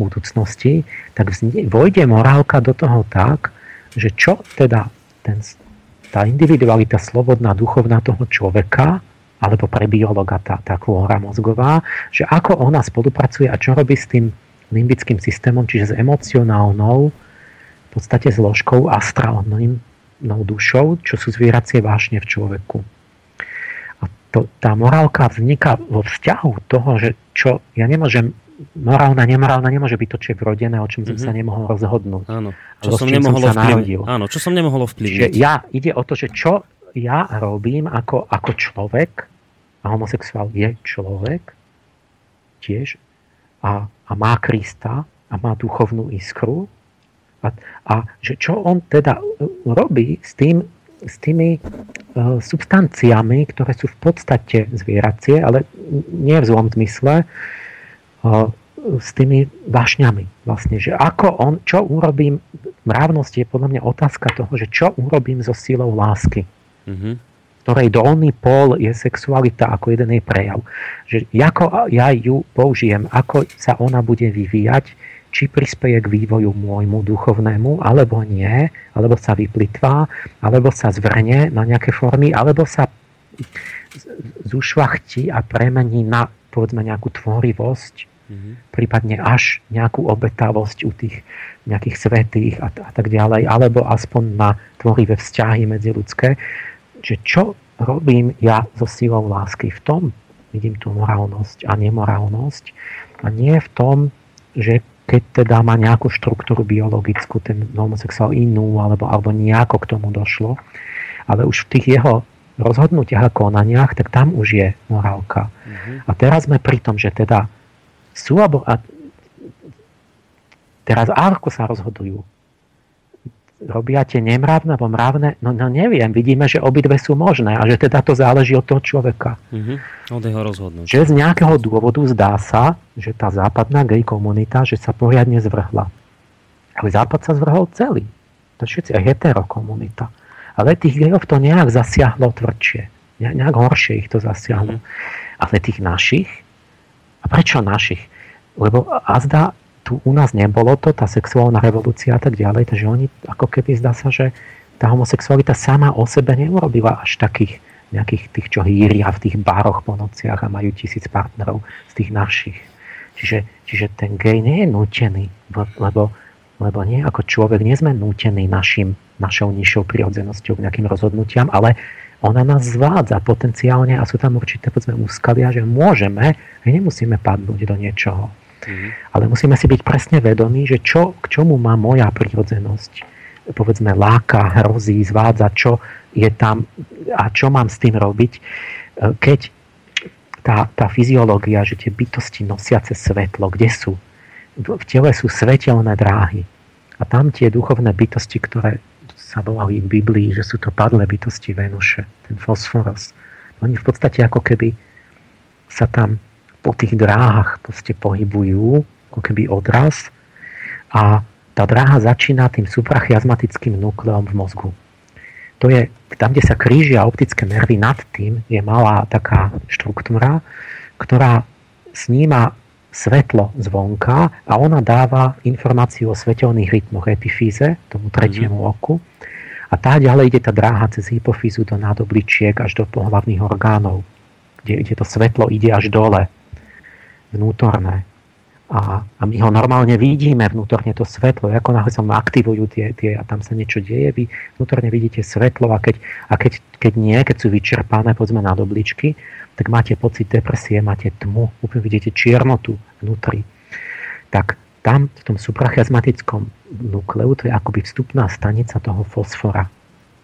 budúcnosti, tak vojde morálka do toho tak, že čo teda ten, tá individualita slobodná, duchovná toho človeka, alebo pre biologa tá, tá kôra mozgová, že ako ona spolupracuje a čo robí s tým limbickým systémom, čiže s emocionálnou v podstate zložkou astrálnym dušou, čo sú zvieracie vášne v človeku. A to, tá morálka vzniká vo vzťahu toho, že čo ja nemôžem morálna, nemorálna nemôže byť to, čo je vrodené, o čom som mm-hmm. sa nemohol rozhodnúť. Áno, čo som, nemohol som ovplyvniť. Áno, čo som nemohol ovplyvniť. ja, ide o to, že čo ja robím ako, ako človek, a homosexuál je človek tiež, a, a má Krista, a má duchovnú iskru, a, a že čo on teda e, robí s, tým, s tými uh, substanciami, ktoré sú v podstate zvieracie, ale nie v zlom zmysle, uh, s tými vášňami. Vlastne, že ako on, čo urobím, mravnosť je podľa mňa otázka toho, že čo urobím so silou lásky. Mm-hmm ktorej dolný pól je sexualita ako jeden jej prejav. Že ako ja ju použijem, ako sa ona bude vyvíjať, či prispieje k vývoju môjmu duchovnému, alebo nie, alebo sa vyplitvá, alebo sa zvrne na nejaké formy, alebo sa zušlachtí a premení na povedzme nejakú tvorivosť, mm-hmm. prípadne až nejakú obetavosť u tých nejakých svetých a, a tak ďalej, alebo aspoň na tvorivé vzťahy medziludské. Že čo robím ja so silou lásky? V tom vidím tú morálnosť a nemorálnosť a nie v tom, že keď teda má nejakú štruktúru biologickú, ten homosexuál inú, alebo, alebo nejako k tomu došlo, ale už v tých jeho rozhodnutiach a konaniach, tak tam už je morálka. Mm-hmm. A teraz sme pri tom, že teda sú, alebo, a teraz ako sa rozhodujú? Robia tie nemravné alebo mravné? No, no neviem, vidíme, že obidve sú možné a že teda to záleží od toho človeka. Mm-hmm. Od jeho rozhodnutia. Že z nejakého dôvodu zdá sa, že tá západná gay komunita, že sa poriadne zvrhla. Ale západ sa zvrhol celý. To všetci aj hetero komunita. Ale tých gejov to nejak zasiahlo tvrdšie. Nejak horšie ich to zasiahlo. Mm-hmm. Ale tých našich, a prečo našich? Lebo azda tu u nás nebolo to, tá sexuálna revolúcia a tak ďalej, takže oni ako keby zdá sa, že tá homosexualita sama o sebe neurobila až takých nejakých tých, čo hýria v tých baroch po nociach a majú tisíc partnerov z tých našich. Čiže, čiže ten gej nie je nútený, lebo, lebo nie ako človek nie sme nútení našim, našou nižšou prirodzenosťou k nejakým rozhodnutiam, ale ona nás zvádza potenciálne a sú tam určité povedzme, úskalia, že môžeme, nemusíme padnúť do niečoho. Mm. Ale musíme si byť presne vedomí, že čo, k čomu má moja prírodzenosť. Povedzme, láka, hrozí, zvádza, čo je tam a čo mám s tým robiť, e, keď tá, tá fyziológia, že tie bytosti nosiace svetlo, kde sú? V tele sú svetelné dráhy. A tam tie duchovné bytosti, ktoré sa volali v Biblii, že sú to padlé bytosti Venuše, ten fosforos. Oni v podstate ako keby sa tam po tých dráhach proste pohybujú, ako keby odraz a tá dráha začína tým suprachiasmatickým nukleom v mozgu. To je, tam, kde sa krížia optické nervy nad tým, je malá taká štruktúra, ktorá sníma svetlo zvonka a ona dáva informáciu o svetelných rytmoch epifíze, tomu tretiemu mm-hmm. oku. A tá ďalej ide tá dráha cez hypofízu do nádobličiek až do pohlavných orgánov, kde, kde to svetlo ide až dole vnútorné. A, a my ho normálne vidíme vnútorne to svetlo, ako náhle sa aktivujú tie, tie a tam sa niečo deje, vy vnútorne vidíte svetlo a keď, a keď, keď nie, keď sú vyčerpané povedzme na dobličky, tak máte pocit depresie, máte tmu, úplne vidíte čiernotu vnútri. Tak tam v tom suprachiasmatickom nukleu to je akoby vstupná stanica toho fosfora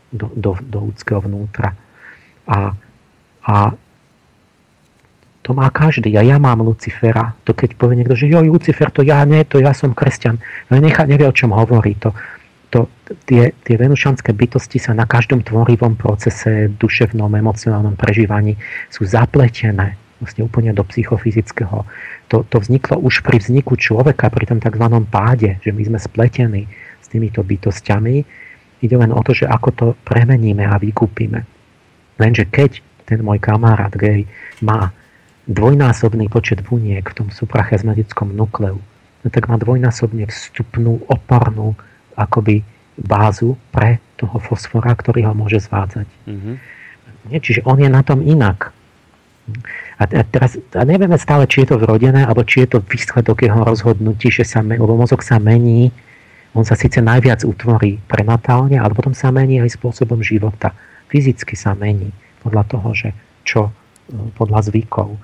do, do, do ľudského vnútra. A, a to má každý. A ja mám Lucifera. To keď povie niekto, že jo, Lucifer, to ja nie, to ja som kresťan. No nechá, nevie, o čom hovorí. To, to, tie, tie venušanské bytosti sa na každom tvorivom procese, duševnom, emocionálnom prežívaní sú zapletené vlastne úplne do psychofyzického. To, to vzniklo už pri vzniku človeka, pri tom tzv. páde, že my sme spletení s týmito bytostiami. Ide len o to, že ako to premeníme a vykúpime. Lenže keď ten môj kamarát gay má dvojnásobný počet buniek v tom suprachezmatickom nukleu, no tak má dvojnásobne vstupnú, opornú akoby bázu pre toho fosfora, ktorý ho môže zvádzať. Mm-hmm. Čiže on je na tom inak. A, teraz a nevieme stále, či je to vrodené, alebo či je to výsledok jeho rozhodnutí, že sa, lebo mozog sa mení, on sa síce najviac utvorí prenatálne, ale potom sa mení aj spôsobom života. Fyzicky sa mení podľa toho, že čo podľa zvykov.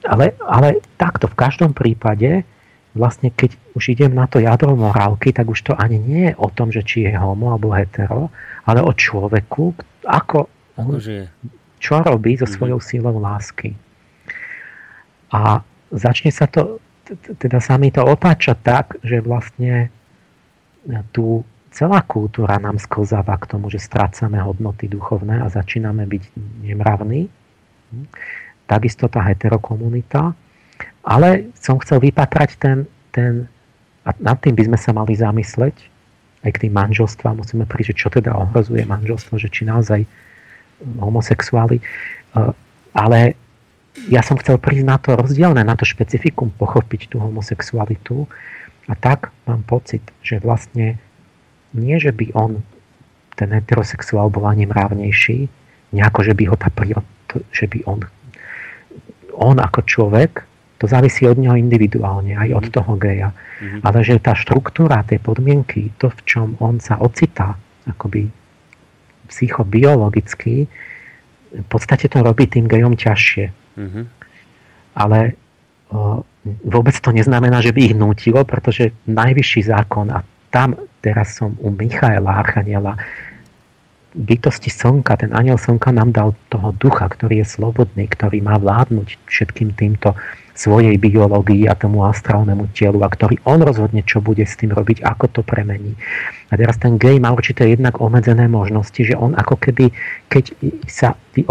Ale, ale takto v každom prípade vlastne keď už idem na to jadro morálky, tak už to ani nie je o tom, že či je homo alebo hetero, ale o človeku, ako, ako žije čo robí so mhm. svojou sílou lásky. A začne sa to, teda sa mi to otáča tak, že vlastne tu celá kultúra nám sklzáva k tomu, že strácame hodnoty duchovné a začíname byť nemravní. Takisto tá heterokomunita. Ale som chcel vypatrať ten, ten a nad tým by sme sa mali zamysleť, aj k tým manželstvám musíme prísť, čo teda ohrozuje manželstvo, že či naozaj homosexuáli. E, ale ja som chcel prísť na to rozdielne, na to špecifikum, pochopiť tú homosexualitu. A tak mám pocit, že vlastne nie, že by on, ten heterosexuál, bol ani mravnejší, nejako, že by ho tá príroda, že by on, on ako človek, to závisí od neho individuálne, aj od mhm. toho geja. Mm-hmm. Ale že tá štruktúra, tie podmienky, to, v čom on sa ocitá, akoby psychobiologicky v podstate to robí tým gejom ťažšie. Mm-hmm. Ale o, vôbec to neznamená, že by ich nutilo, pretože najvyšší zákon, a tam teraz som u Michaela Archaniela, bytosti slnka, ten aniel slnka nám dal toho ducha, ktorý je slobodný, ktorý má vládnuť všetkým týmto svojej biológii a tomu astrálnemu telu a ktorý on rozhodne, čo bude s tým robiť, ako to premení. A teraz ten gej má určité jednak obmedzené možnosti, že on ako keby, keď sa vy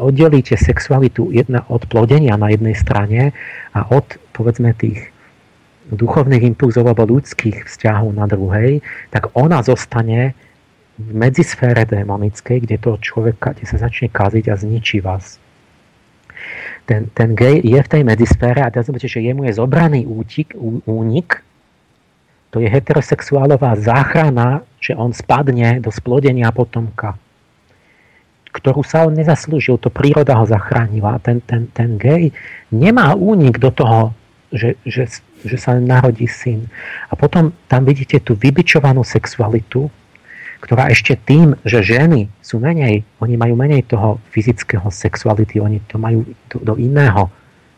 oddelíte sexualitu jedna od plodenia na jednej strane a od, povedzme, tých duchovných impulzov alebo ľudských vzťahov na druhej, tak ona zostane v medzisfére démonickej, kde toho človeka, kde sa začne kaziť a zničí vás. Ten, ten gej je v tej medzisfére a teraz zoberte, že jemu je zobraný útik, únik, to je heterosexuálová záchrana, že on spadne do splodenia potomka, ktorú sa on nezaslúžil, to príroda ho zachránila. Ten, ten, ten gej nemá únik do toho, že, že, že sa narodí syn. A potom tam vidíte tú vybičovanú sexualitu, ktorá ešte tým, že ženy sú menej, oni majú menej toho fyzického sexuality, oni to majú do, do iného.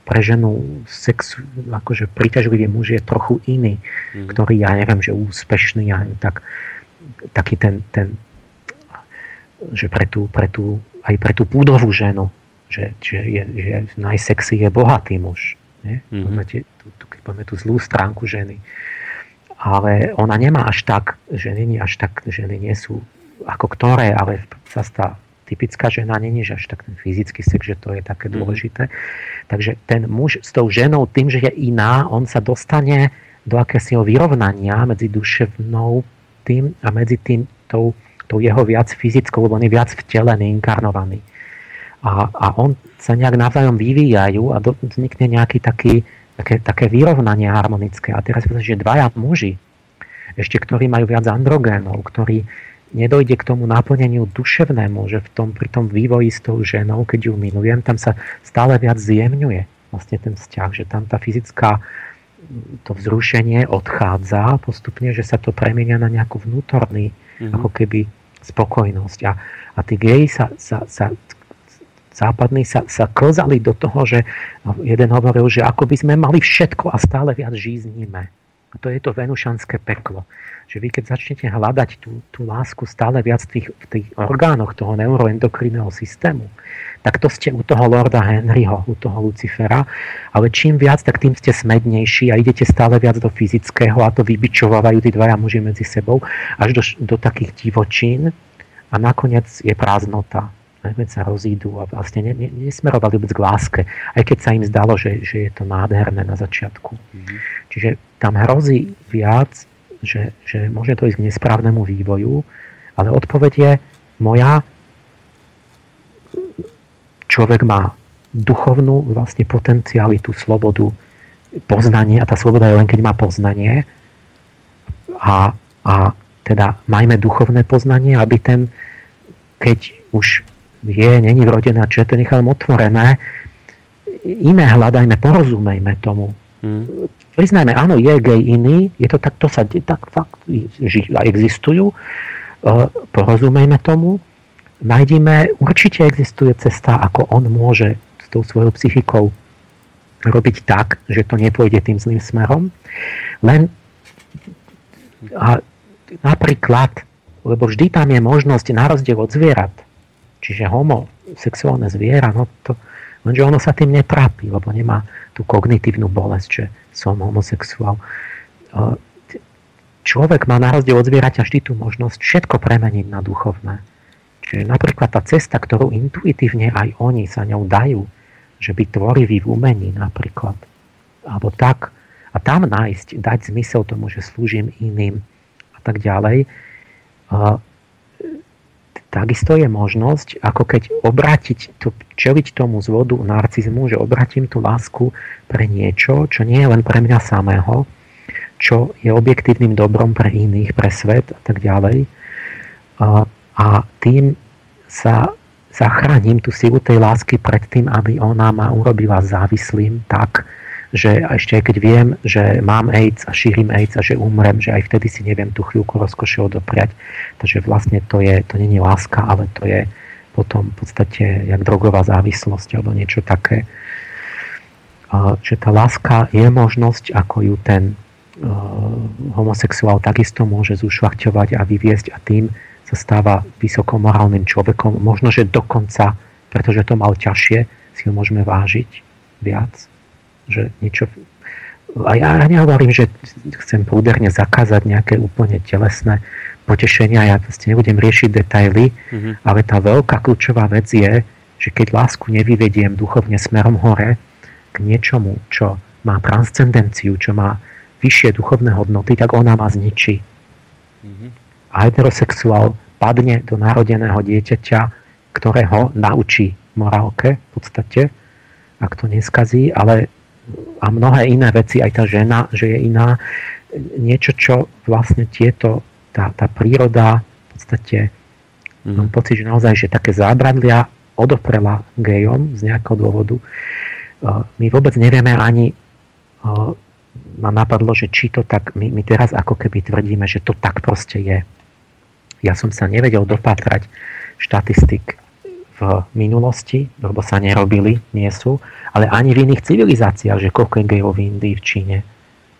Pre ženu sex, akože príťažlivý muž je trochu iný, mm. ktorý, ja neviem, že úspešný, ja tak, taký ten, ten že pre tú, pre tú, aj pre tú púdovú ženu, že, že, je, že najsexy je bohatý muž. Nie? Mm-hmm. Keď poďme tú zlú stránku ženy ale ona nemá až tak, ženy nie až tak, ženy nie sú ako ktoré, ale zase tá typická žena není, že až tak ten fyzický sex, že to je také mhm. dôležité. Takže ten muž s tou ženou, tým, že je iná, on sa dostane do akésiho vyrovnania medzi duševnou tým a medzi tým tou, tou jeho viac fyzickou, lebo on je viac vtelený, inkarnovaný. A, a on sa nejak navzájom vyvíjajú a do, vznikne nejaký taký také, také vyrovnanie harmonické. A teraz že dvaja muži, ešte ktorí majú viac androgénov, ktorí nedojde k tomu naplneniu duševnému, že v tom, pri tom vývoji s tou ženou, keď ju milujem, tam sa stále viac zjemňuje vlastne ten vzťah, že tam tá fyzická to vzrušenie odchádza postupne, že sa to premenia na nejakú vnútorný, mm-hmm. ako keby spokojnosť. A, a tí geji sa, sa, sa západní sa, sa klzali do toho, že jeden hovoril, že ako by sme mali všetko a stále viac žíznime. A A to je to venušanské peklo. Že vy keď začnete hľadať tú, tú lásku stále viac v tých, v tých orgánoch toho neuroendokrinného systému, tak to ste u toho Lorda Henryho, u toho Lucifera, ale čím viac, tak tým ste smednejší a idete stále viac do fyzického a to vybičovávajú tí dvaja muži medzi sebou až do, do takých divočín a nakoniec je prázdnota nakoniec sa rozídu a vlastne ne, ne, nesmerovali vôbec k láske, aj keď sa im zdalo, že, že je to nádherné na začiatku. Mm-hmm. Čiže tam hrozí viac, že, že môže to ísť k nesprávnemu vývoju, ale odpoveď je moja, človek má duchovnú vlastne potencialitu, slobodu, poznanie a tá sloboda je len keď má poznanie a, a teda majme duchovné poznanie, aby ten, keď už je, není je to nechám otvorené, iné hľadajme, porozumejme tomu. Hmm. Priznajme, áno, je gej iný, je to tak, to sa tak fakt existujú, e, porozumejme tomu, nájdime, určite existuje cesta, ako on môže s tou svojou psychikou robiť tak, že to nepôjde tým zlým smerom. Len a napríklad, lebo vždy tam je možnosť na rozdiel od zvierat, Čiže homosexuálne zviera, no to, lenže ono sa tým netrápi, lebo nemá tú kognitívnu bolesť, že som homosexuál. Človek má na rozdiel od zvieraťa vždy tú možnosť všetko premeniť na duchovné. Čiže napríklad tá cesta, ktorú intuitívne aj oni sa ňou dajú, že by tvorivý v umení napríklad, alebo tak, a tam nájsť, dať zmysel tomu, že slúžim iným a tak ďalej, takisto je možnosť, ako keď obrátiť, to, čeliť tomu zvodu narcizmu, že obratím tú lásku pre niečo, čo nie je len pre mňa samého, čo je objektívnym dobrom pre iných, pre svet a tak ďalej. A, a tým sa zachránim tú silu tej lásky pred tým, aby ona ma urobila závislým tak, že ešte aj keď viem, že mám AIDS a šírim AIDS a že umrem, že aj vtedy si neviem tú chvíľku rozkoše odopriať. Takže vlastne to, je, to není láska, ale to je potom v podstate jak drogová závislosť alebo niečo také. Že tá láska je možnosť, ako ju ten homosexuál takisto môže zušľachťovať a vyviesť a tým sa stáva vysokomorálnym človekom. Možno, že dokonca, pretože to mal ťažšie, si ho môžeme vážiť viac že niečo... A ja nehovorím, že chcem prúderne zakázať nejaké úplne telesné potešenia, ja vlastne nebudem riešiť detaily, mm-hmm. ale tá veľká kľúčová vec je, že keď lásku nevyvediem duchovne smerom hore k niečomu, čo má transcendenciu, čo má vyššie duchovné hodnoty, tak ona ma zničí. Mm-hmm. A heterosexuál padne do narodeného dieťaťa, ktorého naučí morálke v podstate, ak to neskazí, ale a mnohé iné veci, aj tá žena, že je iná. Niečo, čo vlastne tieto, tá, tá príroda v podstate mm. mám pocit, že naozaj, že také zábradlia odoprela gejom z nejakého dôvodu. My vôbec nevieme ani ma napadlo, že či to tak, my, my teraz ako keby tvrdíme, že to tak proste je. Ja som sa nevedel dopatrať štatistik v minulosti, lebo sa nerobili, nie sú, ale ani v iných civilizáciách, že koľko je gejov v Indii, v Číne,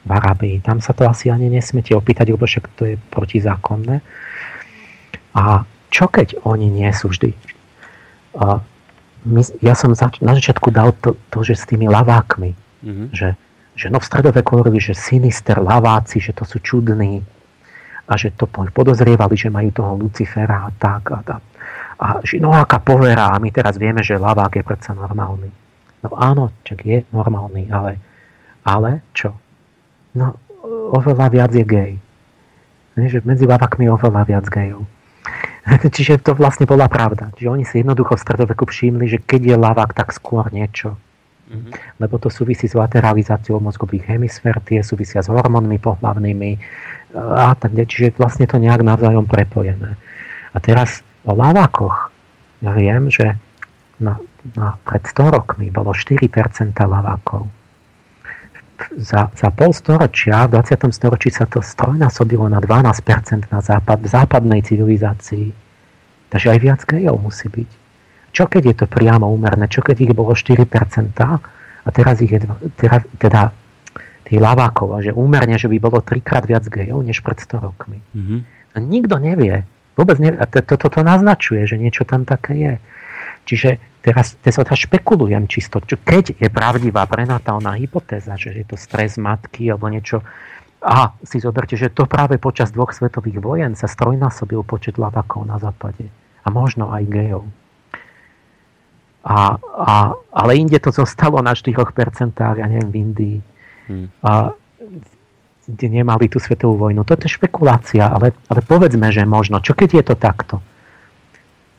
v Arabii. Tam sa to asi ani nesmiete opýtať, lebo však to je protizákonné. A čo keď oni nie sú vždy? A my, ja som zač- na začiatku dal to, to, že s tými lavákmi, mm-hmm. že, že no v stredoveku hovorili, že sinister, laváci, že to sú čudní a že to podozrievali, že majú toho Lucifera a tak a, a a no aká povera, a my teraz vieme, že lavák je predsa normálny. No áno, čak je normálny, ale, ale čo? No oveľa viac je gej. Že medzi lavákmi je oveľa viac gejov. Čiže to vlastne bola pravda. Čiže oni si jednoducho v stredoveku všimli, že keď je lavák, tak skôr niečo. Mm-hmm. Lebo to súvisí s lateralizáciou mozgových hemisfér, tie súvisia s hormónmi pohlavnými a tak ďalej. Čiže vlastne to nejak navzájom prepojené. A teraz o lavákoch. Ja viem, že na, na, pred 100 rokmi bolo 4% lavákov. Za, za pol storočia, v 20. storočí sa to strojnásobilo na 12% na západ, v západnej civilizácii. Takže aj viac gejov musí byť. Čo keď je to priamo úmerné? Čo keď ich bolo 4% a teraz ich je, teraz, teda tých lavákov a že úmerne, že by bolo trikrát viac gejov než pred 100 rokmi. Mm-hmm. A nikto nevie. Vôbec nevie. A toto to, to, to naznačuje, že niečo tam také je. Čiže teraz, teraz teraz špekulujem čisto, čo, keď je pravdivá prenatálna hypotéza, že je to stres matky alebo niečo, a si zoberte, že to práve počas dvoch svetových vojen sa strojnásobil počet lavakov na západe. A možno aj gejov. A, a, ale inde to zostalo na 4%, ja neviem, v Indii. Hmm. A, kde nemali tú svetovú vojnu. Toto je špekulácia, ale, ale povedzme, že možno. Čo keď je to takto?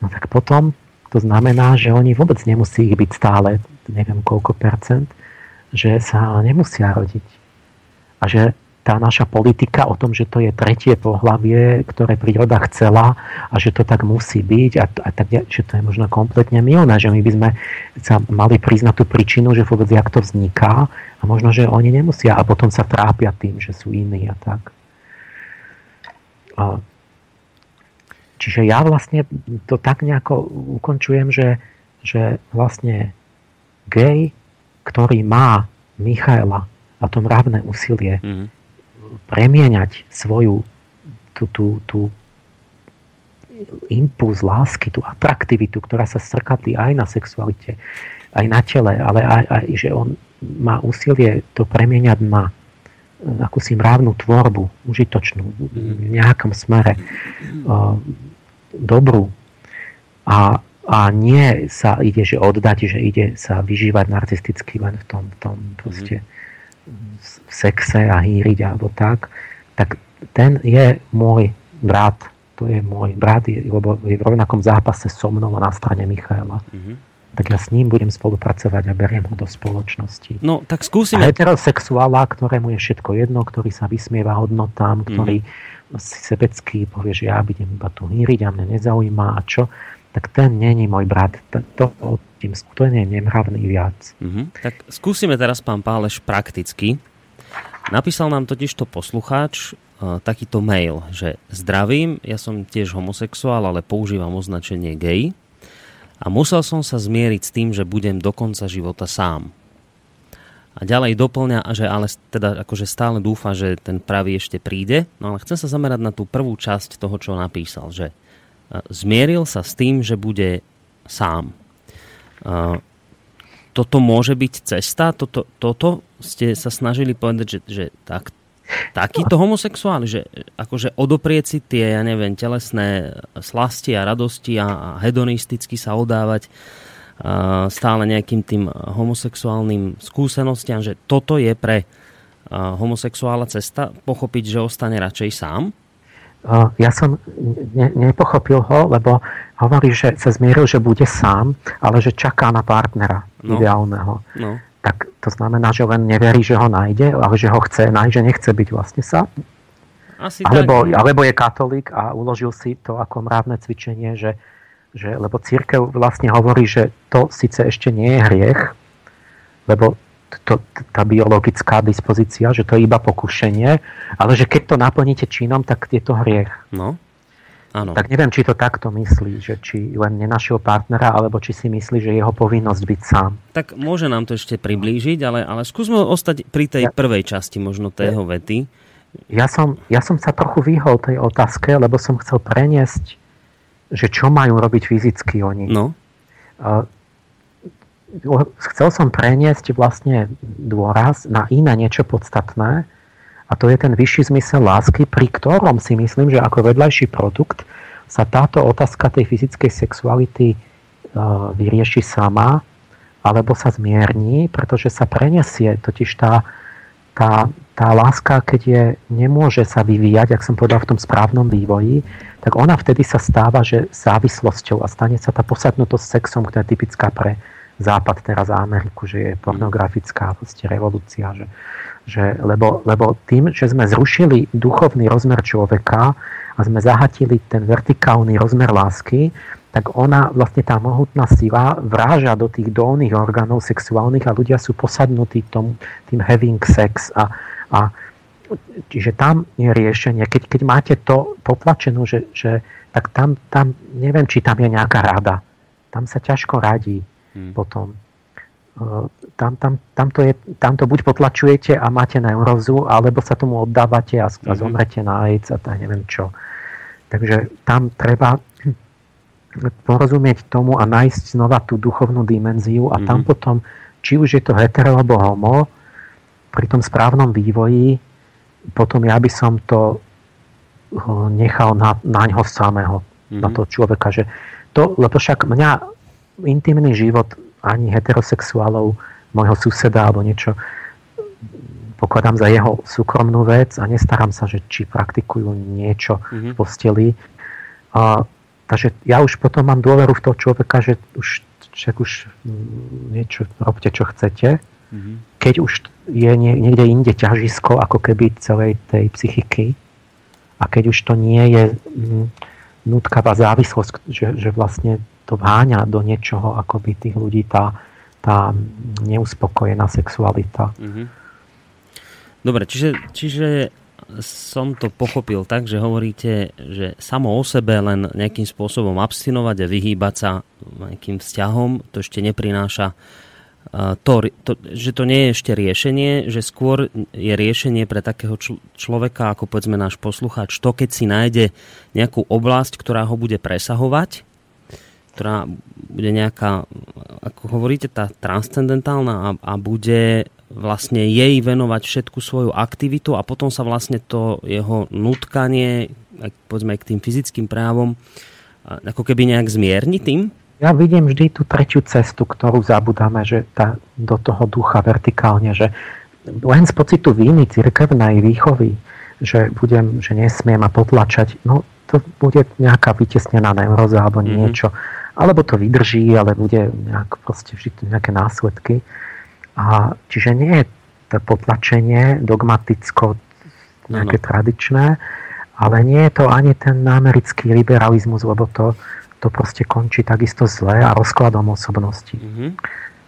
No tak potom to znamená, že oni vôbec nemusí ich byť stále, neviem koľko percent, že sa nemusia rodiť. A že tá naša politika o tom, že to je tretie pohlavie, ktoré príroda chcela a že to tak musí byť a, a tak, že to je možno kompletne milné, že my by sme sa mali priznať tú príčinu, že vôbec jak to vzniká a možno, že oni nemusia a potom sa trápia tým, že sú iní a tak. A, čiže ja vlastne to tak nejako ukončujem, že, že vlastne gej, ktorý má Michaela a to mravné úsilie, mm-hmm premieňať svoju tú, tú, tú impuls lásky, tú atraktivitu, ktorá sa srkatlí aj na sexualite, aj na tele, ale aj, aj že on má úsilie to premieňať na akúsi mravnú tvorbu, užitočnú, v nejakom smere, uh, dobrú. A, a nie sa ide, že oddať, že ide sa vyžívať narcisticky len v tom, v tom proste mm sexe a hýriť alebo tak, tak ten je môj brat. To je môj brat, lebo je v rovnakom zápase so mnou a na strane Michaela. Mm-hmm. Tak ja s ním budem spolupracovať a beriem ho do spoločnosti. No, tak skúsime... A heterosexuála, ktorému je všetko jedno, ktorý sa vysmieva hodnotám, ktorý mm-hmm. si sebecký povie, že ja budem iba tu hýriť a mňa nezaujíma a čo, tak ten není môj brat. To, to, tým skutočne nemravný viac. Mm-hmm. Tak skúsime teraz, pán Páleš, prakticky. Napísal nám totiž to poslucháč uh, takýto mail, že zdravím, ja som tiež homosexuál, ale používam označenie gay a musel som sa zmieriť s tým, že budem do konca života sám. A ďalej doplňa, že ale teda akože stále dúfa, že ten pravý ešte príde. No ale chcem sa zamerať na tú prvú časť toho, čo napísal, že zmieril sa s tým, že bude sám toto môže byť cesta? Toto, toto ste sa snažili povedať, že, že tak, takýto homosexuál, že akože odoprieť si tie, ja neviem, telesné slasti a radosti a, a hedonisticky sa odávať uh, stále nejakým tým homosexuálnym skúsenostiam, že toto je pre homosexuála cesta, pochopiť, že ostane radšej sám? Ja som ne, nepochopil ho, lebo hovorí, že sa zmieril, že bude sám, ale že čaká na partnera no. ideálneho. No. Tak to znamená, že len neverí, že ho nájde, ale že ho chce nájsť, že nechce byť vlastne sám. Asi alebo, tak. alebo je katolík a uložil si to ako mravné cvičenie, že, že lebo církev vlastne hovorí, že to síce ešte nie je hriech, lebo to, tá biologická dispozícia, že to je iba pokušenie, ale že keď to naplníte činom, tak je to hriech. No, áno. Tak neviem, či to takto myslí, že či len nenašiel partnera, alebo či si myslí, že jeho povinnosť byť sám. Tak môže nám to ešte priblížiť, ale, ale skúsme ostať pri tej ja, prvej časti možno tého ja, vety. Ja som, ja som sa trochu vyhol tej otázke, lebo som chcel preniesť, že čo majú robiť fyzicky oni. No. Uh, chcel som preniesť vlastne dôraz na iné niečo podstatné a to je ten vyšší zmysel lásky, pri ktorom si myslím, že ako vedľajší produkt sa táto otázka tej fyzickej sexuality e, vyrieši sama alebo sa zmierní, pretože sa prenesie totiž tá, tá, tá láska, keď je, nemôže sa vyvíjať, ak som povedal, v tom správnom vývoji, tak ona vtedy sa stáva, že závislosťou a stane sa tá posadnutosť sexom, ktorá je typická pre, Západ teraz za Ameriku, že je pornografická vlastne revolúcia. Že, že, lebo, lebo tým, že sme zrušili duchovný rozmer človeka a sme zahatili ten vertikálny rozmer lásky, tak ona, vlastne tá mohutná sila vráža do tých dolných orgánov sexuálnych a ľudia sú posadnutí tom, tým having sex a, a čiže tam je riešenie. Keď, keď máte to potlačenú, že, že tak tam, tam, neviem, či tam je nejaká rada. Tam sa ťažko radí hmm. potom. tam, tam, tam, to je, tam to buď potlačujete a máte neurózu, alebo sa tomu oddávate a, a mhm. zomrete na AIDS a tak neviem čo. Takže tam treba porozumieť tomu a nájsť znova tú duchovnú dimenziu a mm-hmm. tam mhm. potom, či už je to hetero alebo homo, pri tom správnom vývoji, potom ja by som to nechal na, na ňo samého, mm-hmm. na toho človeka. Že to, lebo však mňa intimný život ani heterosexuálov, môjho suseda alebo niečo, pokladám za jeho súkromnú vec a nestaram sa, že či praktikujú niečo mm-hmm. v mhm. posteli. A, takže ja už potom mám dôveru v toho človeka, že už, však už niečo robte, čo chcete. Mm-hmm. Keď už je niekde inde ťažisko ako keby celej tej psychiky a keď už to nie je nutkavá závislosť, že, že vlastne to vháňa do niečoho, akoby tých ľudí tá, tá neuspokojená sexualita. Mm-hmm. Dobre, čiže, čiže som to pochopil tak, že hovoríte, že samo o sebe len nejakým spôsobom abstinovať a vyhýbať sa nejakým vzťahom, to ešte neprináša to, to, že to nie je ešte riešenie, že skôr je riešenie pre takého čl- človeka, ako povedzme náš poslucháč, to keď si nájde nejakú oblasť, ktorá ho bude presahovať ktorá bude nejaká, ako hovoríte, tá transcendentálna a, a bude vlastne jej venovať všetku svoju aktivitu a potom sa vlastne to jeho nutkanie, povedzme aj k tým fyzickým právom, ako keby nejak zmierni tým? Ja vidím vždy tú tretiu cestu, ktorú zabudáme, že tá, do toho ducha vertikálne, že len z pocitu víny cirkevnej výchovy, že budem, že nesmiem a potlačať, no to bude nejaká vytesnená neuróza alebo mm-hmm. niečo alebo to vydrží, ale bude nejak, proste vždy nejaké následky. A, čiže nie je to potlačenie dogmaticko nejaké ano. tradičné, ale nie je to ani ten americký liberalizmus, lebo to, to proste končí takisto zle a rozkladom osobnosti. Mm-hmm.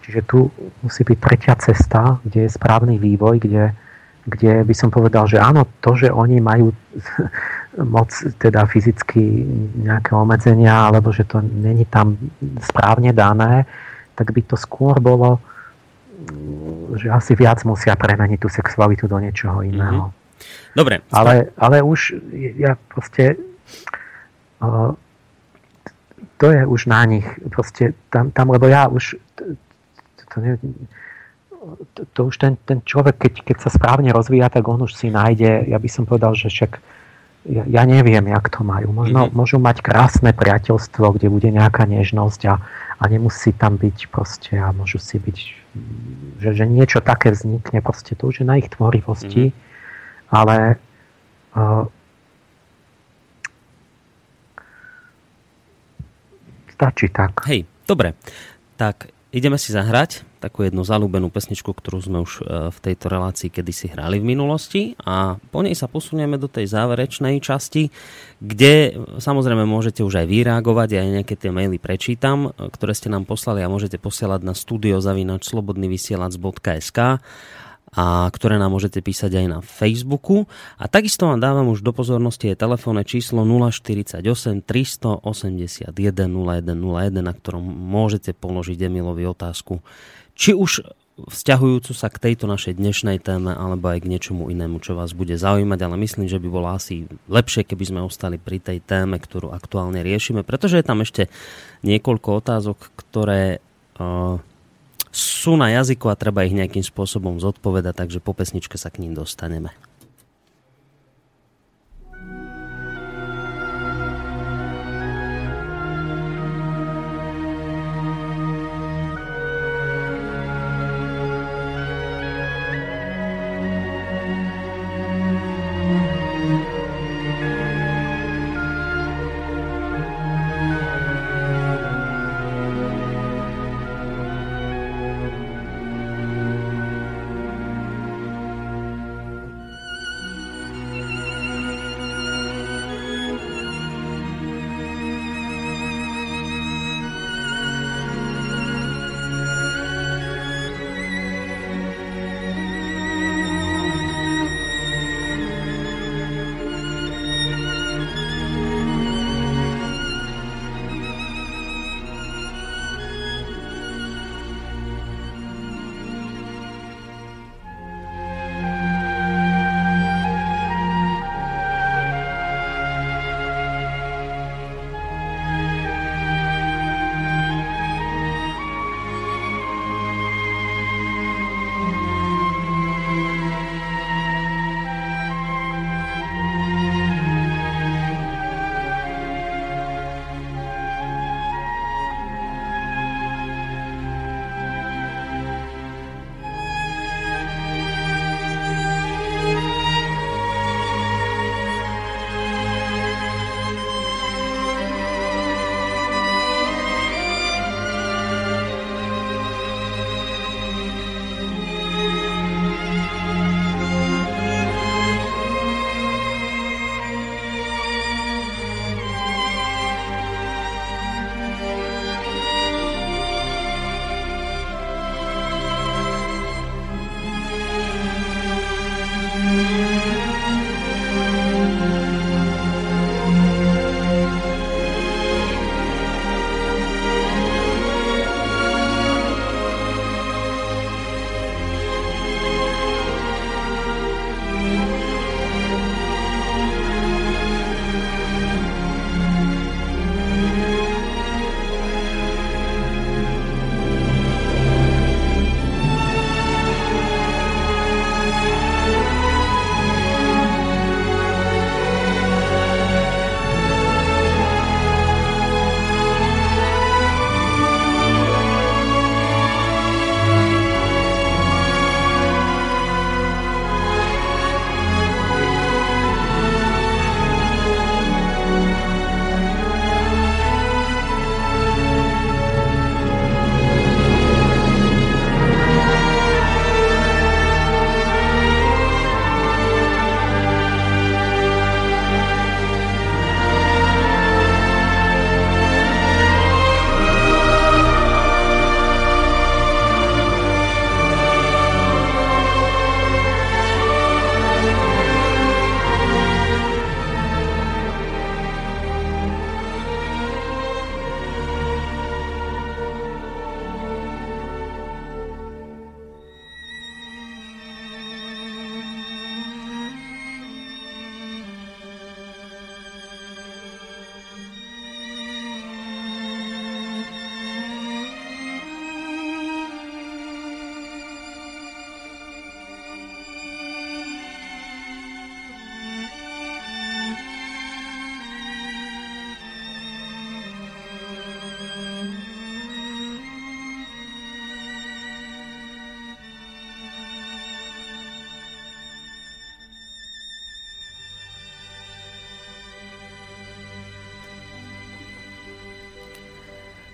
Čiže tu musí byť tretia cesta, kde je správny vývoj, kde, kde by som povedal, že áno, to, že oni majú moc teda fyzicky nejaké obmedzenia, alebo že to není tam správne dané, tak by to skôr bolo, že asi viac musia premeniť tú sexualitu do niečoho iného. Mm-hmm. Dobre. Ale, ale už ja proste uh, to je už na nich. Proste tam, tam lebo ja už to, to, ne, to, to už ten, ten človek, keď, keď sa správne rozvíja, tak on už si nájde, ja by som povedal, že však ja, ja neviem, jak to majú. Možno mm-hmm. môžu mať krásne priateľstvo, kde bude nejaká nežnosť a, a nemusí tam byť proste a môžu si byť, že, že niečo také vznikne, proste to už je na ich tvorivosti, mm-hmm. ale uh, stačí tak. Hej, dobre. Tak ideme si zahrať takú jednu zalúbenú pesničku, ktorú sme už e, v tejto relácii kedysi hrali v minulosti a po nej sa posunieme do tej záverečnej časti, kde samozrejme môžete už aj vyreagovať, ja nejaké tie maily prečítam, e, ktoré ste nám poslali a môžete posielať na studiozavinačslobodnyvysielac.sk a ktoré nám môžete písať aj na Facebooku. A takisto vám dávam už do pozornosti je telefónne číslo 048 381 0101, na ktorom môžete položiť Emilovi otázku či už vzťahujúcu sa k tejto našej dnešnej téme alebo aj k niečomu inému, čo vás bude zaujímať, ale myslím, že by bolo asi lepšie, keby sme ostali pri tej téme, ktorú aktuálne riešime, pretože je tam ešte niekoľko otázok, ktoré uh, sú na jazyku a treba ich nejakým spôsobom zodpovedať, takže po pesničke sa k ním dostaneme.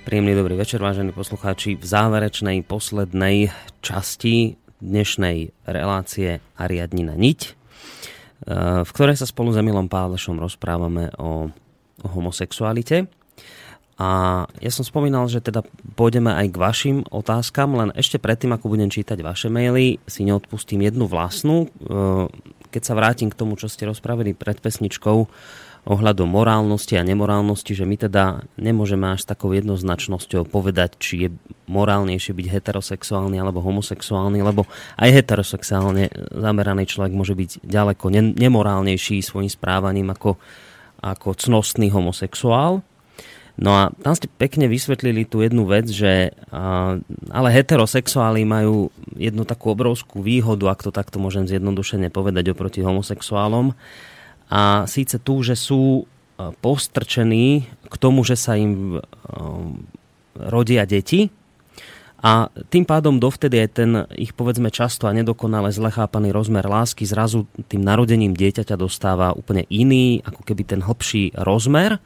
Príjemný dobrý večer, vážení poslucháči. V záverečnej poslednej časti dnešnej relácie Ariadnina niť, eh, v ktorej sa spolu s Emilom Pálešom rozprávame o, homosexualite. A ja som spomínal, že teda pôjdeme aj k vašim otázkam, len ešte predtým, ako budem čítať vaše maily, si neodpustím jednu vlastnú. Eh, keď sa vrátim k tomu, čo ste rozpravili pred pesničkou, ohľadom morálnosti a nemorálnosti, že my teda nemôžeme až s takou jednoznačnosťou povedať, či je morálnejšie byť heterosexuálny alebo homosexuálny, lebo aj heterosexuálne zameraný človek môže byť ďaleko nemorálnejší svojim správaním ako, ako cnostný homosexuál. No a tam ste pekne vysvetlili tú jednu vec, že ale heterosexuáli majú jednu takú obrovskú výhodu, ak to takto môžem zjednodušene povedať oproti homosexuálom, a síce tu, že sú e, postrčení k tomu, že sa im e, rodia deti. A tým pádom dovtedy je ten ich povedzme často a nedokonale zlechápaný rozmer lásky zrazu tým narodením dieťaťa dostáva úplne iný, ako keby ten hlbší rozmer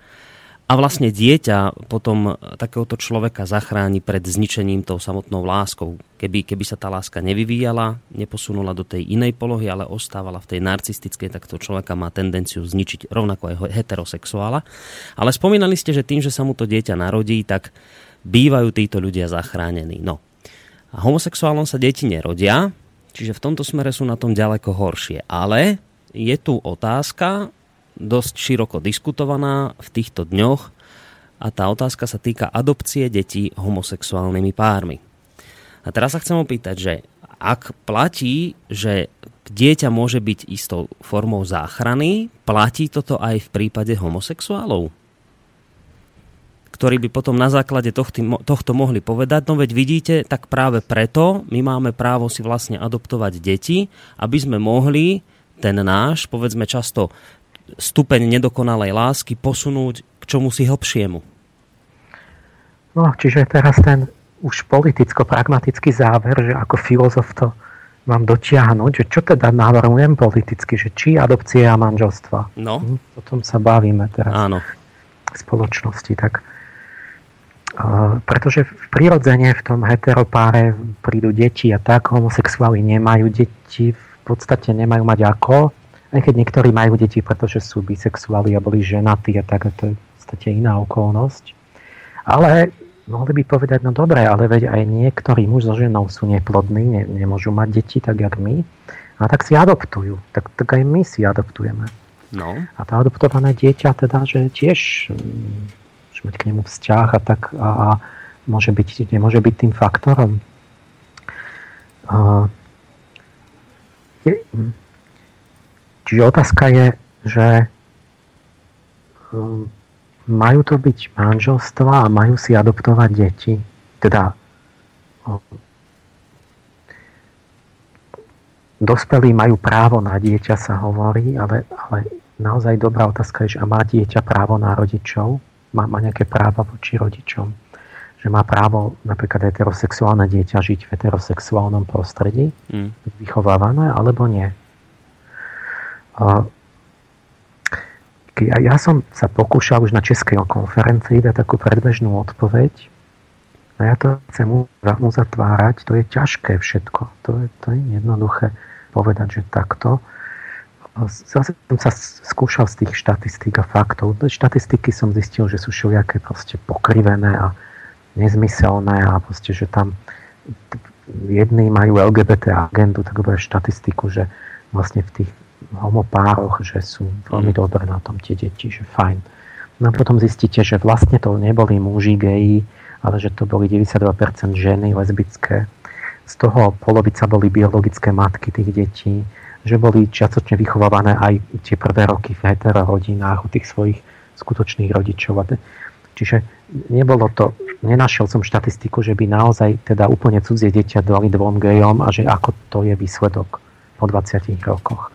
a vlastne dieťa potom takéhoto človeka zachráni pred zničením tou samotnou láskou. Keby, keby sa tá láska nevyvíjala, neposunula do tej inej polohy, ale ostávala v tej narcistickej, tak to človeka má tendenciu zničiť rovnako aj heterosexuála. Ale spomínali ste, že tým, že sa mu to dieťa narodí, tak bývajú títo ľudia zachránení. No. A homosexuálom sa deti nerodia, čiže v tomto smere sú na tom ďaleko horšie. Ale je tu otázka, dosť široko diskutovaná v týchto dňoch a tá otázka sa týka adopcie detí homosexuálnymi pármi. A teraz sa chcem opýtať, že ak platí, že dieťa môže byť istou formou záchrany, platí toto aj v prípade homosexuálov? ktorí by potom na základe tohto, tohto mohli povedať, no veď vidíte, tak práve preto my máme právo si vlastne adoptovať deti, aby sme mohli ten náš, povedzme často stupeň nedokonalej lásky posunúť k čomu si hlbšiemu. No, čiže teraz ten už politicko-pragmatický záver, že ako filozof to mám dotiahnuť, že čo teda navrhujem politicky, že či adopcie a manželstva. No. Hm, o tom sa bavíme teraz Áno. v spoločnosti. Tak, uh, pretože v prirodzene v tom heteropáre prídu deti a tak, homosexuáli nemajú deti, v podstate nemajú mať ako, aj keď niektorí majú deti, pretože sú bisexuáli a boli ženatí a tak, a to je v podstate iná okolnosť. Ale mohli by povedať, no dobre, ale veď aj niektorí muž so ženou sú neplodní, ne, nemôžu mať deti, tak jak my, a tak si adoptujú. Tak, tak aj my si adoptujeme. No. A to adoptované dieťa teda, že tiež mm, môže mať k nemu vzťah a tak a, a môže byť, nemôže byť tým faktorom. A, je, hm. Čiže otázka je, že um, majú to byť manželstva a majú si adoptovať deti. Teda um, dospelí majú právo na dieťa, sa hovorí, ale, ale naozaj dobrá otázka je, že a má dieťa právo na rodičov? Má, má nejaké práva voči rodičom? Že má právo napríklad heterosexuálne dieťa žiť v heterosexuálnom prostredí, mm. vychovávané, alebo nie? Ja, ja som sa pokúšal už na českej konferencii dať takú predbežnú odpoveď. A ja to chcem uzatvárať. To je ťažké všetko. To je, to je jednoduché povedať, že takto. Zase som sa skúšal z tých štatistík a faktov. Štatistiky som zistil, že sú všelijaké proste pokrivené a nezmyselné a proste, že tam jedni majú LGBT agendu, tak štatistiku, že vlastne v tých homopároch, že sú veľmi mhm. dobré na tom tie deti, že fajn. No a potom zistíte, že vlastne to neboli muži geji, ale že to boli 92% ženy lesbické. Z toho polovica boli biologické matky tých detí, že boli čiastočne vychovávané aj tie prvé roky v heterorodinách u tých svojich skutočných rodičov. Čiže nebolo to, nenašiel som štatistiku, že by naozaj teda úplne cudzie dieťa dali dvom gejom a že ako to je výsledok po 20 rokoch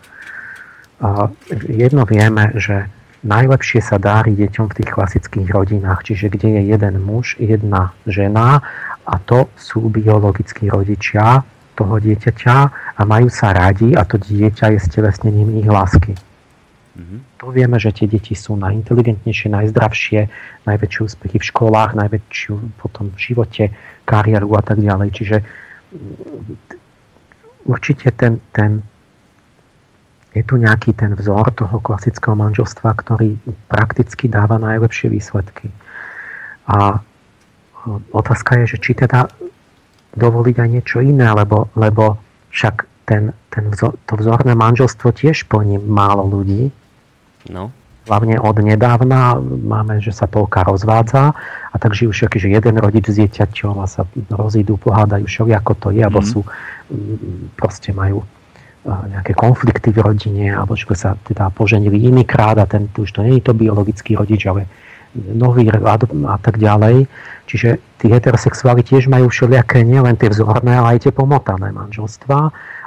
jedno vieme, že najlepšie sa dári deťom v tých klasických rodinách, čiže kde je jeden muž, jedna žena a to sú biologickí rodičia toho dieťaťa a majú sa radi a to dieťa je stelesnením ich lásky. Mm-hmm. To vieme, že tie deti sú najinteligentnejšie, najzdravšie, najväčšie úspechy v školách, najväčšiu potom v živote, kariéru a tak ďalej. Čiže mm, určite ten, ten, je tu nejaký ten vzor toho klasického manželstva, ktorý prakticky dáva najlepšie výsledky. A otázka je, že či teda dovoliť aj niečo iné, lebo, lebo však ten, ten vzor, to vzorné manželstvo tiež plní málo ľudí No. Hlavne od nedávna máme, že sa polka rozvádza a tak žijú všetky, že jeden rodič s dieťaťom a sa rozídu, pohádajú ako to je, alebo mm. sú, mm, proste majú nejaké konflikty v rodine, alebo že sa teda poženili inýkrát a ten, už to nie je to biologický rodič, ale nový a, a tak ďalej. Čiže tí heterosexuáli tiež majú všelijaké nielen tie vzorné, ale aj tie pomotané manželstvá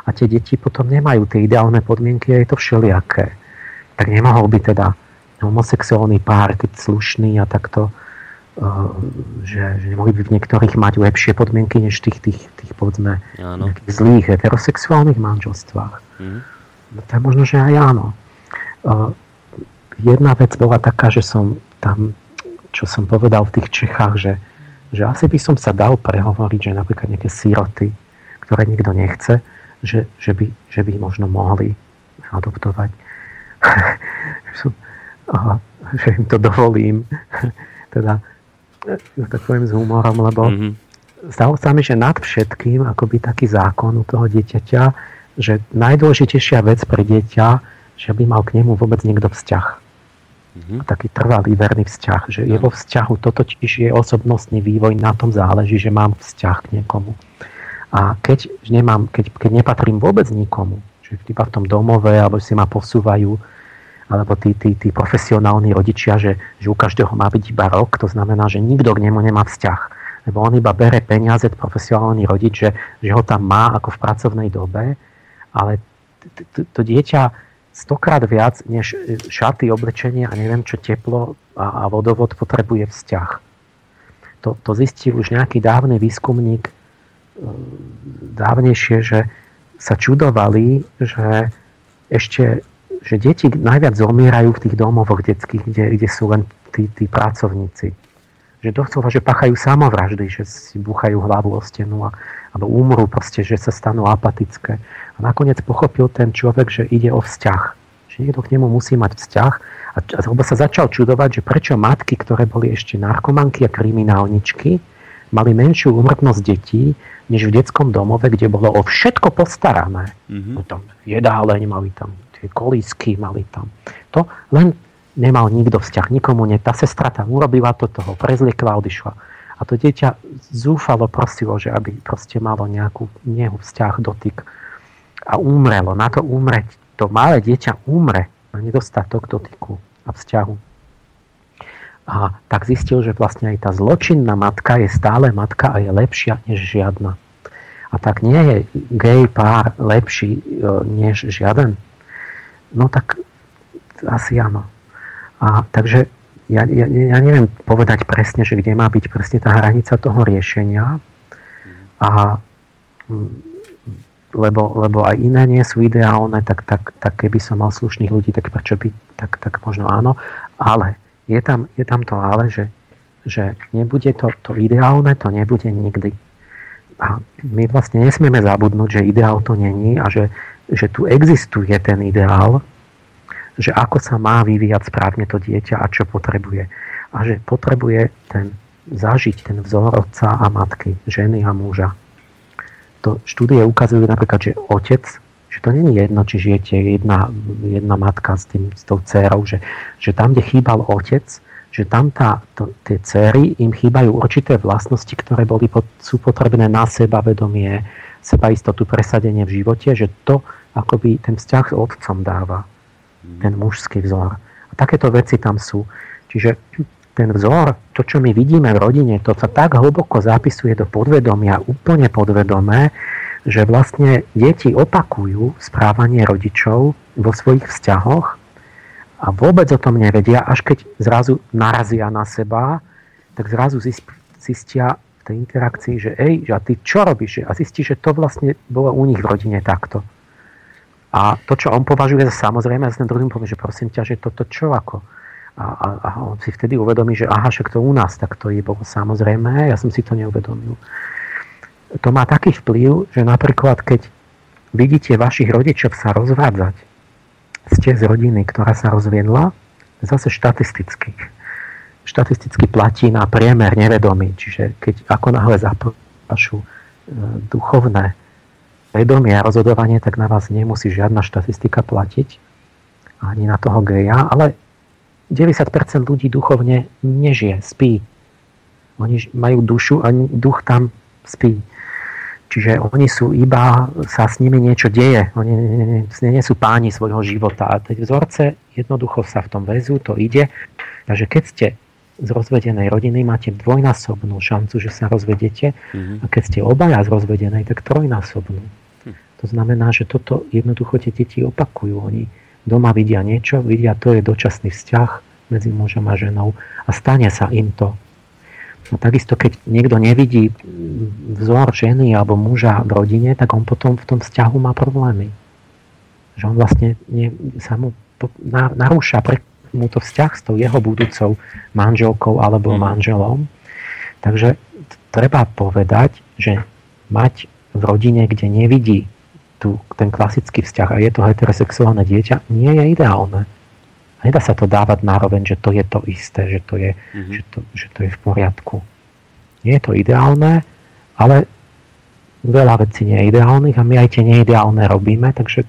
a tie deti potom nemajú tie ideálne podmienky a je to všelijaké. Tak nemohol by teda homosexuálny pár, keď slušný a takto, že, že nemohli by v niektorých mať lepšie podmienky než tých, tých, tých povedzme, zlých heterosexuálnych manželstvách. Mm. No to je možno, že aj áno. Uh, jedna vec bola taká, že som tam, čo som povedal v tých Čechách, že, že asi by som sa dal prehovoriť, že napríklad nejaké síroty, ktoré nikto nechce, že, že, by, že by možno mohli adoptovať a, že im to dovolím. teda, tak poviem s humorom, lebo mm-hmm. zdalo sa mi, že nad všetkým akoby taký zákon u toho dieťaťa, že najdôležitejšia vec pre dieťa, že by mal k nemu vôbec niekto vzťah. Mm-hmm. Taký trvalý, verný vzťah. Že mm-hmm. je vo vzťahu, toto tiež je osobnostný vývoj, na tom záleží, že mám vzťah k niekomu. A keď, nemám, keď, keď nepatrím vôbec nikomu, že iba v tom domove, alebo si ma posúvajú, alebo tí, tí, tí profesionálni rodičia, že, že u každého má byť iba rok, to znamená, že nikto k nemu nemá vzťah. Lebo on iba bere peniaze, profesionálny rodič, že, že ho tam má ako v pracovnej dobe, ale to dieťa stokrát viac než šaty, oblečenie a neviem čo teplo a, a vodovod potrebuje vzťah. To, to zistil už nejaký dávny výskumník e, dávnejšie, že sa čudovali, že ešte že deti najviac zomierajú v tých domovoch detských, kde, kde sú len tí, tí pracovníci. Že doslova, že pachajú samovraždy, že si búchajú hlavu o stenu a, alebo umrú proste, že sa stanú apatické. A nakoniec pochopil ten človek, že ide o vzťah. Že niekto k nemu musí mať vzťah a, a sa začal čudovať, že prečo matky, ktoré boli ešte narkomanky a kriminálničky, mali menšiu úmrtnosť detí, než v detskom domove, kde bolo o všetko postarané. Mm-hmm. Tam jedáleň, mali tam tie kolísky, mali tam. To len nemal nikto vzťah, nikomu nie. Tá sestra tam urobila to, toho prezliekla odišla. A to dieťa zúfalo prosilo, že aby proste malo nejakú nehu, vzťah, dotyk. A umrelo. Na to umreť, to malé dieťa umre na nedostatok dotyku a vzťahu. A tak zistil, že vlastne aj tá zločinná matka je stále matka a je lepšia než žiadna. A tak nie je gay pár lepší e, než žiaden? No tak asi áno. A takže ja, ja, ja neviem povedať presne, že kde má byť presne tá hranica toho riešenia. A lebo, lebo aj iné nie sú ideálne, tak, tak, tak keby som mal slušných ľudí, tak prečo by, tak, tak možno áno. Ale je tam, je tam to ale, že, že nebude to, to ideálne, to nebude nikdy. A my vlastne nesmieme zabudnúť, že ideál to není a že, že tu existuje ten ideál, že ako sa má vyvíjať správne to dieťa a čo potrebuje. A že potrebuje ten, zažiť ten vzor otca a matky, ženy a muža. To štúdie ukazujú napríklad, že otec že to není jedno, či žijete jedna, jedna matka s, tým, s tou dcerou, že, že tam, kde chýbal otec, že tam tá, to, tie céry im chýbajú určité vlastnosti, ktoré boli, sú potrebné na seba vedomie, seba istotu, presadenie v živote, že to akoby ten vzťah s otcom dáva, ten mužský vzor. A takéto veci tam sú. Čiže ten vzor, to, čo my vidíme v rodine, to sa tak hlboko zapisuje do podvedomia, úplne podvedomé, že vlastne deti opakujú správanie rodičov vo svojich vzťahoch a vôbec o tom nevedia, až keď zrazu narazia na seba, tak zrazu zistia tej interakcii, že ej, a ty čo robíš? A zistí, že to vlastne bolo u nich v rodine takto. A to, čo on považuje za samozrejme, a ten druhý povie, že prosím ťa, že toto čo ako? A, a, a on si vtedy uvedomí, že aha, však to u nás, tak to je bolo samozrejme, ja som si to neuvedomil. To má taký vplyv, že napríklad, keď vidíte vašich rodičov sa rozvádzať, ste z rodiny, ktorá sa rozviedla, zase štatisticky. Štatisticky platí na priemer nevedomý, čiže keď ako náhle zapašu e, duchovné vedomie a rozhodovanie, tak na vás nemusí žiadna štatistika platiť, ani na toho geja, ale 90% ľudí duchovne nežije, spí. Oni majú dušu a duch tam spí. Čiže oni sú iba, sa s nimi niečo deje. Oni nie sú páni svojho života. A tie vzorce jednoducho sa v tom väzu, to ide. Takže keď ste z rozvedenej rodiny, máte dvojnásobnú šancu, že sa rozvedete. Mm-hmm. A keď ste obaja z rozvedenej, tak trojnásobnú. To znamená, že toto jednoducho tie deti opakujú. Oni doma vidia niečo, vidia, to je dočasný vzťah medzi mužom a ženou a stane sa im to. A takisto, keď niekto nevidí vzor ženy alebo muža v rodine, tak on potom v tom vzťahu má problémy. Že on vlastne nie, sa mu na, narúša pre mu to vzťah s tou jeho budúcou manželkou alebo mm. manželom. Takže treba povedať, že mať v rodine, kde nevidí tu, ten klasický vzťah a je to heterosexuálne dieťa, nie je ideálne. A nedá sa to dávať nároveň, že to je to isté, že to je, mm-hmm. že to, že to je v poriadku. Nie je to ideálne, ale veľa vecí nie je ideálnych a my aj tie neideálne robíme, takže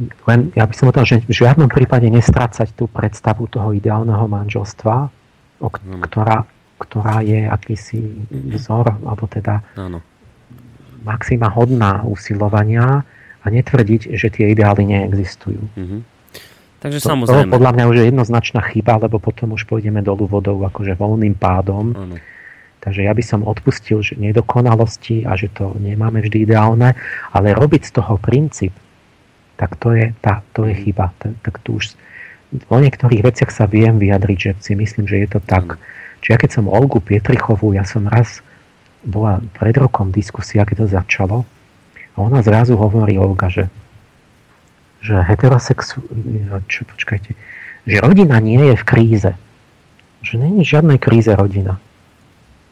len ja by som o tom, že v žiadnom prípade nestrácať tú predstavu toho ideálneho manželstva, o, ktorá, ktorá je akýsi vzor, alebo teda ano maxima hodná usilovania a netvrdiť, že tie ideály neexistujú. Mm-hmm. Takže to, samozrejme. To podľa mňa už je jednoznačná chyba, lebo potom už pôjdeme dolu vodou akože voľným pádom. Ano. Takže ja by som odpustil že nedokonalosti a že to nemáme vždy ideálne, ale robiť z toho princíp, tak to je, tá, to je mhm. chyba. Tak, tak tu už o niektorých veciach sa viem vyjadriť, že si myslím, že je to tak. Čiže ja keď som Olgu Pietrichovú, ja som raz bola pred rokom diskusia, keď to začalo, a ona zrazu hovorí Olga, že, že heterosexu... Čo, počkajte, že rodina nie je v kríze. Že není žiadnej kríze rodina.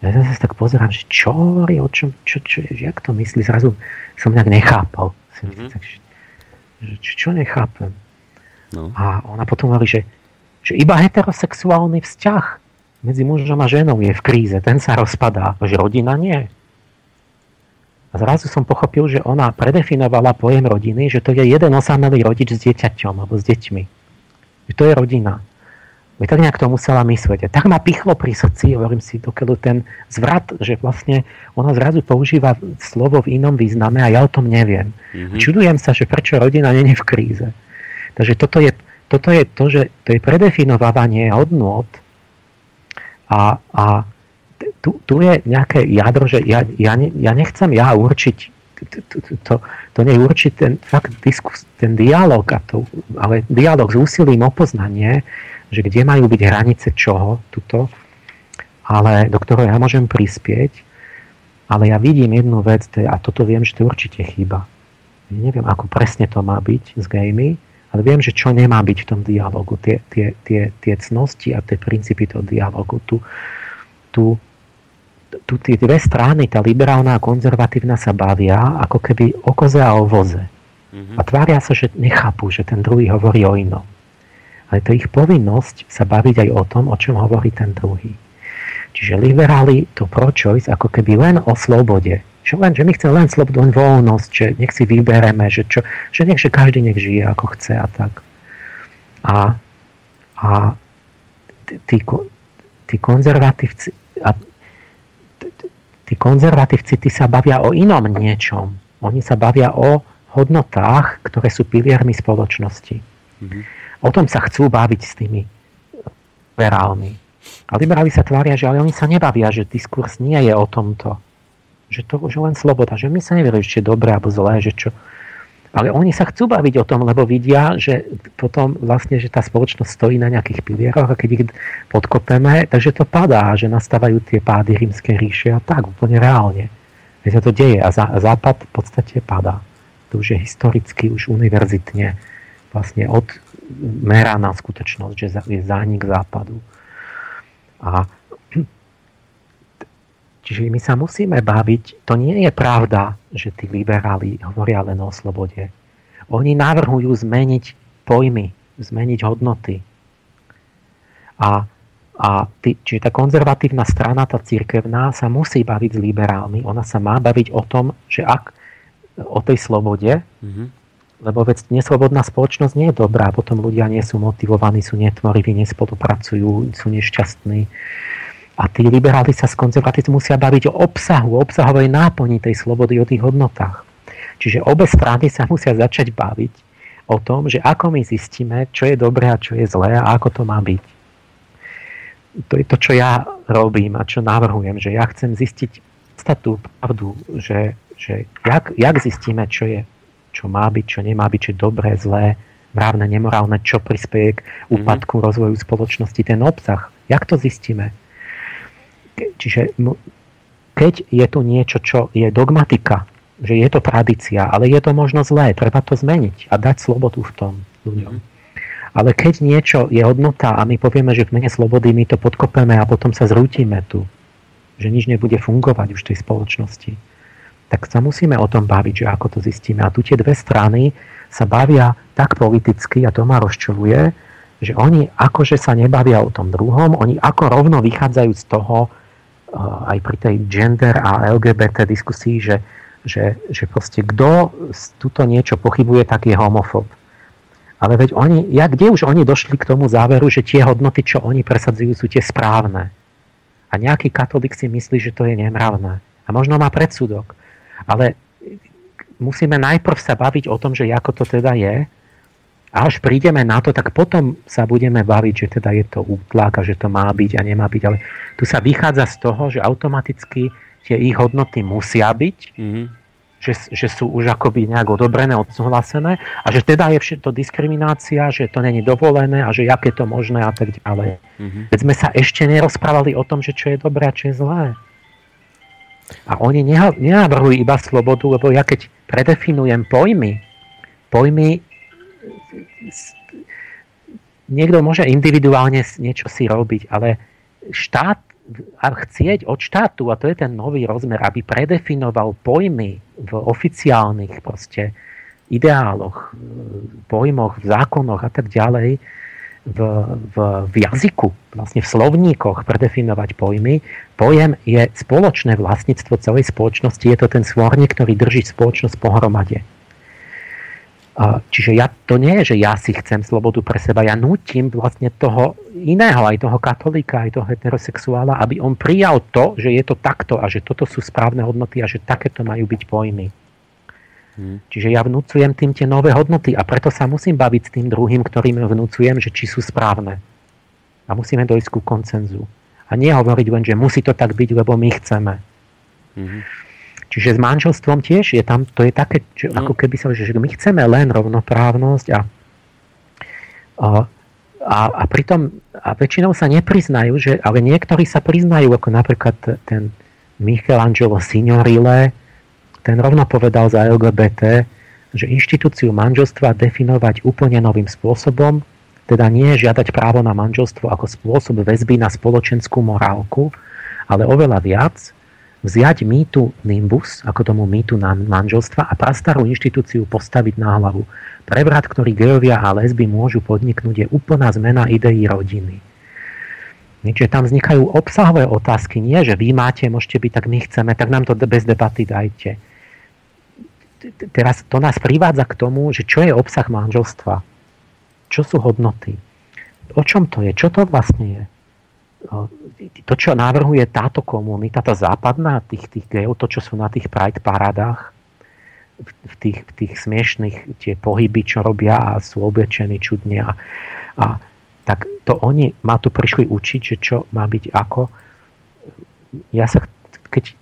Ja sa tak pozerám, že čo hovorí, o čom, čo, čo, čo, jak to myslí, zrazu som nejak nechápal. Mm-hmm. Že, čo, čo nechápem? No. A ona potom hovorí, že, že iba heterosexuálny vzťah medzi mužom a ženou je v kríze, ten sa rozpadá, že rodina nie. A zrazu som pochopil, že ona predefinovala pojem rodiny, že to je jeden osamelý rodič s dieťaťom alebo s deťmi. Že to je rodina. Tak nejak to musela myslieť. A tak ma pichlo pri srdci, hovorím si, dokiaľ ten zvrat, že vlastne ona zrazu používa slovo v inom význame a ja o tom neviem. Mm-hmm. Čudujem sa, že prečo rodina není v kríze. Takže toto je, toto je to, že to je predefinovávanie hodnot, a, a tu, tu je nejaké jadro, že ja, ja, ja nechcem ja určiť to, to, to nie určiť ten fakt diskus, ten dialog, a to, ale dialog s úsilím o poznanie, že kde majú byť hranice čoho, tuto, ale do ktorého ja môžem prispieť, ale ja vidím jednu vec, a toto viem, že to určite chyba. Ja neviem, ako presne to má byť s gejmi, ale viem, že čo nemá byť v tom dialogu, tie, tie, tie, tie cnosti a tie princípy toho dialogu. Tu, tu, tu tie dve strany, tá liberálna a konzervatívna sa bavia ako keby o koze a o voze. Mm-hmm. A tvária sa, že nechápu, že ten druhý hovorí o inom. Ale to ich povinnosť sa baviť aj o tom, o čom hovorí ten druhý. Čiže liberáli to pro-choice ako keby len o slobode že, len, že my chceme len slobodu, len voľnosť, že nech si vybereme, že, čo, že nech, že každý nech žije ako chce a tak. A, a tí, tí konzervatívci a tí konzervatívci tí sa bavia o inom niečom. Oni sa bavia o hodnotách, ktoré sú piliermi spoločnosti. Mm-hmm. O tom sa chcú baviť s tými liberálmi. A liberáli sa tvária, že ale oni sa nebavia, že diskurs nie je o tomto že to už len sloboda, že my sa nevieme, či je dobré alebo zlé, že čo. Ale oni sa chcú baviť o tom, lebo vidia, že potom vlastne, že tá spoločnosť stojí na nejakých pilieroch a keď ich podkopeme, takže to padá, že nastávajú tie pády rímskej ríše a tak úplne reálne. Veď sa to deje a západ v podstate padá. To už je historicky, už univerzitne vlastne odmeraná skutočnosť, že je zánik západu. A Čiže my sa musíme baviť, to nie je pravda, že tí liberáli hovoria len o slobode. Oni navrhujú zmeniť pojmy, zmeniť hodnoty. A, a tí, čiže tá konzervatívna strana, tá církevná, sa musí baviť s liberálmi. Ona sa má baviť o tom, že ak o tej slobode, mm-hmm. Lebo veď neslobodná spoločnosť nie je dobrá, potom ľudia nie sú motivovaní, sú netvoriví, nespolupracujú, sú nešťastní a tí liberáli sa s konzervatívci musia baviť o obsahu, o obsahovej náplni tej slobody, o tých hodnotách. Čiže obe strany sa musia začať baviť o tom, že ako my zistíme, čo je dobré a čo je zlé a ako to má byť. To je to, čo ja robím a čo navrhujem, že ja chcem zistiť tú pravdu, že, že jak, jak zistíme, čo je, čo má byť, čo nemá byť, je dobré, zlé, mravné, nemorálne, čo prispieje k úpadku mm-hmm. rozvoju spoločnosti, ten obsah. Jak to zistíme? Čiže keď je tu niečo, čo je dogmatika, že je to tradícia, ale je to možno zlé, treba to zmeniť a dať slobodu v tom ľuďom. Mm. Ale keď niečo je hodnota a my povieme, že v mene slobody my to podkopeme a potom sa zrútime tu, že nič nebude fungovať už v tej spoločnosti, tak sa musíme o tom baviť, že ako to zistíme. A tu tie dve strany sa bavia tak politicky, a to ma rozčuluje, že oni akože sa nebavia o tom druhom, oni ako rovno vychádzajú z toho, aj pri tej gender a LGBT diskusii, že, že, že proste kto tuto niečo pochybuje, tak je homofób. Ale veď oni, ja, kde už oni došli k tomu záveru, že tie hodnoty, čo oni presadzujú, sú tie správne. A nejaký katolík si myslí, že to je nemravné. A možno má predsudok. Ale musíme najprv sa baviť o tom, že ako to teda je, a až prídeme na to, tak potom sa budeme baviť, že teda je to útlak a že to má byť a nemá byť. Ale tu sa vychádza z toho, že automaticky tie ich hodnoty musia byť, mm-hmm. že, že sú už akoby nejak odobrené, odsúhlasené a že teda je všetko diskriminácia, že to není dovolené a že jak je to možné a tak ďalej. Mm-hmm. Veď sme sa ešte nerozprávali o tom, že čo je dobré a čo je zlé. A oni nenavrhujú iba slobodu, lebo ja keď predefinujem pojmy, pojmy niekto môže individuálne niečo si robiť, ale štát a chcieť od štátu, a to je ten nový rozmer, aby predefinoval pojmy v oficiálnych proste ideáloch, pojmoch, v zákonoch a tak ďalej, v, v, v jazyku, vlastne v slovníkoch predefinovať pojmy. Pojem je spoločné vlastníctvo celej spoločnosti, je to ten svorník, ktorý drží spoločnosť pohromade. Čiže ja, to nie je, že ja si chcem slobodu pre seba, ja nutím vlastne toho iného, aj toho katolíka, aj toho heterosexuála, aby on prijal to, že je to takto a že toto sú správne hodnoty a že takéto majú byť pojmy. Hmm. Čiže ja vnúcujem tým tie nové hodnoty a preto sa musím baviť s tým druhým, ktorým vnúcujem, že či sú správne. A musíme dojsť ku koncenzu. A nie hovoriť len, že musí to tak byť, lebo my chceme. Hmm. Čiže s manželstvom tiež je tam, to je také, že no. ako keby sa, že my chceme len rovnoprávnosť a, a, a, a pritom a väčšinou sa nepriznajú, že, ale niektorí sa priznajú, ako napríklad ten Michelangelo Signorile, ten rovno povedal za LGBT, že inštitúciu manželstva definovať úplne novým spôsobom, teda nie žiadať právo na manželstvo ako spôsob väzby na spoločenskú morálku, ale oveľa viac vziať mýtu Nimbus, ako tomu mýtu na manželstva a prastarú inštitúciu postaviť na hlavu. Prevrat, ktorý geovia a lesby môžu podniknúť, je úplná zmena ideí rodiny. Čiže tam vznikajú obsahové otázky, nie, že vy máte, môžete byť, tak my chceme, tak nám to bez debaty dajte. Teraz to nás privádza k tomu, že čo je obsah manželstva? Čo sú hodnoty? O čom to je? Čo to vlastne je? to, čo navrhuje táto komunita, tá západná, tých, tých gejov, to, čo sú na tých Pride parádach, v tých, v tých smiešných tie pohyby, čo robia a sú oblečení čudne a, a tak to oni ma tu prišli učiť, že čo má byť ako. Ja sa, keď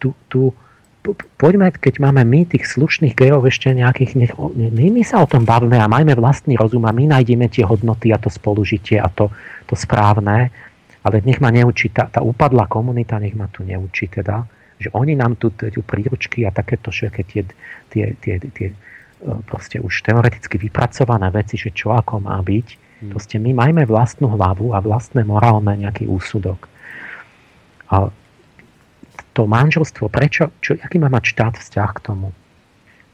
tu, tu poďme, keď máme my tých slušných gejov ešte nejakých, nech, my, my sa o tom bavíme a majme vlastný rozum a my nájdeme tie hodnoty a to spolužitie a to, to správne ale nech ma neučí, tá, tá upadlá komunita nech ma tu neučí teda, že oni nám tu tu príručky a takéto všetky tie, tie, tie, tie proste už teoreticky vypracované veci, že čo ako má byť, hmm. proste my majme vlastnú hlavu a vlastné morálne nejaký úsudok. A to manželstvo, prečo, čo, aký má mať štát vzťah k tomu?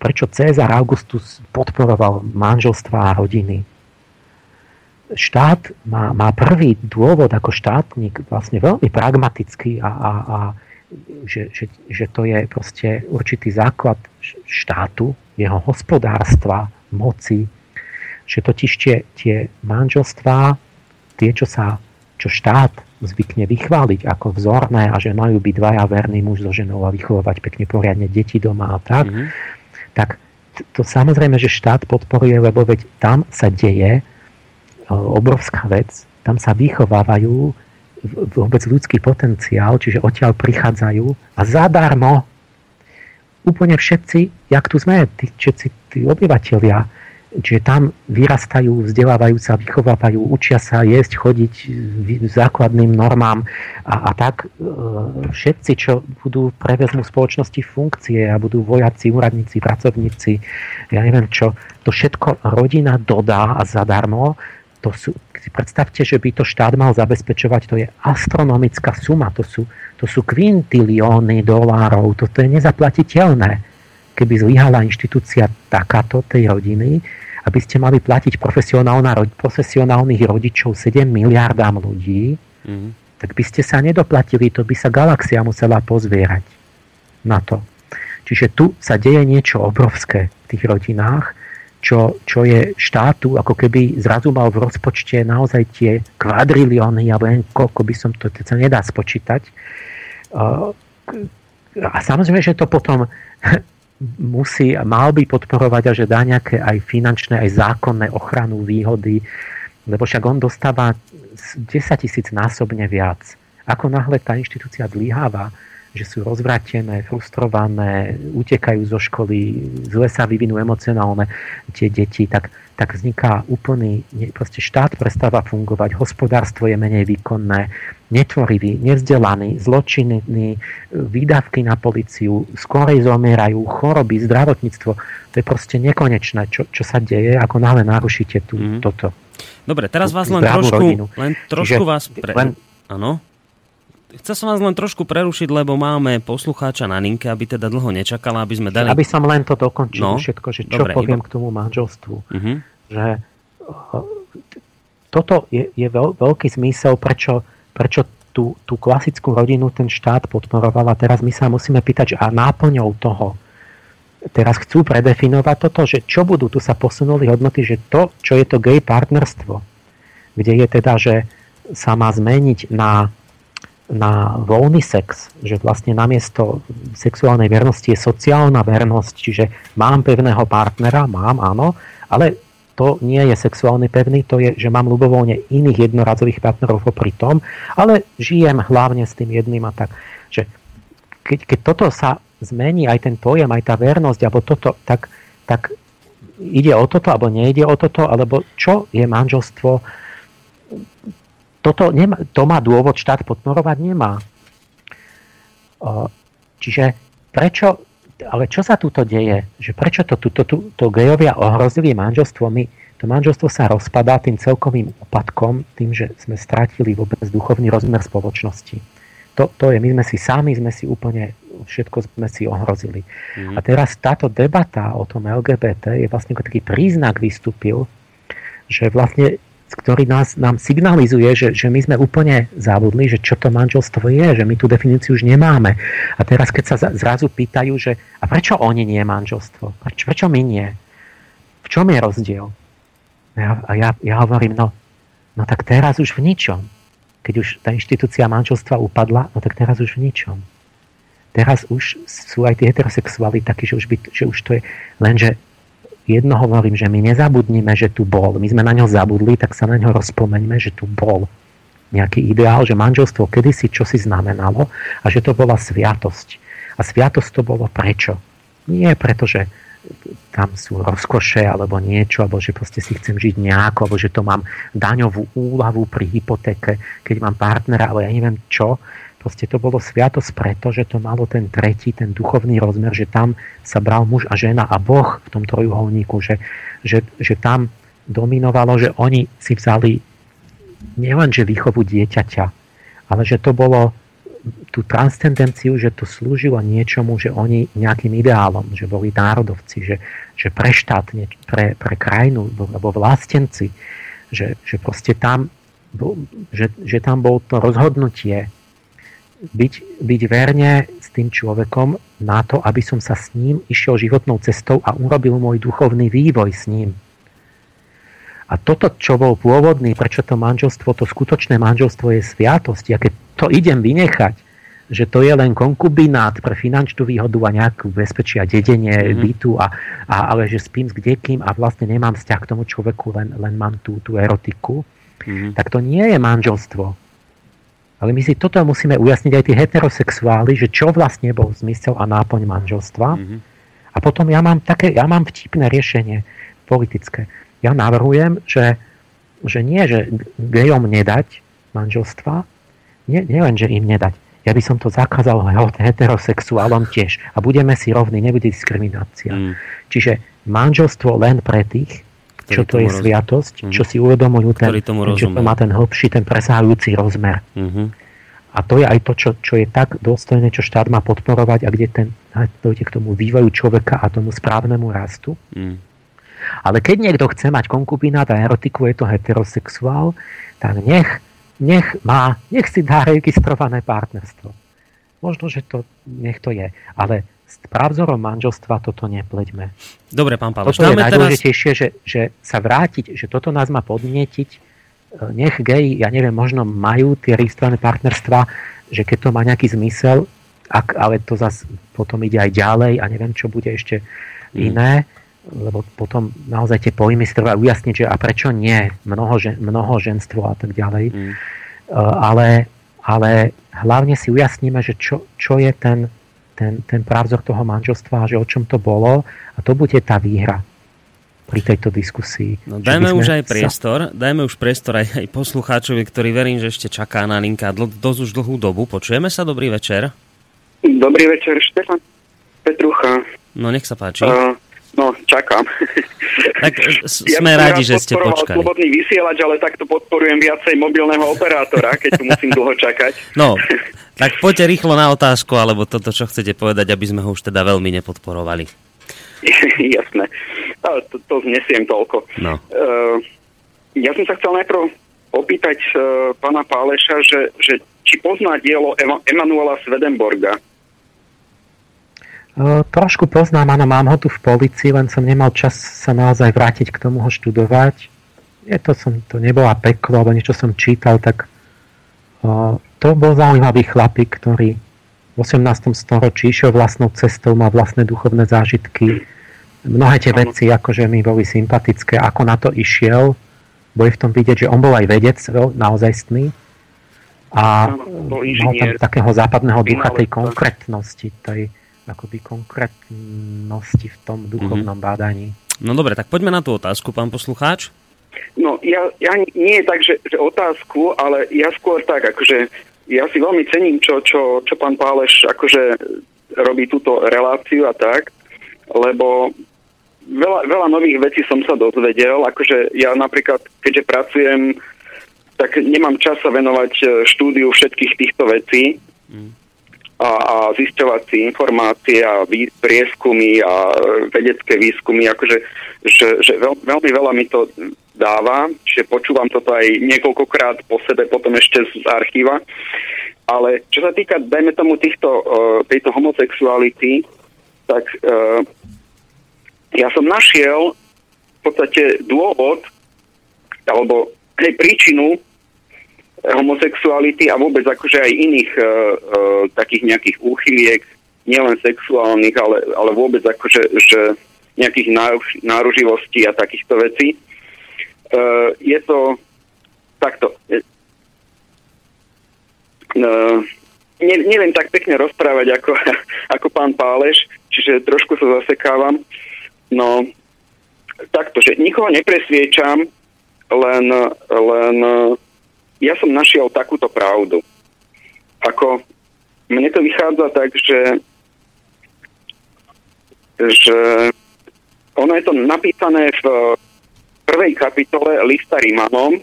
Prečo Cezar Augustus podporoval manželstva a rodiny? Štát má, má prvý dôvod ako štátnik vlastne veľmi pragmatický a, a, a že, že, že to je proste určitý základ štátu, jeho hospodárstva, moci, že totiž tie, tie manželstvá, tie, čo sa čo štát zvykne vychváliť ako vzorné a že majú byť dvaja verný muž so ženou a vychovať pekne poriadne deti doma a tak, mm-hmm. tak to samozrejme, že štát podporuje, lebo veď tam sa deje e, obrovská vec, tam sa vychovávajú vôbec ľudský potenciál, čiže odtiaľ prichádzajú a zadarmo. Úplne všetci, jak tu sme, tí, všetci tí obyvateľia, čiže tam vyrastajú, vzdelávajú sa, vychovávajú, učia sa jesť, chodiť základným normám a, a tak e, všetci, čo budú prevezmú spoločnosti funkcie a budú vojaci, úradníci, pracovníci, ja neviem čo, to všetko rodina dodá a zadarmo to sú, si predstavte, že by to štát mal zabezpečovať, to je astronomická suma, to sú, to sú kvintilióny dolárov, toto je nezaplatiteľné. Keby zlyhala inštitúcia takáto tej rodiny, aby ste mali platiť profesionálnych rodičov 7 miliardám ľudí, mm-hmm. tak by ste sa nedoplatili, to by sa galaxia musela pozvierať na to. Čiže tu sa deje niečo obrovské v tých rodinách, čo, čo je štátu, ako keby zrazu mal v rozpočte naozaj tie kvadrilióny, alebo neviem, koľko by som to, to sa nedá spočítať. A samozrejme, že to potom musí a mal by podporovať a že dá nejaké aj finančné, aj zákonné ochranu výhody, lebo však on dostáva 10 tisíc násobne viac. Ako náhle tá inštitúcia zlyháva, že sú rozvratené, frustrované, utekajú zo školy, zle sa vyvinú emocionálne tie deti, tak, tak vzniká úplný, proste štát prestáva fungovať, hospodárstvo je menej výkonné, netvorivý, nevzdelaný, zločinný, výdavky na policiu, skorej zomierajú, choroby, zdravotníctvo. To je proste nekonečné, čo, čo sa deje, ako náhle narušíte tú, mm. toto. Dobre, teraz vás len trošku, len trošku Čiže, vás pre... Len, Áno? Chcel som vás len trošku prerušiť, lebo máme poslucháča na linke, aby teda dlho nečakala, aby sme dali... Aby som len to dokončil no, všetko, že čo dobre, poviem iba... k tomu manželstvu. Uh-huh. Že toto je, je veľ, veľký zmysel, prečo, prečo tú, tú klasickú rodinu ten štát podporoval a teraz my sa musíme pýtať, že a náplňou toho teraz chcú predefinovať toto, že čo budú, tu sa posunuli hodnoty, že to, čo je to gay partnerstvo, kde je teda, že sa má zmeniť na na voľný sex, že vlastne namiesto sexuálnej vernosti je sociálna vernosť, čiže mám pevného partnera, mám, áno, ale to nie je sexuálny pevný, to je, že mám ľubovoľne iných jednorazových partnerov popri tom, ale žijem hlavne s tým jedným a tak. Že keď, keď toto sa zmení, aj ten pojem, aj tá vernosť, alebo toto, tak, tak ide o toto, alebo nejde o toto, alebo čo je manželstvo, toto nemá, to má dôvod štát podporovať? Nemá. Čiže prečo, ale čo sa tuto deje? Že prečo to, to, to, to gejovia ohrozili manželstvo? My, to manželstvo sa rozpadá tým celkovým úpadkom, tým, že sme strátili vôbec duchovný rozmer spoločnosti. To, to je, my sme si sami, sme si úplne, všetko sme si ohrozili. Mm. A teraz táto debata o tom LGBT je vlastne taký príznak vystúpil, že vlastne ktorý nás, nám signalizuje, že, že my sme úplne zabudli, že čo to manželstvo je, že my tú definíciu už nemáme. A teraz, keď sa zrazu pýtajú, že a prečo oni nie manželstvo? Prečo, prečo my nie? V čom je rozdiel? A ja, ja hovorím, no, no tak teraz už v ničom. Keď už tá inštitúcia manželstva upadla, no tak teraz už v ničom. Teraz už sú aj tie heterosexuáli takí, že už, by, že už to je len, že jedno hovorím, že my nezabudnime, že tu bol. My sme na ňo zabudli, tak sa na ňo rozpomeňme, že tu bol nejaký ideál, že manželstvo kedysi čosi znamenalo a že to bola sviatosť. A sviatosť to bolo prečo? Nie preto, že tam sú rozkoše alebo niečo, alebo že proste si chcem žiť nejako, alebo že to mám daňovú úľavu pri hypotéke, keď mám partnera, alebo ja neviem čo. Proste to bolo sviatosť preto, že to malo ten tretí, ten duchovný rozmer, že tam sa bral muž a žena a Boh v tom trojuholníku, že, že, že tam dominovalo, že oni si vzali nielen, že výchovu dieťaťa, ale že to bolo tú transcendenciu, že to slúžilo niečomu, že oni nejakým ideálom, že boli národovci, že, že pre štát, pre, pre krajinu, alebo vlastenci, že, že proste tam, že, že tam bol to rozhodnutie byť, byť verne s tým človekom na to, aby som sa s ním išiel životnou cestou a urobil môj duchovný vývoj s ním. A toto, čo bol pôvodný, prečo to manželstvo, to skutočné manželstvo je sviatosť. A keď to idem vynechať, že to je len konkubinát pre finančnú výhodu a nejakú bezpečia dedenie mm-hmm. bytu, a, a, ale že spím s kdekým a vlastne nemám vzťah k tomu človeku, len, len mám tú, tú erotiku, mm-hmm. tak to nie je manželstvo. Ale my si toto musíme ujasniť aj tí heterosexuáli, že čo vlastne bol zmysel a náplň manželstva. Mm-hmm. A potom ja mám také, ja mám vtipné riešenie politické. Ja navrhujem, že, že nie, že gejom nedať manželstva, nie, len, že im nedať. Ja by som to zakázal heterosexuálom tiež. A budeme si rovní, nebude diskriminácia. Mm. Čiže manželstvo len pre tých, čo to je roz... sviatosť, mm. čo si uvedomujú ten, čo to má ten hlbší, ten presahujúci rozmer. Mm-hmm. A to je aj to, čo, čo je tak dôstojné, čo štát má podporovať a kde ten, dojde k tomu vývoju človeka a tomu správnemu rastu. Mm. Ale keď niekto chce mať konkubinát a erotiku, je to heterosexuál, tak nech nech má, nech si dá registrované partnerstvo. Možno, že to, nech to je. Ale s právzorom manželstva toto nepleďme. Dobre, pán Pavloš. Toto je najdôležitejšie, teraz... že, že sa vrátiť, že toto nás má podnietiť, e, nech gej, ja neviem, možno majú tie registrované partnerstva, že keď to má nejaký zmysel, ak, ale to zase potom ide aj ďalej a neviem, čo bude ešte mm. iné, lebo potom naozaj tie pojmy si treba ujasniť, že a prečo nie mnoho, žen, mnoho ženstvo a tak ďalej. Mm. Uh, ale, ale hlavne si ujasníme, že čo, čo je ten, ten, ten právzor toho manželstva, že o čom to bolo a to bude tá výhra pri tejto diskusii. No, dajme už aj priestor, sa... dajme už priestor aj, aj poslucháčovi, ktorý verím, že ešte čaká na linka dl- dosť už dlhú dobu. Počujeme sa? Dobrý večer. Dobrý večer, Štefan Petrucha. No, nech sa páči. Uh, No, čakám. Tak sme ja radi, že ste počkali. slobodný vysielač, ale takto podporujem viacej mobilného operátora, keď tu musím dlho čakať. No, tak poďte rýchlo na otázku, alebo toto, čo chcete povedať, aby sme ho už teda veľmi nepodporovali. Jasné. To, to znesiem toľko. No. Uh, ja som sa chcel najprv opýtať uh, pána Páleša, že, že či pozná dielo Emanuela Swedenborga. Trošku poznám, áno, mám ho tu v policii, len som nemal čas sa naozaj vrátiť k tomu ho študovať. Je to, som, to nebola peklo, alebo niečo som čítal, tak to bol zaujímavý chlapík, ktorý v 18. storočí išiel vlastnou cestou, má vlastné duchovné zážitky. Mnohé tie veci akože mi boli sympatické, ako na to išiel. Boli v tom vidieť, že on bol aj vedec, naozajstný. A mal tam takého západného ducha tej konkrétnosti, tej, akoby konkrétnosti v tom duchovnom mm-hmm. bádaní. No dobre, tak poďme na tú otázku, pán poslucháč. No, ja, ja nie je tak, že, že otázku, ale ja skôr tak, akože ja si veľmi cením, čo, čo, čo pán Páleš akože robí túto reláciu a tak, lebo veľa, veľa nových vecí som sa dozvedel, akože ja napríklad, keďže pracujem, tak nemám čas sa venovať e, štúdiu všetkých týchto vecí. Mm a, a zisťovať si informácie a vý, prieskumy a vedecké výskumy, akože že, že veľ, veľmi veľa mi to dáva, čiže počúvam toto aj niekoľkokrát po sebe, potom ešte z archíva. Ale čo sa týka, dajme tomu, týchto, uh, tejto homosexuality, tak uh, ja som našiel v podstate dôvod, alebo hej, príčinu homosexuality a vôbec akože aj iných uh, uh, takých nejakých úchyliek, nielen sexuálnych, ale, ale vôbec akože že nejakých náruž, náruživostí a takýchto vecí. Uh, je to takto. Uh, ne, neviem tak pekne rozprávať ako, ako pán Páleš, čiže trošku sa zasekávam. No, takto, že nikoho nepresviečam, len, len ja som našiel takúto pravdu. Ako mne to vychádza tak, že, že ono je to napísané v prvej kapitole lista Rimanom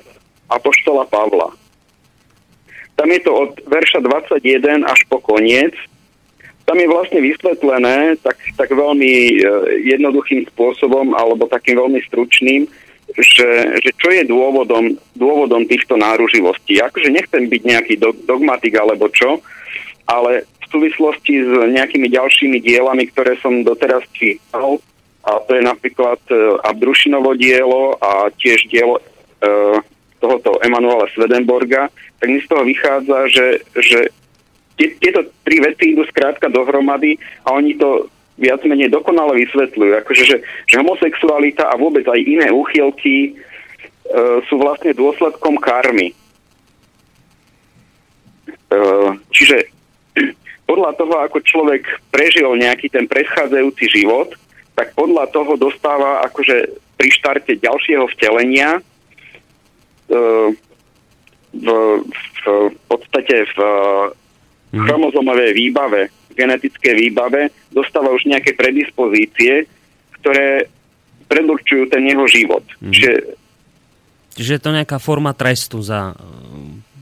Apoštola Pavla. Tam je to od verša 21 až po koniec. Tam je vlastne vysvetlené tak, tak veľmi e, jednoduchým spôsobom alebo takým veľmi stručným, že, že čo je dôvodom, dôvodom týchto náruživostí. Akože nechcem byť nejaký dogmatik alebo čo, ale v súvislosti s nejakými ďalšími dielami, ktoré som doteraz čítal, a to je napríklad e, Abdrušinovo dielo a tiež dielo e, tohoto Emanuela Svedenborga, tak mi z toho vychádza, že, že tieto tri veci idú skrátka dohromady a oni to viac menej dokonale vysvetľujú. Akože, že, že homosexualita a vôbec aj iné úchylky e, sú vlastne dôsledkom karmy. E, čiže podľa toho, ako človek prežil nejaký ten predchádzajúci život, tak podľa toho dostáva akože pri štarte ďalšieho vtelenia e, v, v, v podstate v mm. chromozomovej výbave, genetické výbave, dostáva už nejaké predispozície, ktoré predurčujú ten jeho život. Mm. Čiže, Čiže je to nejaká forma trestu za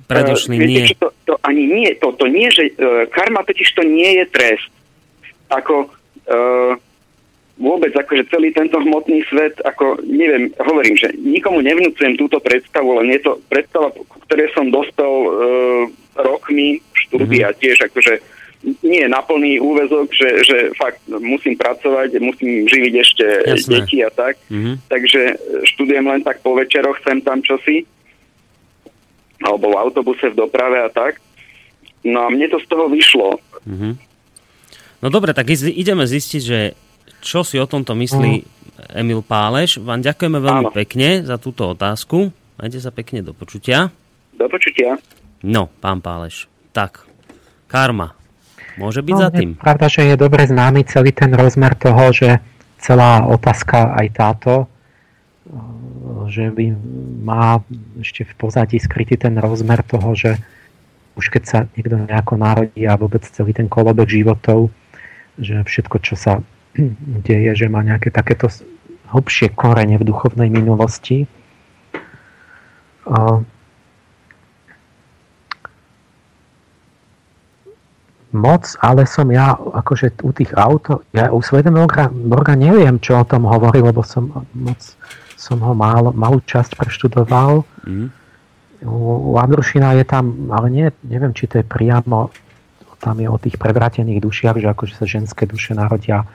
predošlý uh, nie. to, to ani nie, to, to nie, že uh, karma totiž to nie je trest. Ako uh, vôbec akože celý tento hmotný svet, ako neviem, hovorím, že nikomu nevnúcujem túto predstavu, len je to predstava, ktoré som dostal uh, rokmi štúdia mm-hmm. tiež, akože nie na plný úvezok, že, že fakt musím pracovať, musím živiť ešte Jasné. deti a tak. Mm-hmm. Takže študujem len tak po večeroch, sem tam čosi alebo v autobuse v doprave a tak. No a mne to z toho vyšlo. Mm-hmm. No dobre, tak ideme zistiť, že čo si o tomto myslí mm. Emil Páleš. Vám ďakujeme veľmi Áno. pekne za túto otázku. Majte sa pekne do počutia. Do počutia. No, pán Páleš. Tak, karma. Môže byť no, za tým. Pravda, že je dobre známy celý ten rozmer toho, že celá otázka aj táto že by má ešte v pozadí skrytý ten rozmer toho, že už keď sa niekto nejako narodí a vôbec celý ten kolobek životov, že všetko, čo sa deje, že má nejaké takéto hlbšie korene v duchovnej minulosti. Moc, ale som ja akože u tých auto, ja u Svedomého Borga neviem, čo o tom hovorí, lebo som moc som ho mal, malú časť preštudoval. Mm. U, u Andrušina je tam, ale nie, neviem, či to je priamo, tam je o tých prevrátených dušiach, že akože sa ženské duše narodia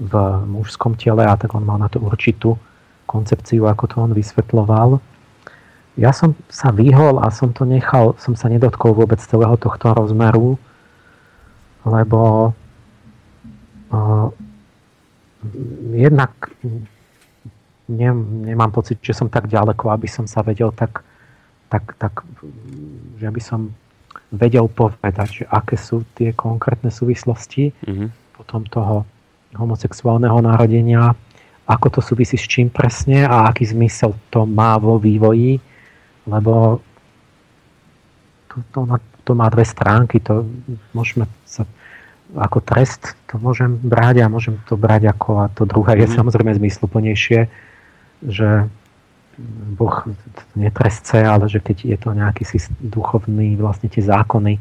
v mužskom tele a tak on mal na to určitú koncepciu, ako to on vysvetloval. Ja som sa vyhol a som to nechal, som sa nedotkol vôbec celého tohto rozmeru, lebo uh, jednak ne, nemám pocit, že som tak ďaleko, aby som sa vedel tak, tak, tak že by som vedel povedať, že aké sú tie konkrétne súvislosti mm-hmm. potom toho homosexuálneho narodenia, ako to súvisí s čím presne a aký zmysel to má vo vývoji, lebo to, to, to má dve stránky, to môžeme ako trest to môžem brať a môžem to brať ako a to druhé je mhm. samozrejme zmysluplnejšie, že Boh netresce, ale že keď je to nejaký duchovný, vlastne tie zákony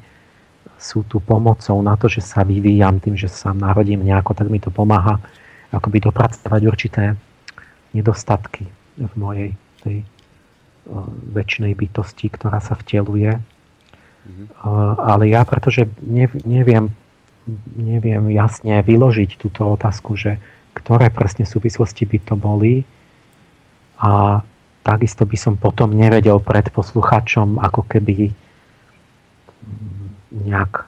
sú tu pomocou na to, že sa vyvíjam tým, že sa narodím nejako, tak mi to pomáha akoby dopracovať určité nedostatky v mojej tej väčšnej bytosti, ktorá sa vteluje. Mm-hmm. Ale ja, pretože neviem, neviem jasne vyložiť túto otázku, že ktoré presne súvislosti by to boli, a takisto by som potom nevedel pred posluchačom ako keby nejak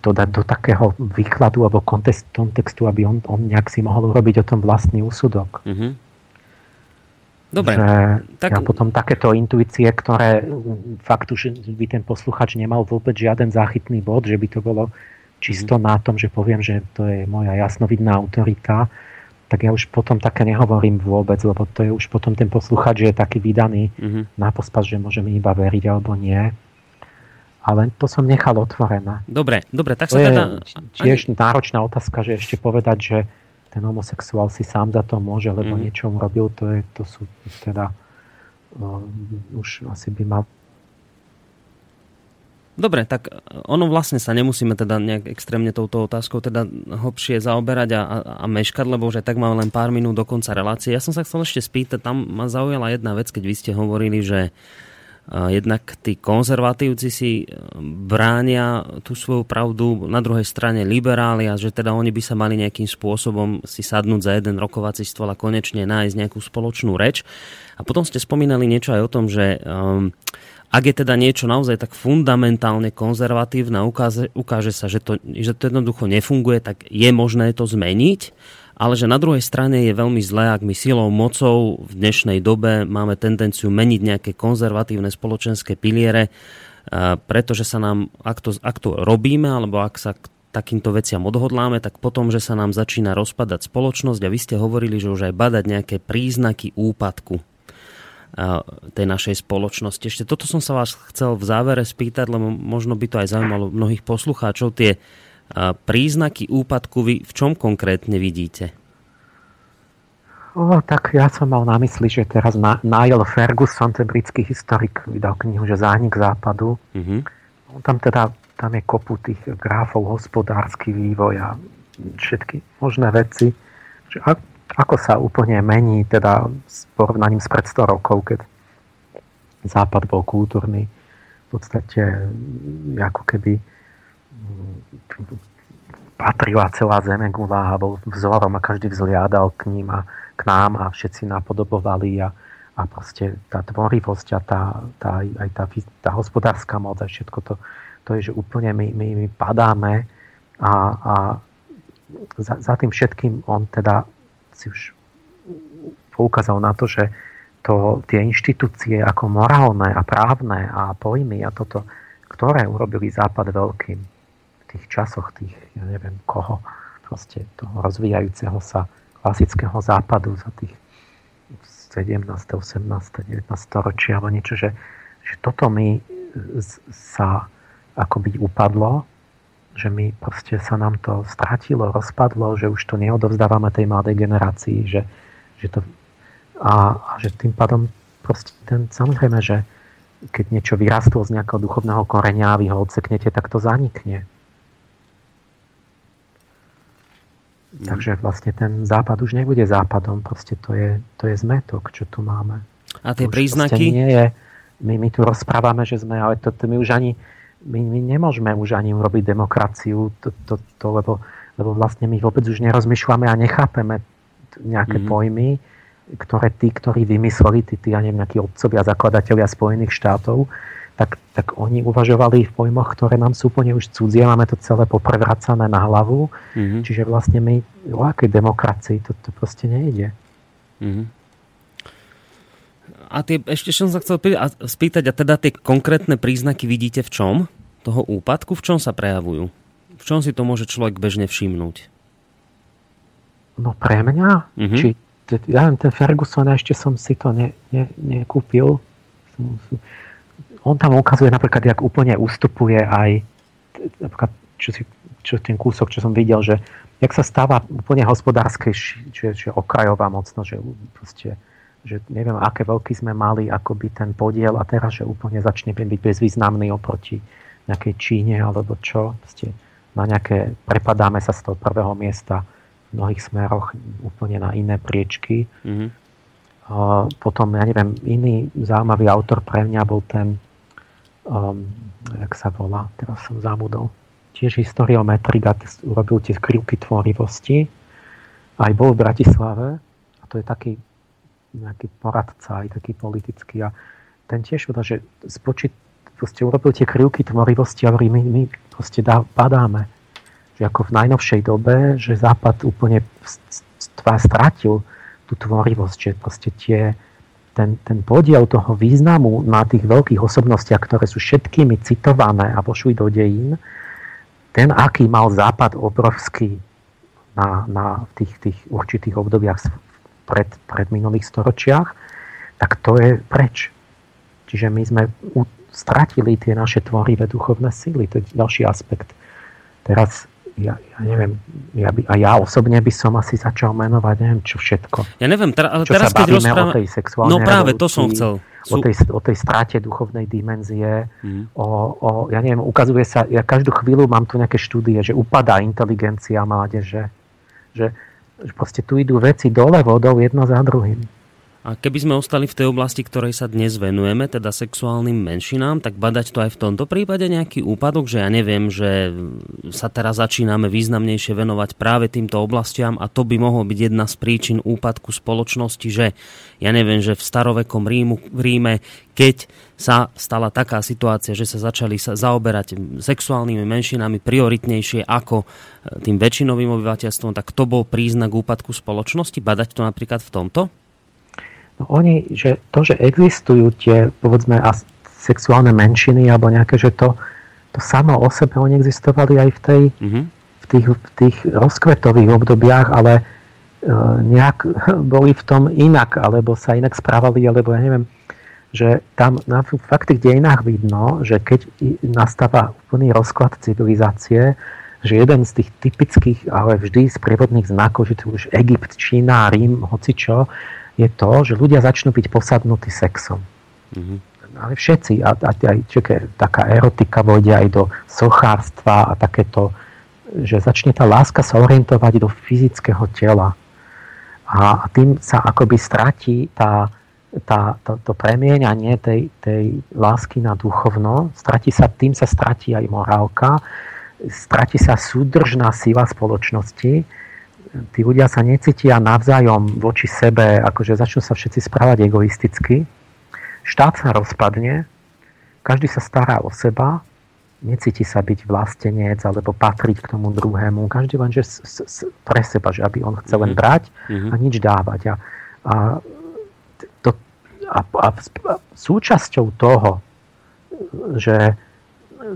to dať do takého výkladu alebo kontextu, aby on, on nejak si mohol urobiť o tom vlastný úsudok. Mm-hmm. Dobre. Že tak... ja potom takéto intuície, ktoré fakt už by ten posluchač nemal vôbec žiaden záchytný bod, že by to bolo čisto mm-hmm. na tom, že poviem, že to je moja jasnovidná autorita, tak ja už potom také nehovorím vôbec, lebo to je už potom ten posluchač, že je taký vydaný mm-hmm. na pospas, že môžeme iba veriť alebo nie. Ale to som nechal otvorené. Dobre, dobre, tak to sa je teda... tiež náročná otázka, že ešte povedať, že ten homosexuál si sám za to môže, lebo mm. niečo robil, to, je, to sú teda uh, už asi by mal Dobre, tak ono vlastne sa nemusíme teda nejak extrémne touto otázkou teda hlbšie zaoberať a, a, a meškať, lebo už aj tak máme len pár minút do konca relácie. Ja som sa chcel ešte spýtať, tam ma zaujala jedna vec, keď vy ste hovorili, že jednak tí konzervatívci si bránia tú svoju pravdu, na druhej strane liberáli a že teda oni by sa mali nejakým spôsobom si sadnúť za jeden rokovací stôl a konečne nájsť nejakú spoločnú reč. A potom ste spomínali niečo aj o tom, že um, ak je teda niečo naozaj tak fundamentálne konzervatívne, ukáže, ukáže sa, že to, že to jednoducho nefunguje, tak je možné to zmeniť, ale že na druhej strane je veľmi zlé, ak my silou mocou v dnešnej dobe máme tendenciu meniť nejaké konzervatívne spoločenské piliere, pretože sa nám, ak to, ak to robíme, alebo ak sa takýmto veciam odhodláme, tak potom, že sa nám začína rozpadať spoločnosť a vy ste hovorili, že už aj badať nejaké príznaky úpadku tej našej spoločnosti. Ešte toto som sa vás chcel v závere spýtať, lebo možno by to aj zaujímalo mnohých poslucháčov. Tie príznaky úpadku vy v čom konkrétne vidíte? O, tak ja som mal na mysli, že teraz Niall Ferguson, ten britský historik, vydal knihu, že Zánik západu. Mm-hmm. On tam teda, tam je kopu tých gráfov, hospodársky vývoj a všetky možné veci. Že ako sa úplne mení teda s porovnaním s pred 100 rokov, keď Západ bol kultúrny, v podstate ako keby patrila celá Zemegula a bol vzorom a každý vzliadal k ním a k nám a všetci napodobovali a, a proste tá tvorivosť a tá, tá, aj tá, tá hospodárska moc a všetko to, to je, že úplne my, my, my padáme a, a za, za tým všetkým on teda si už poukázal na to, že to, tie inštitúcie ako morálne a právne a pojmy a toto, ktoré urobili Západ veľkým tých časoch tých, ja neviem koho, proste toho rozvíjajúceho sa klasického západu za tých 17., 18., 19. storočia alebo niečo, že, že toto mi sa akoby upadlo že my proste sa nám to strátilo, rozpadlo, že už to neodovzdávame tej mladej generácii, že, že to, a, a že tým pádom proste ten, samozrejme, že keď niečo vyrastlo z nejakého duchovného koreňa a vy ho odseknete, tak to zanikne. Mm. Takže vlastne ten západ už nebude západom, proste to je, to je zmetok, čo tu máme. A tie príznaky? Nie je, my, my tu rozprávame, že sme, ale to, to my už ani, my, my nemôžeme už ani urobiť demokraciu, to, to, to, lebo, lebo vlastne my vôbec už nerozmýšľame a nechápeme nejaké mm-hmm. pojmy, ktoré tí, ktorí vymysleli, tí, tí ja neviem, nejakí otcovia, zakladatelia Spojených štátov, tak, tak oni uvažovali v pojmoch, ktoré nám sú úplne už cudzie, máme to celé poprevracané na hlavu, mm-hmm. čiže vlastne my o akej demokracii to, to proste nejde. Mm-hmm a tie, ešte som sa chcel spýtať, a teda tie konkrétne príznaky vidíte v čom? Toho úpadku, v čom sa prejavujú? V čom si to môže človek bežne všimnúť? No pre mňa? Mm-hmm. Či, ja viem, ten Ferguson, ešte som si to ne, ne, nekúpil. On tam ukazuje napríklad, jak úplne ustupuje aj napríklad, čo, si, čo ten kúsok, čo som videl, že jak sa stáva úplne hospodárskejší, čiže okrajová mocno, že proste že neviem, aké veľký sme mali akoby ten podiel a teraz, že úplne začne byť bezvýznamný oproti nejakej Číne alebo čo. Proste na nejaké, prepadáme sa z toho prvého miesta v mnohých smeroch úplne na iné priečky. Mm-hmm. Uh, potom, ja neviem, iný zaujímavý autor pre mňa bol ten, um, jak sa volá, teraz som zabudol, tiež historiometrik a urobil tie krivky tvorivosti. Aj bol v Bratislave a to je taký nejaký poradca, aj taký politický. A ten tiež povedal, že spočít, proste urobil tie krivky tvorivosti a hovorí, my, my proste dá, padáme. Že ako v najnovšej dobe, že Západ úplne strátil tú tvorivosť, že proste tie, ten, ten podiel toho významu na tých veľkých osobnostiach, ktoré sú všetkými citované a vošli do dejín, ten, aký mal Západ obrovský na, na tých, tých určitých obdobiach pred, pred minulých storočiach, tak to je preč. Čiže my sme stratili tie naše tvorivé duchovné síly. To je ďalší aspekt. Teraz ja, ja neviem, ja by, a ja osobne by som asi začal menovať, neviem čo všetko. Ja neviem, tra, čo teraz sa keď rozpráva... o tej sexuálnej No práve, to som chcel. Sú... O, tej, o tej stráte duchovnej dimenzie, mm. o, o, ja neviem, ukazuje sa, ja každú chvíľu mám tu nejaké štúdie, že upadá inteligencia mládeže, že, že proste tu idú veci dole vodou jedno za druhým. A keby sme ostali v tej oblasti, ktorej sa dnes venujeme, teda sexuálnym menšinám, tak badať to aj v tomto prípade nejaký úpadok, že ja neviem, že sa teraz začíname významnejšie venovať práve týmto oblastiam a to by mohlo byť jedna z príčin úpadku spoločnosti, že ja neviem, že v starovekom Rímu, Ríme, keď sa stala taká situácia, že sa začali sa zaoberať sexuálnymi menšinami prioritnejšie ako e, tým väčšinovým obyvateľstvom, tak to bol príznak úpadku spoločnosti? Badať to napríklad v tomto? No oni, že to, že existujú tie, povedzme, sexuálne menšiny alebo nejaké, že to, to samo o sebe, oni existovali aj v, tej, mm-hmm. v, tých, v tých rozkvetových obdobiach, ale e, nejak boli v tom inak, alebo sa inak správali, alebo ja neviem, že tam na fakt tých dejinách vidno, že keď nastáva úplný rozklad civilizácie, že jeden z tých typických, ale vždy z prievodných znakov, že to už Egypt, Čína, Rím, hocičo, je to, že ľudia začnú byť posadnutí sexom. Mm-hmm. Ale všetci, a, a aj čaké, taká erotika vojde aj do sochárstva a takéto, že začne tá láska sa orientovať do fyzického tela. A, a tým sa akoby stratí tá, tá, to, to premieňanie tej, tej lásky na duchovno, stratí sa, tým sa stratí aj morálka, stratí sa súdržná sila spoločnosti, tí ľudia sa necítia navzájom voči sebe, akože začnú sa všetci správať egoisticky. Štát sa rozpadne, každý sa stará o seba, necíti sa byť vlastenec alebo patriť k tomu druhému. Každý len, že s, s, pre seba, že aby on chcel len mhm. brať a nič dávať. A, a, to, a, a, a súčasťou toho, že,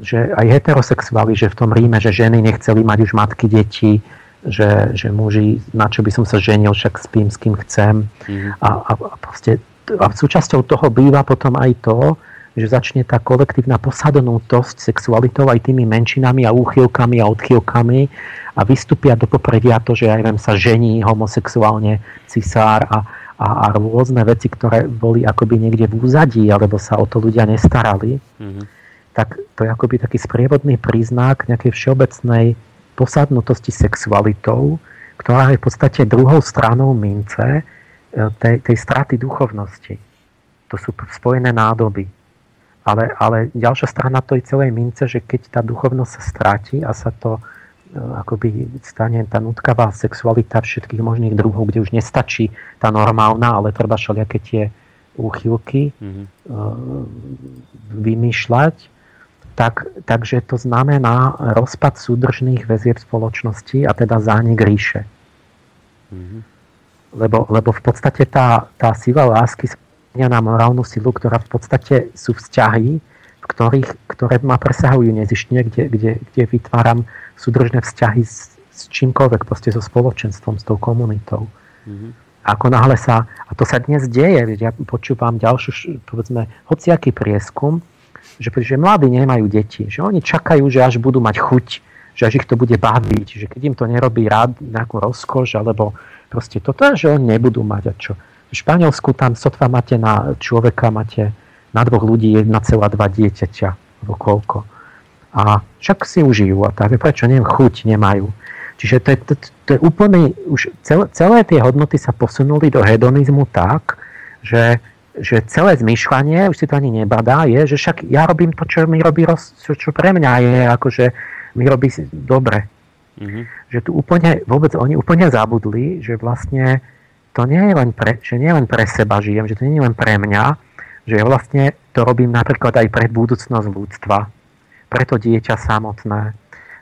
že aj heterosexuáli, že v tom Ríme, že ženy nechceli mať už matky, deti, že, že muži, na čo by som sa ženil, však spím s kým chcem. Mm-hmm. A, a, a, proste, a súčasťou toho býva potom aj to, že začne tá kolektívna posadnutosť sexualitou aj tými menšinami a úchylkami a odchylkami a vystúpia do popredia to, že aj viem, sa žení homosexuálne cisár a, a, a rôzne veci, ktoré boli akoby niekde v úzadí, alebo sa o to ľudia nestarali, mm-hmm. tak to je akoby taký sprievodný príznak nejakej všeobecnej posadnutosti sexualitou, ktorá je v podstate druhou stranou mince e, tej, tej straty duchovnosti. To sú spojené nádoby. Ale, ale ďalšia strana tej celej mince, že keď tá duchovnosť sa stráti a sa to e, akoby stane tá nutkavá sexualita všetkých možných druhov, kde už nestačí tá normálna, ale treba všelijaké tie úchylky mm-hmm. vymýšľať, tak, takže to znamená rozpad súdržných väzieb spoločnosti a teda zánik ríše. Mm-hmm. Lebo, lebo v podstate tá, tá sila lásky spomína na morálnu silu, ktorá v podstate sú vzťahy, v ktorých, ktoré ma presahujú nezištne, kde, kde, kde vytváram súdržné vzťahy s, s čímkoľvek, proste so spoločenstvom, s tou komunitou. Mm-hmm. Ako náhle sa, a to sa dnes deje, ja počúvam ďalšiu, povedzme, hociaký prieskum, že, že mladí nemajú deti, že oni čakajú, že až budú mať chuť, že až ich to bude baviť, že keď im to nerobí rád nejakú rozkoš, alebo proste toto, že oni nebudú mať a čo. V Španielsku tam sotva máte na človeka, máte na dvoch ľudí 1,2 dieťaťa, alebo koľko. A však si užijú a tak, prečo neviem, chuť nemajú. Čiže to je, to, to je úplný, už celé, celé tie hodnoty sa posunuli do hedonizmu tak, že že celé zmýšľanie, už si to ani nebadá, je, že však ja robím to, čo mi robí, roz, čo, čo pre mňa je, akože mi robí dobre. Mm-hmm. Že tu úplne, vôbec oni úplne zabudli, že vlastne to nie je len pre, že nie len pre seba žijem, že to nie je len pre mňa, že ja vlastne to robím napríklad aj pre budúcnosť ľudstva, pre to dieťa samotné,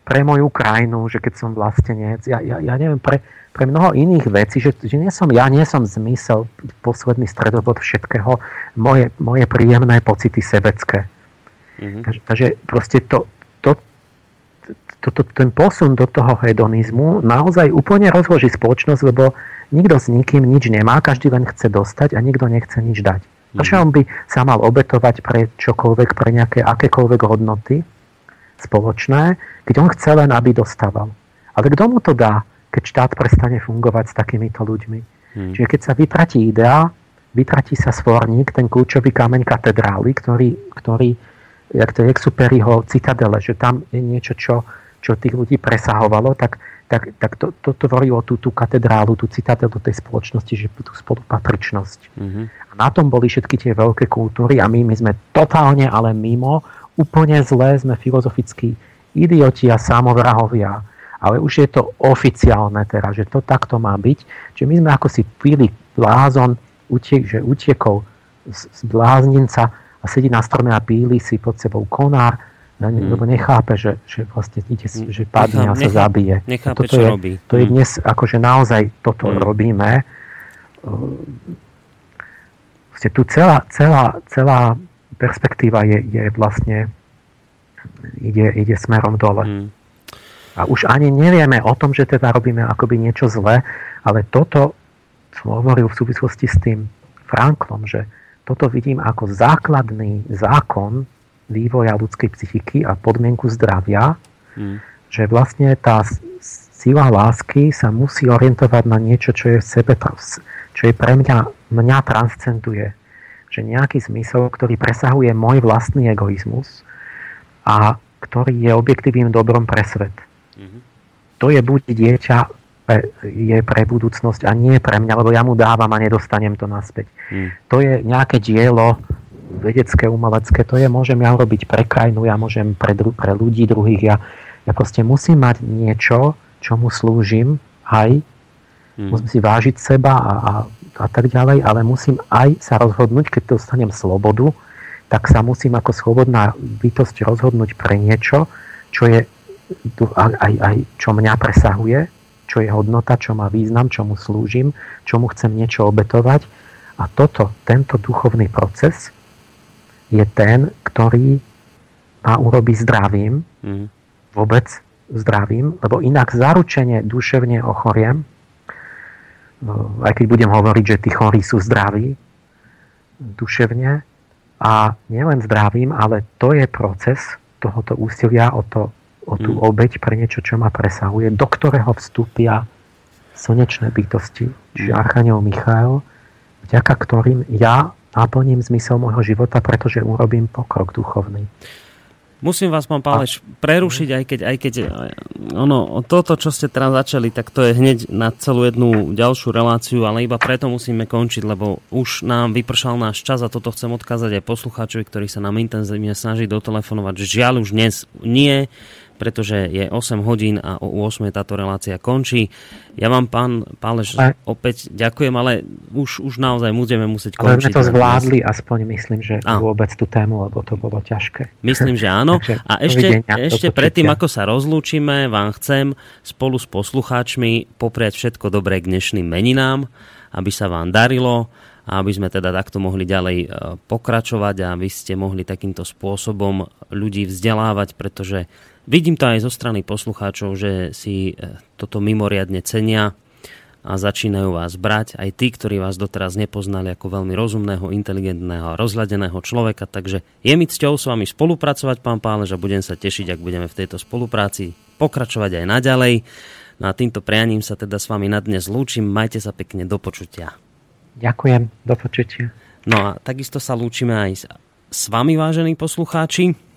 pre moju krajinu, že keď som vlastenec, ja, ja, ja neviem, pre, pre mnoho iných vecí, že, že nie som, ja nie som zmysel, posledný stredobod všetkého, moje, moje príjemné pocity sebecké. Mm-hmm. Takže, takže proste to, to, to, to, ten posun do toho hedonizmu naozaj úplne rozloží spoločnosť, lebo nikto s nikým nič nemá, každý len chce dostať a nikto nechce nič dať. Prečo on by sa mal obetovať pre čokoľvek, pre nejaké akékoľvek hodnoty spoločné, keď on chce len, aby dostával. Ale kto mu to dá, keď štát prestane fungovať s takýmito ľuďmi? Hmm. Čiže keď sa vytratí idea, vytratí sa svorník, ten kľúčový kameň katedrály, ktorý, ktorý jak to je Exuperiho citadele, že tam je niečo, čo, čo tých ľudí presahovalo, tak, tak, tak to, to tvorilo tú, tú katedrálu, tú citadelu tej spoločnosti, že tú spolupatričnosť. Mm-hmm. A na tom boli všetky tie veľké kultúry a my, my sme totálne ale mimo, úplne zlé, sme filozofickí idioti a samovrahovia. Ale už je to oficiálne teraz, že to takto má byť. Čiže my sme ako si pili blázon, utiek, že utiekol z, z bláznica a sedí na strome a píli si pod sebou konár, mm. lebo nechápe, že, že vlastne ide, že padne a sa zabije. Nechápe, toto čo je, robí. To je mm. dnes, akože naozaj toto mm. robíme. Vlastne tu celá, celá, celá perspektíva je, je vlastne ide, ide smerom dole. Mm. A už ani nevieme o tom, že teda robíme akoby niečo zlé, ale toto som hovoril v súvislosti s tým Franklom, že toto vidím ako základný zákon vývoja ľudskej psychiky a podmienku zdravia, hmm. že vlastne tá sila lásky sa musí orientovať na niečo, čo je v sebe, čo je pre mňa, mňa transcenduje. Že nejaký zmysel, ktorý presahuje môj vlastný egoizmus a ktorý je objektívnym dobrom pre svet. hmm To je buď dieťa je pre budúcnosť a nie pre mňa, lebo ja mu dávam a nedostanem to naspäť. Hmm. To je nejaké dielo vedecké, umelecké, to je, môžem ja robiť pre krajinu, ja môžem pre, pre ľudí druhých, ja, ja proste musím mať niečo, čomu slúžim aj, hmm. musím si vážiť seba a, a, a tak ďalej, ale musím aj sa rozhodnúť, keď dostanem slobodu, tak sa musím ako slobodná bytosť rozhodnúť pre niečo, čo je aj, aj, aj čo mňa presahuje, čo je hodnota, čo má význam, čomu slúžim, čomu chcem niečo obetovať. A toto, tento duchovný proces je ten, ktorý ma urobí zdravým, mm. vôbec zdravým, lebo inak zaručenie duševne ochoriem, aj keď budem hovoriť, že tí chorí sú zdraví duševne, a nielen zdravým, ale to je proces tohoto úsilia o to o tú mm. obeď pre niečo, čo ma presahuje, do ktorého vstúpia slnečné bytosti, čiže Archaniel Michael, vďaka ktorým ja naplním zmysel môjho života, pretože urobím pokrok duchovný. Musím vás, pán Páleš, prerušiť, aj keď, aj keď ono, toto, čo ste teraz začali, tak to je hneď na celú jednu ďalšiu reláciu, ale iba preto musíme končiť, lebo už nám vypršal náš čas a toto chcem odkázať aj poslucháčovi, ktorý sa nám intenzívne snaží dotelefonovať. Žiaľ už dnes nie, pretože je 8 hodín a o 8 táto relácia končí. Ja vám, pán Páleš, a... opäť ďakujem, ale už, už naozaj budeme musieť končiť. Ale sme to zvládli, aspoň myslím, že a. vôbec tú tému, lebo to bolo ťažké. Myslím, že áno. a ešte, ešte predtým, ako sa rozlúčime, vám chcem spolu s poslucháčmi popriať všetko dobré k dnešným meninám, aby sa vám darilo a aby sme teda takto mohli ďalej e, pokračovať a vy ste mohli takýmto spôsobom ľudí vzdelávať, pretože Vidím to aj zo strany poslucháčov, že si e, toto mimoriadne cenia a začínajú vás brať. Aj tí, ktorí vás doteraz nepoznali ako veľmi rozumného, inteligentného a rozhľadeného človeka. Takže je mi cťou s vami spolupracovať, pán Pálež, a budem sa tešiť, ak budeme v tejto spolupráci pokračovať aj naďalej. No a týmto prianím sa teda s vami na dnes lúčim. Majte sa pekne, do počutia. Ďakujem, do počutia. No a takisto sa lúčime aj s vami, vážení poslucháči.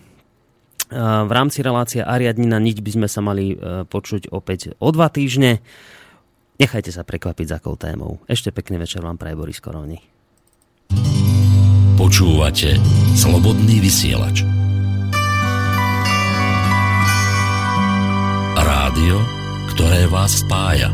V rámci relácie Ariadnina niť by sme sa mali e, počuť opäť o dva týždne. Nechajte sa prekvapiť za akou témou. Ešte pekný večer vám praje Boris Koroni. Počúvate Slobodný vysielač. Rádio, ktoré vás spája.